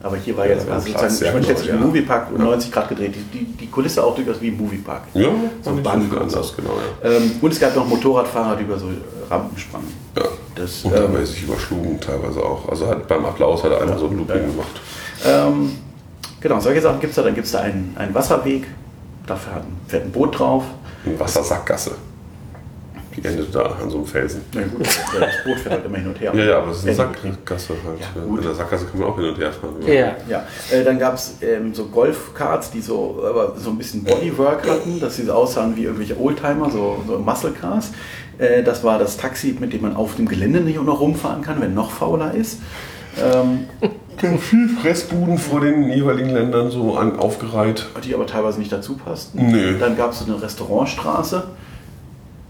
Speaker 1: Aber hier war
Speaker 3: Ja,
Speaker 1: ja,
Speaker 3: das war
Speaker 1: also sozusagen,
Speaker 3: ja,
Speaker 1: ich meine, jetzt
Speaker 3: genau,
Speaker 1: im
Speaker 3: ja.
Speaker 1: Moviepark und 90 Grad gedreht. Die, die, die Kulisse auch durchaus wie im Moviepark.
Speaker 3: Ja,
Speaker 1: So
Speaker 3: so
Speaker 1: und so.
Speaker 3: genau, ja.
Speaker 1: Ähm, und es gab noch Motorradfahrer, die über so Rampen sprangen.
Speaker 3: ja.
Speaker 1: Das,
Speaker 3: Und
Speaker 1: ähm,
Speaker 3: dabei sich überschlugen teilweise auch. Also hat, beim Applaus hat einer so ein Looping
Speaker 1: Ja, ja.
Speaker 3: gemacht.
Speaker 1: Ähm, genau, solche Sachen gibt es da. Dann gibt es da einen, einen Wasserweg. Ein, fährt ein Boot drauf.
Speaker 3: Eine Wassersackgasse. Die endet da an so einem Felsen.
Speaker 1: Na gut, das Boot fährt halt immer hin und her.
Speaker 3: Ja, ja, aber es ist eine. Sackgasse halt.
Speaker 1: Ja,
Speaker 3: Ja,
Speaker 1: gut.
Speaker 3: In der Sackgasse kann man auch hin und her fahren.
Speaker 2: Ja.
Speaker 1: Ja, äh, dann gab es ähm, so Golfkarts, die so, aber so ein bisschen Bodywork hatten, dass sie so aussahen wie irgendwelche Oldtimer, so, so Muscle Cars. Äh, das war das Taxi, mit dem man auf dem Gelände nicht noch rumfahren kann, wenn noch fauler ist. Ähm,
Speaker 3: Ganz viel Fressbuden vor den jeweiligen Ländern so an, aufgereiht.
Speaker 1: die aber teilweise nicht dazu passten.
Speaker 3: Nö.
Speaker 1: Dann gab es so eine Restaurantstraße,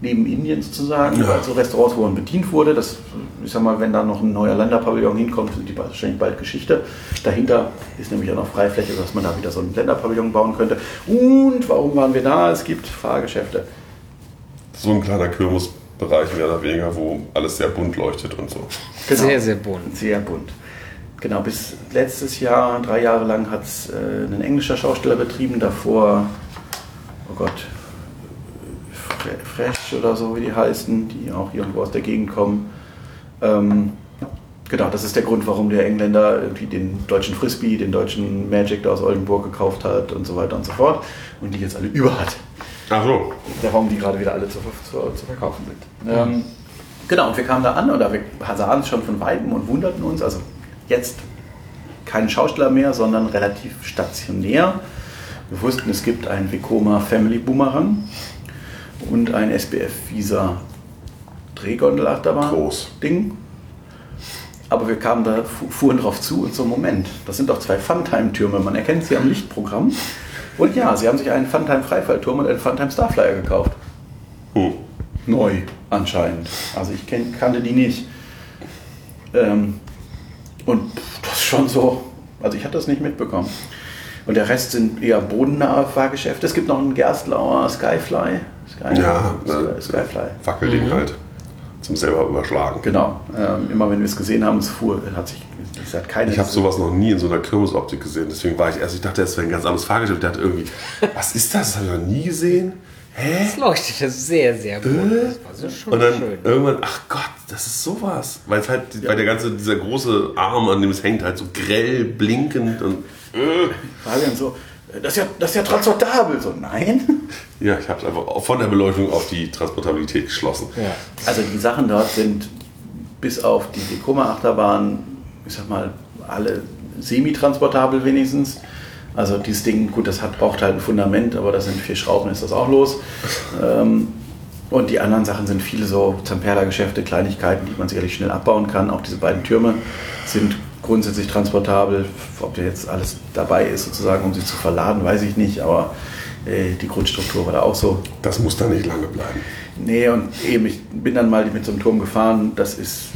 Speaker 1: neben Indien sozusagen,
Speaker 3: Ja.
Speaker 1: also Restaurants, wo man bedient wurde. Das, ich sag mal, wenn da noch ein neuer Länderpavillon hinkommt, sind die wahrscheinlich bald Geschichte. Dahinter ist nämlich auch noch Freifläche, dass man da wieder so einen Länderpavillon bauen könnte. Und warum waren wir da? Es gibt Fahrgeschäfte.
Speaker 3: So ein kleiner Kirmesbereich mehr oder weniger, wo alles sehr bunt leuchtet und so.
Speaker 1: Genau.
Speaker 2: Sehr, sehr bunt.
Speaker 1: Sehr bunt. Genau, bis letztes Jahr, drei Jahre lang, hat es äh, ein englischer Schausteller betrieben. Davor, oh Gott, Fresh oder so, wie die heißen, die auch irgendwo aus der Gegend kommen. Ähm, genau, das ist der Grund, warum der Engländer irgendwie den deutschen Frisbee, den deutschen Magic da aus Oldenburg gekauft hat und so weiter und so fort. Und die jetzt alle über hat.
Speaker 3: Ach so.
Speaker 1: Warum die gerade wieder alle zu, zu, zu verkaufen sind. Ähm, genau, und wir kamen da an oder wir sahen es schon von Weitem und wunderten uns. Also jetzt kein Schausteller mehr, sondern relativ stationär. Wir wussten, es gibt einen Vekoma Family Boomerang und ein SBF Visa Drehgondelachterbahn.
Speaker 3: Groß.
Speaker 1: Ding. Aber wir kamen da, fu- fuhren drauf zu und so, Moment, das sind doch zwei Funtime-Türme. Man erkennt sie am Lichtprogramm. Und ja, sie haben sich einen Funtime-Freifallturm und einen Funtime Starflyer gekauft.
Speaker 3: Hm.
Speaker 1: Neu, anscheinend. Also ich kenn, kannte die nicht. Ähm, und das ist schon so, also ich hatte das nicht mitbekommen. Und der Rest sind eher bodennahe Fahrgeschäfte. Es gibt noch einen Gerstlauer Skyfly. Sky,
Speaker 3: Ja,
Speaker 1: Sky,
Speaker 3: äh,
Speaker 1: Skyfly.
Speaker 3: Wackelding halt. Zum selber überschlagen.
Speaker 1: Genau. Ähm, immer wenn wir es gesehen haben, es fuhr, hat sich, es hat keine.
Speaker 3: Ich habe sowas noch nie in so einer Kirmesoptik gesehen. Deswegen war ich erst, ich dachte, das wäre ein ganz anderes Fahrgeschäft. Ich dachte irgendwie, was ist das? Das habe ich noch nie gesehen. Hä?
Speaker 2: Es leuchtete sehr, sehr bunt. Das war so schon
Speaker 3: Und dann
Speaker 2: schön.
Speaker 3: irgendwann, ach Gott, das ist sowas. Weil es halt, weil der ganze, dieser große Arm, an dem es hängt, halt so grell blinkend und.
Speaker 1: Fabian so, das ist ja, das ist ja transportabel. So, nein.
Speaker 3: Ja, ich habe es einfach von der Beleuchtung auf die Transportabilität geschlossen.
Speaker 2: Ja.
Speaker 1: Also die Sachen dort sind bis auf die Vekoma-Achterbahn, ich sag mal, alle semi-transportabel wenigstens. Also dieses Ding, gut, das hat, braucht halt ein Fundament, aber das sind vier Schrauben, ist das auch los. Ähm, und die anderen Sachen sind viele so Zamperla-Geschäfte, Kleinigkeiten, die man sicherlich schnell abbauen kann. Auch diese beiden Türme sind grundsätzlich transportabel. Ob da jetzt alles dabei ist, sozusagen, um sie zu verladen, weiß ich nicht. Aber äh, die Grundstruktur war da auch so.
Speaker 3: Das muss da nicht lange bleiben.
Speaker 1: Nee, und eben, ich bin dann mal mit so einem Turm gefahren. Das ist,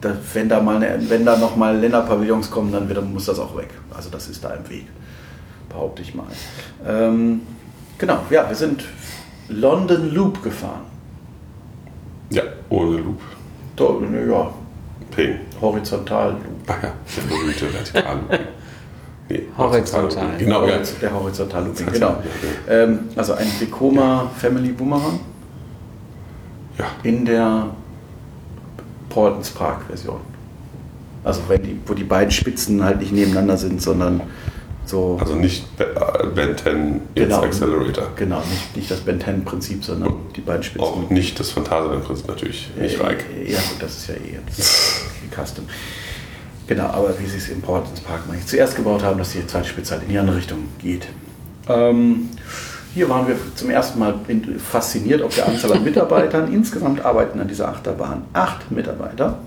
Speaker 1: da, wenn, da mal eine, wenn da noch mal Länderpavillons kommen, dann wird, muss das auch weg. Also das ist da im Weg, behaupte ich mal. Ähm, genau, ja, wir sind London Loop gefahren.
Speaker 3: Ja, ohne Loop.
Speaker 1: Ja,
Speaker 3: Ping.
Speaker 1: horizontal.
Speaker 3: Ach ja, der berühmte vertikale Loop. Nee,
Speaker 2: Horizontal.
Speaker 3: Loop. Genau, ja.
Speaker 1: Der horizontal Looping, genau.
Speaker 3: ja,
Speaker 1: Ähm, also ein Vekoma Family Boomerang
Speaker 3: ja.
Speaker 1: in der Portons Park Version. Also wenn die, wo die beiden Spitzen halt nicht nebeneinander sind, sondern so
Speaker 3: Also nicht äh, Ben 10 ins
Speaker 1: Genau.
Speaker 3: Accelerator.
Speaker 1: genau nicht, nicht das Ben 10 Prinzip, sondern die beiden Spitzen.
Speaker 3: Auch nicht das Phantasialand-Prinzip natürlich. Nicht
Speaker 1: Äh,
Speaker 3: Reik.
Speaker 1: Ja, gut, das ist ja eh jetzt Custom. Genau, aber wie sie es im Portons Park mal zuerst gebaut haben, dass die zweite Spitze halt in die andere Richtung geht. Ähm, hier waren wir zum ersten Mal in- fasziniert auf der Anzahl an Mitarbeitern. Insgesamt arbeiten an dieser Achterbahn acht Mitarbeiter.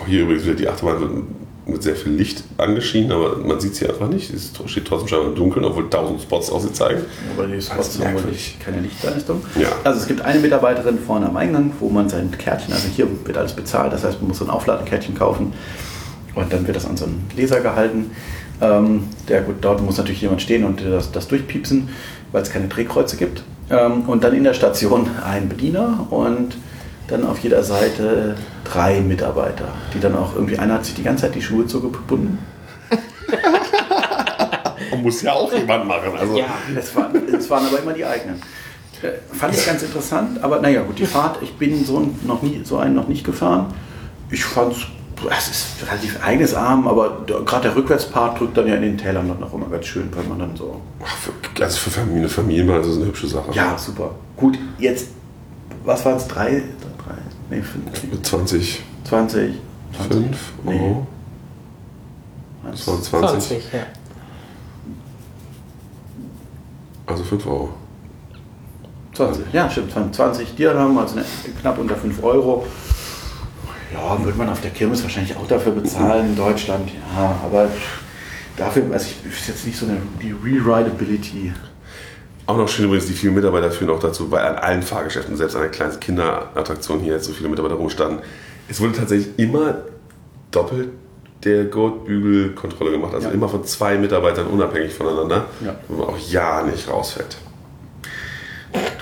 Speaker 3: Auch hier übrigens wieder die Achterbahn mit sehr viel Licht angeschienen, aber man sieht sie einfach nicht. Es steht trotzdem scheinbar im Dunkeln, obwohl tausend Spots auch sie zeigen.
Speaker 1: Aber die ist
Speaker 3: Alles
Speaker 1: trotzdem wohl nicht- keine Lichtleistung.
Speaker 3: Ja.
Speaker 1: Also es gibt eine Mitarbeiterin vorne am Eingang, wo man sein Kärtchen, also hier wird alles bezahlt, das heißt man muss so ein Aufladekärtchen kaufen und dann wird das an so einen Laser gehalten. Ähm, der, gut, dort muss natürlich jemand stehen und das, das durchpiepsen, weil es keine Drehkreuze gibt. Ähm, und dann in der Station ein Bediener und dann auf jeder Seite drei Mitarbeiter, die dann auch irgendwie, einer hat sich die ganze Zeit die Schuhe zugebunden.
Speaker 3: Und muss ja auch jemand machen. Also,
Speaker 2: Ja.
Speaker 1: Es waren, es waren aber immer die eigenen. Äh, Fand ich ganz interessant, aber naja, gut, die Fahrt, ich bin so, noch nie, so einen noch nicht gefahren. Ich fand es, es ist relativ eigenes Arm, aber gerade der Rückwärtspart drückt dann ja in den Tälern dann auch immer ganz schön, weil man dann so.
Speaker 3: also für Familie, Familienbahn ist das eine hübsche Sache.
Speaker 1: Ja, super. Gut, jetzt, was waren es? Drei, drei, nee, fünf,
Speaker 3: Mit 20,
Speaker 1: 20, 20.
Speaker 3: 5
Speaker 1: Nee.
Speaker 3: Euro. Das waren 20.
Speaker 2: 20, ja.
Speaker 3: Also 5 Euro.
Speaker 1: 20, ja, stimmt. 20 Dirham, also ne- knapp unter 5 Euro. Ja, würde man auf der Kirmes wahrscheinlich auch dafür bezahlen in Deutschland. Ja, aber dafür, also ich ist jetzt nicht so eine die Rewritability.
Speaker 3: Auch noch schön übrigens, die vielen Mitarbeiter führen auch dazu, weil an allen Fahrgeschäften, selbst an der kleinen Kinderattraktion hier jetzt so viele Mitarbeiter rumstanden, es wurde tatsächlich immer doppelt der Gurtbügelkontrolle gemacht. Also
Speaker 1: Ja.
Speaker 3: immer von zwei Mitarbeitern unabhängig voneinander,
Speaker 1: Ja.
Speaker 3: wo man auch ja nicht rausfällt.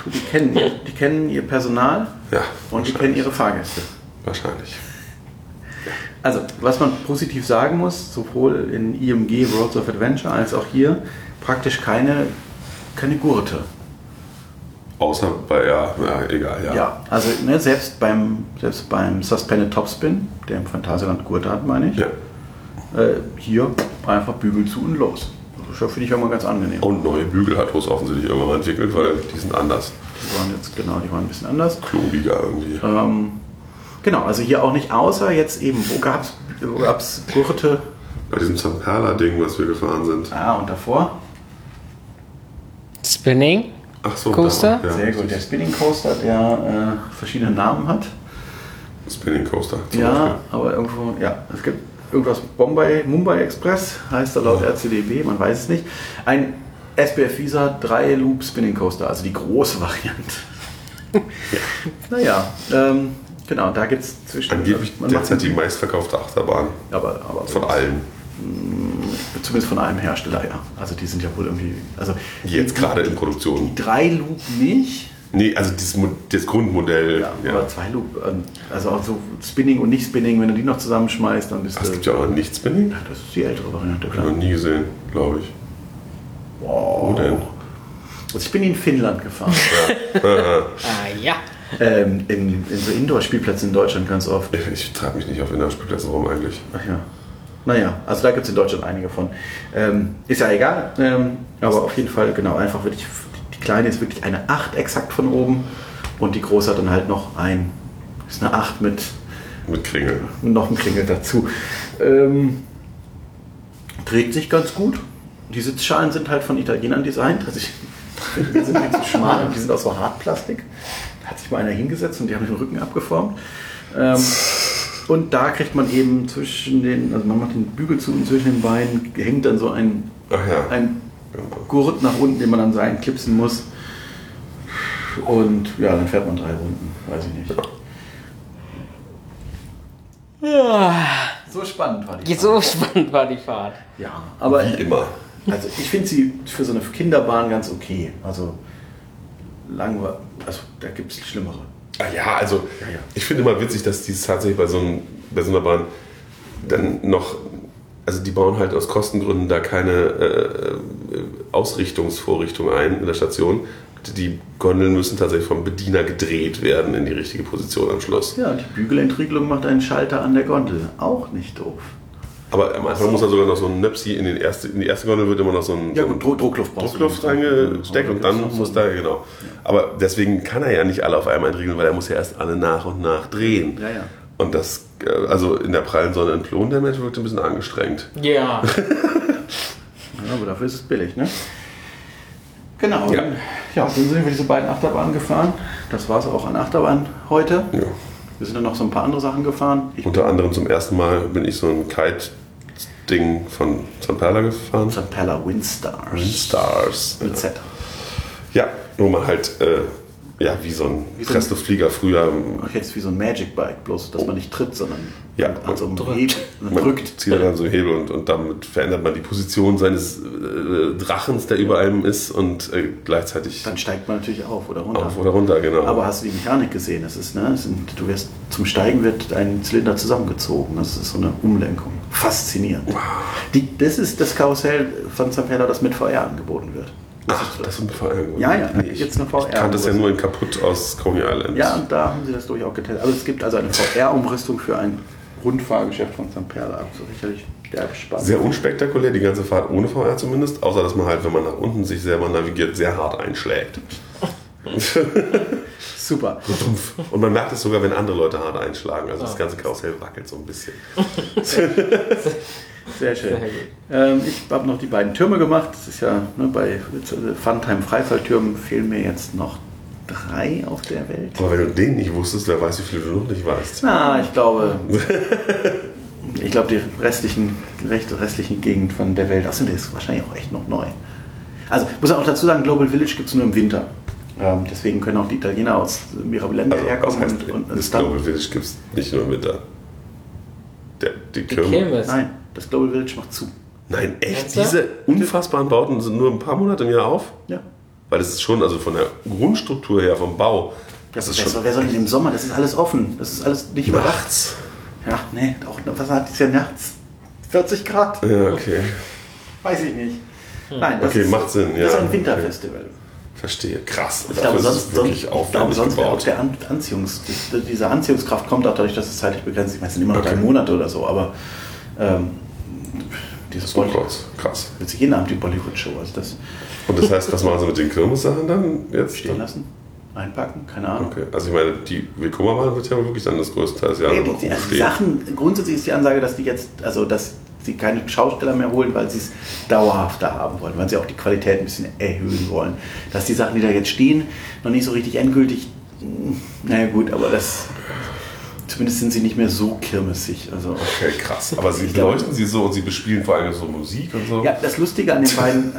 Speaker 1: Die kennen, ihr, die kennen ihr Personal
Speaker 3: Ja,
Speaker 1: und die kennen ihre Fahrgäste.
Speaker 3: Wahrscheinlich.
Speaker 1: Also, was man positiv sagen muss, sowohl in IMG Worlds of Adventure als auch hier, praktisch keine, keine Gurte.
Speaker 3: Außer bei, ja, ja egal, ja.
Speaker 1: Ja, also ne, selbst, beim, selbst beim Suspended Topspin, der im Phantasialand Gurte hat, meine ich,
Speaker 3: Ja.
Speaker 1: äh, hier einfach Bügel zu und los. Das finde ich immer ganz angenehm.
Speaker 3: Und neue Bügel hat Hus offensichtlich irgendwann mal entwickelt, weil die sind anders.
Speaker 1: Die waren jetzt, genau, die waren ein bisschen anders.
Speaker 3: Klobiger irgendwie.
Speaker 1: Ähm, genau, also hier auch nicht außer jetzt eben, wo gab es wo gab's Gurte?
Speaker 3: Bei diesem Zamperla-Ding, was wir gefahren sind.
Speaker 1: Ah, und davor?
Speaker 2: Spinning.
Speaker 3: Ach so.
Speaker 2: Coaster?
Speaker 3: da, ja,
Speaker 1: Sehr gut, der Spinning Coaster, der äh, verschiedene Namen hat.
Speaker 3: Spinning Coaster. zum
Speaker 1: Ja, aber irgendwo, ja, es gibt irgendwas Bombay, Mumbai Express, heißt er laut RCDB, man weiß es nicht. Ein SBF Visa 3 Loop Spinning Coaster, also die große Variante. naja, ähm, genau, da gibt es zwischen.
Speaker 3: Angeblich derzeit die meistverkaufte Achterbahn
Speaker 1: aber, aber
Speaker 3: von allen.
Speaker 1: Zumindest von einem Hersteller, ja. Also die sind ja wohl irgendwie. Also
Speaker 3: Jetzt
Speaker 1: die-
Speaker 3: gerade in Produktion.
Speaker 1: die 3 Loop nicht.
Speaker 3: Nee, also das, Mo- das Grundmodell.
Speaker 1: Ja,
Speaker 3: Ja,
Speaker 1: aber 2 Loop. ähm, Also auch so Spinning und nicht Spinning, wenn du die noch zusammenschmeißt, dann bist
Speaker 3: Ach, es
Speaker 1: du.
Speaker 3: gibt ja auch noch nicht Spinning.
Speaker 1: Ja, das ist die ältere Variante, klar.
Speaker 3: noch nie gesehen, glaube ich. Wo denn?
Speaker 1: Also ich bin in Finnland gefahren.
Speaker 2: Ah ja.
Speaker 1: ähm, in, in so Indoor-Spielplätzen in Deutschland ganz oft.
Speaker 3: Ich, ich treibe mich nicht auf Innerspielplätzen rum eigentlich.
Speaker 1: Ach ja. Naja, also da gibt es in Deutschland einige von. Ähm, ist ja egal, ähm, aber auf jeden Fall, genau, einfach wirklich, die kleine ist wirklich eine 8 exakt von oben und die große hat dann halt noch ein, ist eine 8 mit
Speaker 3: Mit Kringel.
Speaker 1: noch einem Klingel dazu. Ähm, trägt sich ganz gut. Die Sitzschalen sind halt von Italienern designt. Also ich, die sind nicht so schmal und die sind aus so Hartplastik. Da hat sich mal einer hingesetzt und die haben den Rücken abgeformt. Ähm, und da kriegt man eben zwischen den, also man macht den Bügel zu und zwischen den Beinen hängt dann so ein,
Speaker 3: ja.
Speaker 1: ein Gurt nach unten, den man dann sein klipsen muss. Und ja, dann fährt man drei Runden, weiß ich nicht. So spannend war die
Speaker 2: So spannend war die Fahrt.
Speaker 1: Ja, aber
Speaker 3: Wie immer.
Speaker 1: also ich finde sie für so eine Kinderbahn ganz okay. Also langweilig, also da gibt es schlimmere.
Speaker 3: Ah ja, also
Speaker 1: Ja, ja.
Speaker 3: ich finde immer witzig, dass die es tatsächlich bei so, einem, bei so einer Bahn dann noch, also die bauen halt aus Kostengründen da keine äh, äh, Ausrichtungsvorrichtung ein in der Station. Die Gondeln müssen tatsächlich vom Bediener gedreht werden in die richtige Position am Schluss.
Speaker 1: Ja, die Bügelentriegelung macht einen Schalter an der Gondel. Auch nicht doof.
Speaker 3: Aber am Anfang muss da sogar noch so ein Nöpsi in, den erste, in die erste Gondel wird immer noch so ein,
Speaker 1: Ja
Speaker 3: so ein
Speaker 1: gut, Druck, Druckluft.
Speaker 3: Druckluft reingesteckt und dann
Speaker 1: muss
Speaker 3: da, genau. Aber deswegen kann er ja nicht alle auf einmal entriegeln, weil er muss ja erst alle nach und nach drehen.
Speaker 1: Ja, ja.
Speaker 3: Und das, äh, also in der prallen Sonne entflohen, der Mensch wirkt ein bisschen angestrengt.
Speaker 2: Ja.
Speaker 1: Ja, aber dafür ist es billig, ne? Genau.
Speaker 3: Ja.
Speaker 1: Ja. dann sind wir diese beiden Achterbahnen gefahren. Das war es auch an Achterbahn heute.
Speaker 3: Ja.
Speaker 1: Wir sind dann noch so ein paar andere Sachen gefahren. Ich
Speaker 3: Unter anderem zum ersten Mal bin ich so ein Kite-Ding von St. Perla gefahren.
Speaker 1: St. Pella Windstars.
Speaker 3: Stars.
Speaker 1: Mit Z.
Speaker 3: Ja, wo man halt, äh, ja, wie so ein
Speaker 1: Wie so
Speaker 3: Pressluftflieger früher
Speaker 1: Okay, ist wie so ein Magic Bike, bloß dass man nicht tritt, sondern
Speaker 3: Ja,
Speaker 1: an so einem
Speaker 2: drückt.
Speaker 1: Hebel man
Speaker 3: Man
Speaker 1: drückt.
Speaker 3: zieht dann so einen Hebel und, und damit verändert man die Position seines äh, Drachens, der über einem ist und äh, gleichzeitig
Speaker 1: Dann steigt man natürlich auf oder runter.
Speaker 3: auf oder runter, genau.
Speaker 1: Aber hast du die Mechanik gesehen? Das ist, ne, es sind, du wirst zum Steigen wird ein Zylinder zusammengezogen. Das ist so eine Umlenkung. Faszinierend. Die, das ist das Karussell von St. Pella, das mit VR angeboten wird.
Speaker 3: Ach, das ist ein VR.
Speaker 1: Ja, ja,
Speaker 3: nee,
Speaker 1: gibt's eine VR.
Speaker 3: ich kannte das ja nur in kaputt aus Coney Island.
Speaker 1: Ja, und da haben sie das durchaus getestet. Also es gibt also eine VR-Umrüstung für ein Rundfahrgeschäft von St. Perla. Also sicherlich derbe Spaß.
Speaker 3: Sehr unspektakulär, die ganze Fahrt ohne VR zumindest, außer dass man halt, wenn man nach unten sich selber navigiert, sehr hart einschlägt.
Speaker 1: Super.
Speaker 3: Und man merkt es sogar, wenn andere Leute hart einschlagen. Also das ganze Karussell wackelt so ein bisschen.
Speaker 1: Sehr schön.
Speaker 2: Sehr.
Speaker 1: Ähm, ich habe noch die beiden Türme gemacht. Das ist ja ne, bei Funtime Freifalltürmen fehlen mir jetzt noch drei auf der Welt.
Speaker 3: Aber wenn du den nicht wusstest, wer weiß, wie viele du noch nicht weißt.
Speaker 1: Na, ich glaube, ich glaube die restlichen, recht, restlichen Gegend von der Welt, außerdem ist wahrscheinlich auch echt noch neu. Also muss man auch dazu sagen, Global Village gibt es nur im Winter. Ähm, deswegen können auch die Italiener aus Mirabilende
Speaker 3: Also,
Speaker 1: herkommen
Speaker 3: heißt,
Speaker 1: und, und,
Speaker 3: das Global Village gibt es nicht nur im Winter. Der, die
Speaker 2: Die
Speaker 3: Kirme.
Speaker 2: Kirmes.
Speaker 1: Nein, das Global Village macht zu.
Speaker 3: Nein, echt?
Speaker 2: Ernsthaft?
Speaker 3: Diese unfassbaren Bauten sind nur ein paar Monate im Jahr auf?
Speaker 1: Ja.
Speaker 3: Weil das ist schon, also von der Grundstruktur her, vom Bau, das ist
Speaker 1: wer,
Speaker 3: schon
Speaker 1: soll, wer soll denn im Sommer? Das ist alles offen. Das ist alles nicht
Speaker 3: nachts.
Speaker 1: Ja, nee, auch, was hat es ja nachts? 40 Grad?
Speaker 3: Ja, okay.
Speaker 1: Weiß ich nicht. Nein, das
Speaker 3: Okay,
Speaker 1: ist,
Speaker 3: macht Sinn,
Speaker 1: Das
Speaker 3: ja.
Speaker 1: ist ein Winterfestival.
Speaker 3: Verstehe. Krass.
Speaker 1: Ich glaube,
Speaker 3: ist
Speaker 1: sonst, sonst, ich glaube, sonst wäre auch der An Anziehungs, die, diese Anziehungskraft kommt auch dadurch, dass es zeitlich begrenzt ist. Ich meine, es sind immer noch
Speaker 3: Okay.
Speaker 1: drei Monate oder so, aber ähm, dieses Bollywood,
Speaker 3: kurz. Krass.
Speaker 1: wird sich jeden Abend die Bollywood-Show, also das
Speaker 3: Und das heißt, was machen sie mit den Kirmessachen dann jetzt?
Speaker 1: stehen lassen, einpacken, keine Ahnung.
Speaker 3: Okay, also ich meine, die Willkommenbahn wird ja wirklich dann das größte Teil des Jahres
Speaker 1: Nee, die, also. Sachen, grundsätzlich ist die Ansage, dass die jetzt, also dass sie keine Schausteller mehr holen, weil sie es dauerhafter haben wollen, weil sie auch die Qualität ein bisschen erhöhen wollen. Dass die Sachen, die da jetzt stehen, noch nicht so richtig endgültig, naja gut, aber das, zumindest sind sie nicht mehr so kirmessig. Also,
Speaker 3: Okay, krass. Aber sie beleuchten sie so und sie bespielen vor allem so Musik und so.
Speaker 1: ja, das Lustige an den beiden,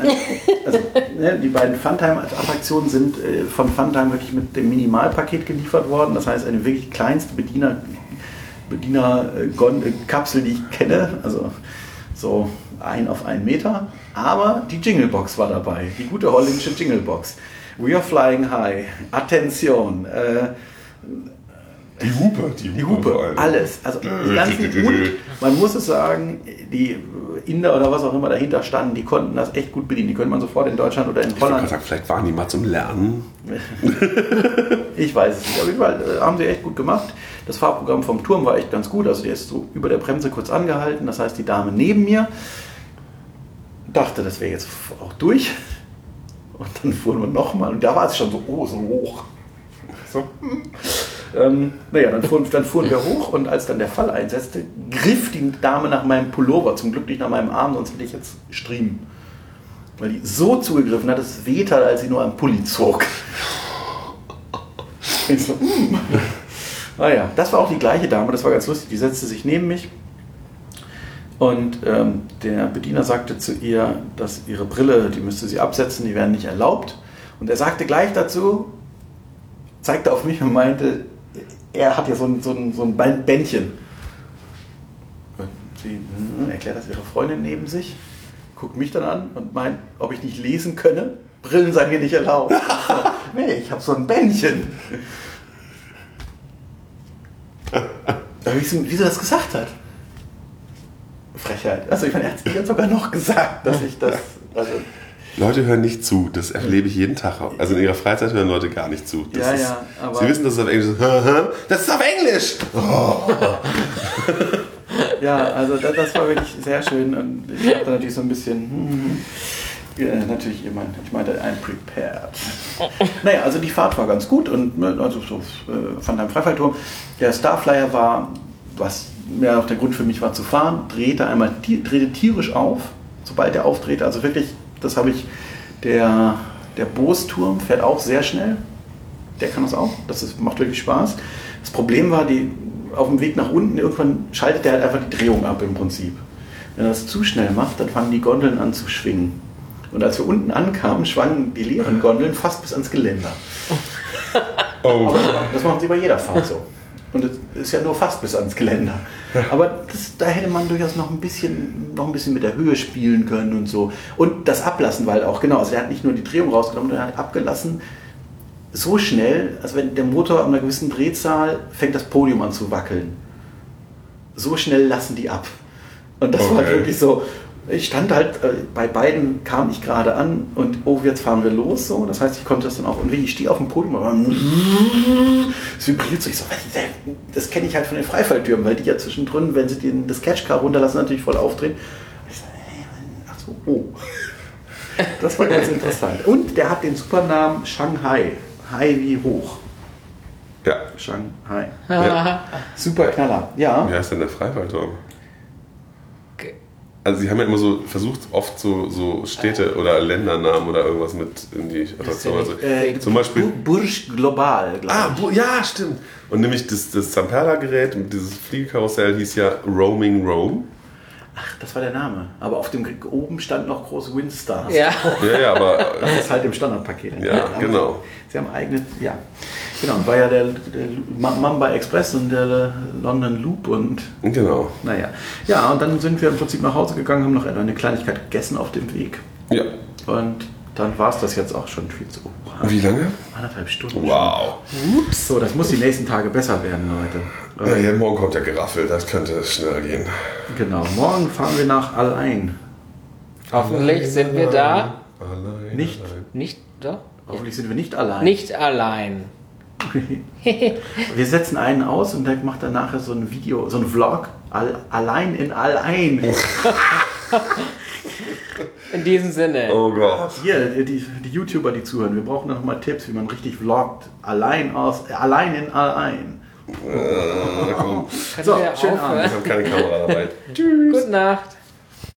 Speaker 1: also, ne, die beiden Funtime-Attraktionen sind äh, von Funtime wirklich mit dem Minimalpaket geliefert worden. Das heißt, eine wirklich kleinste Bediener, Bediener-Kapsel, die ich kenne. Also so ein auf einen Meter. Aber die Jinglebox war dabei, die gute holländische Jinglebox. We are flying high. Attention. Äh,
Speaker 3: Die Hupe, die,
Speaker 1: die
Speaker 3: Hupe, vor
Speaker 1: Hupe, alles. Also die ganzen und man muss es sagen, die Inder oder was auch immer dahinter standen, die konnten das echt gut bedienen. Die könnte man sofort in Deutschland oder in
Speaker 3: Ich
Speaker 1: Holland.
Speaker 3: gerade sagen, vielleicht waren die mal zum Lernen.
Speaker 1: Ich weiß es nicht. Auf jeden Fall äh, haben sie echt gut gemacht. Das Fahrprogramm vom Turm war echt ganz gut. Also der ist so über der Bremse kurz angehalten. Das heißt, die Dame neben mir dachte, das wäre jetzt auch durch. Und dann fuhren wir nochmal. Und da war es schon so, oh, so hoch. So. hm. Ähm, naja, dann fuhren, dann fuhren wir hoch und als dann der Fall einsetzte, griff die Dame nach meinem Pullover, zum Glück nicht nach meinem Arm, sonst hätte ich jetzt Striemen. Weil die so zugegriffen hat, es wehtat, als sie nur am Pulli zog. Ich so, hm. Naja, das war auch die gleiche Dame, das war ganz lustig. Die setzte sich neben mich und ähm, der Bediener sagte zu ihr, dass ihre Brille, die müsste sie absetzen, die wären nicht erlaubt. Und er sagte gleich dazu, zeigte auf mich und meinte, er hat ja so ein, so ein, so ein Bän- Bändchen. Sie hm, erklärt das ihrer Freundin neben sich, guckt mich dann an und meint, ob ich nicht lesen könne. Brillen seien mir nicht erlaubt. Nee, ich habe so ein Bändchen. Da wie sie, wie sie das gesagt hat. Frechheit. Also ich meine, er hat es sogar noch gesagt, dass ich das. Also,
Speaker 3: Leute hören nicht zu, das erlebe ich jeden Tag. Also in ihrer Freizeit hören Leute gar nicht zu. Das
Speaker 1: Ja,
Speaker 3: ist,
Speaker 1: ja, aber-
Speaker 3: Sie wissen, dass es auf Englisch ist. Das ist auf Englisch!
Speaker 1: ja, also das, das war wirklich sehr schön und ich hatte natürlich so ein bisschen. Natürlich immer, ich meinte, I'm prepared. Naja, also die Fahrt war ganz gut und ne, also so äh, von deinem Freifallturm. Der Starflyer war, was ja auch der Grund für mich war zu fahren, drehte einmal drehte tierisch auf, sobald er aufdrehte. Also wirklich, das habe ich der Der Bose-Turm fährt auch sehr schnell. Der kann das auch. Das ist, macht wirklich Spaß. Das Problem war, die, auf dem Weg nach unten, irgendwann schaltet der halt einfach die Drehung ab im Prinzip. Wenn er das zu schnell macht, dann fangen die Gondeln an zu schwingen. Und als wir unten ankamen, schwangen die leeren Gondeln fast bis ans Geländer.
Speaker 3: Oh.
Speaker 1: Aber das machen sie bei jeder Fahrt so. Und es ist ja nur fast bis ans Geländer. Aber das, da hätte man durchaus noch ein, bisschen, noch ein bisschen mit der Höhe spielen können und so. Und das Ablassen, weil auch, genau, also er hat nicht nur die Drehung rausgenommen, er hat abgelassen so schnell, als wenn der Motor an einer gewissen Drehzahl fängt das Podium an zu wackeln. So schnell lassen die ab. Und das war
Speaker 3: Okay.
Speaker 1: wirklich so. Ich stand halt, äh, bei beiden kam ich gerade an und oh, jetzt fahren wir los. So. Das heißt, ich konnte das dann auch. Und wie ich stehe auf dem Podium, aber es vibriert so. Ich so, das kenne ich halt von den Freifalltüren, weil die ja zwischendrin, wenn sie den, das Catchcar runterlassen, natürlich voll aufdrehen. Ich so, hey, ach so, oh. Das war ganz interessant. Und der hat den Supernamen Shanghai. Hai wie hoch.
Speaker 3: Ja.
Speaker 1: Shanghai.
Speaker 3: ja.
Speaker 1: Super Knaller. Ja.
Speaker 3: Wie heißt denn der Freifallturm? Also sie haben ja immer so versucht, oft so, so Städte oder Ländernamen oder irgendwas mit in die Attraktion. Also,
Speaker 1: Äh,
Speaker 3: zum Beispiel.
Speaker 1: Bu- Burj Global, glaube
Speaker 3: Ah, Bu- ja, stimmt. Und nämlich das, das Zamperla-Gerät, dieses Fliegekarussell hieß ja Roaming Rome.
Speaker 1: Ach, das war der Name. Aber auf dem oben stand noch groß Windstars.
Speaker 2: Ja.
Speaker 3: Ja, ja, aber
Speaker 1: Das ist halt im Standardpaket.
Speaker 3: Ja, genau.
Speaker 1: Sie haben eigene, ja. Genau, und war ja der, der Ma- Mamba Express und der London Loop und
Speaker 3: genau.
Speaker 1: naja. Ja, und dann sind wir im Prinzip nach Hause gegangen, haben noch eine Kleinigkeit gegessen auf dem Weg.
Speaker 3: Ja.
Speaker 1: Und dann war es das jetzt auch schon viel zu.
Speaker 3: Wie lange?
Speaker 1: Anderthalb Stunden.
Speaker 3: Wow.
Speaker 1: So, das muss die nächsten Tage besser werden, Leute.
Speaker 3: Ja, ja, morgen kommt der Geraffel, das könnte schneller gehen.
Speaker 1: Genau, morgen fahren wir nach Allein.
Speaker 2: Hoffentlich sind wir da.
Speaker 3: Allein,
Speaker 1: Nicht.
Speaker 3: allein.
Speaker 2: Nicht, doch?
Speaker 1: Hoffentlich sind wir nicht allein.
Speaker 2: Nicht allein.
Speaker 1: Wir setzen einen aus und der macht dann nachher so ein Video, so ein Vlog, all, allein in Allein.
Speaker 2: In diesem Sinne.
Speaker 3: Oh Gott.
Speaker 1: Hier, die, die YouTuber, die zuhören, wir brauchen noch mal Tipps, wie man richtig vloggt. Allein aus, allein in Allein.
Speaker 3: Äh, komm.
Speaker 1: So, schönen
Speaker 2: aufhören?
Speaker 3: Wir haben keine Kamera dabei.
Speaker 2: Gute Nacht.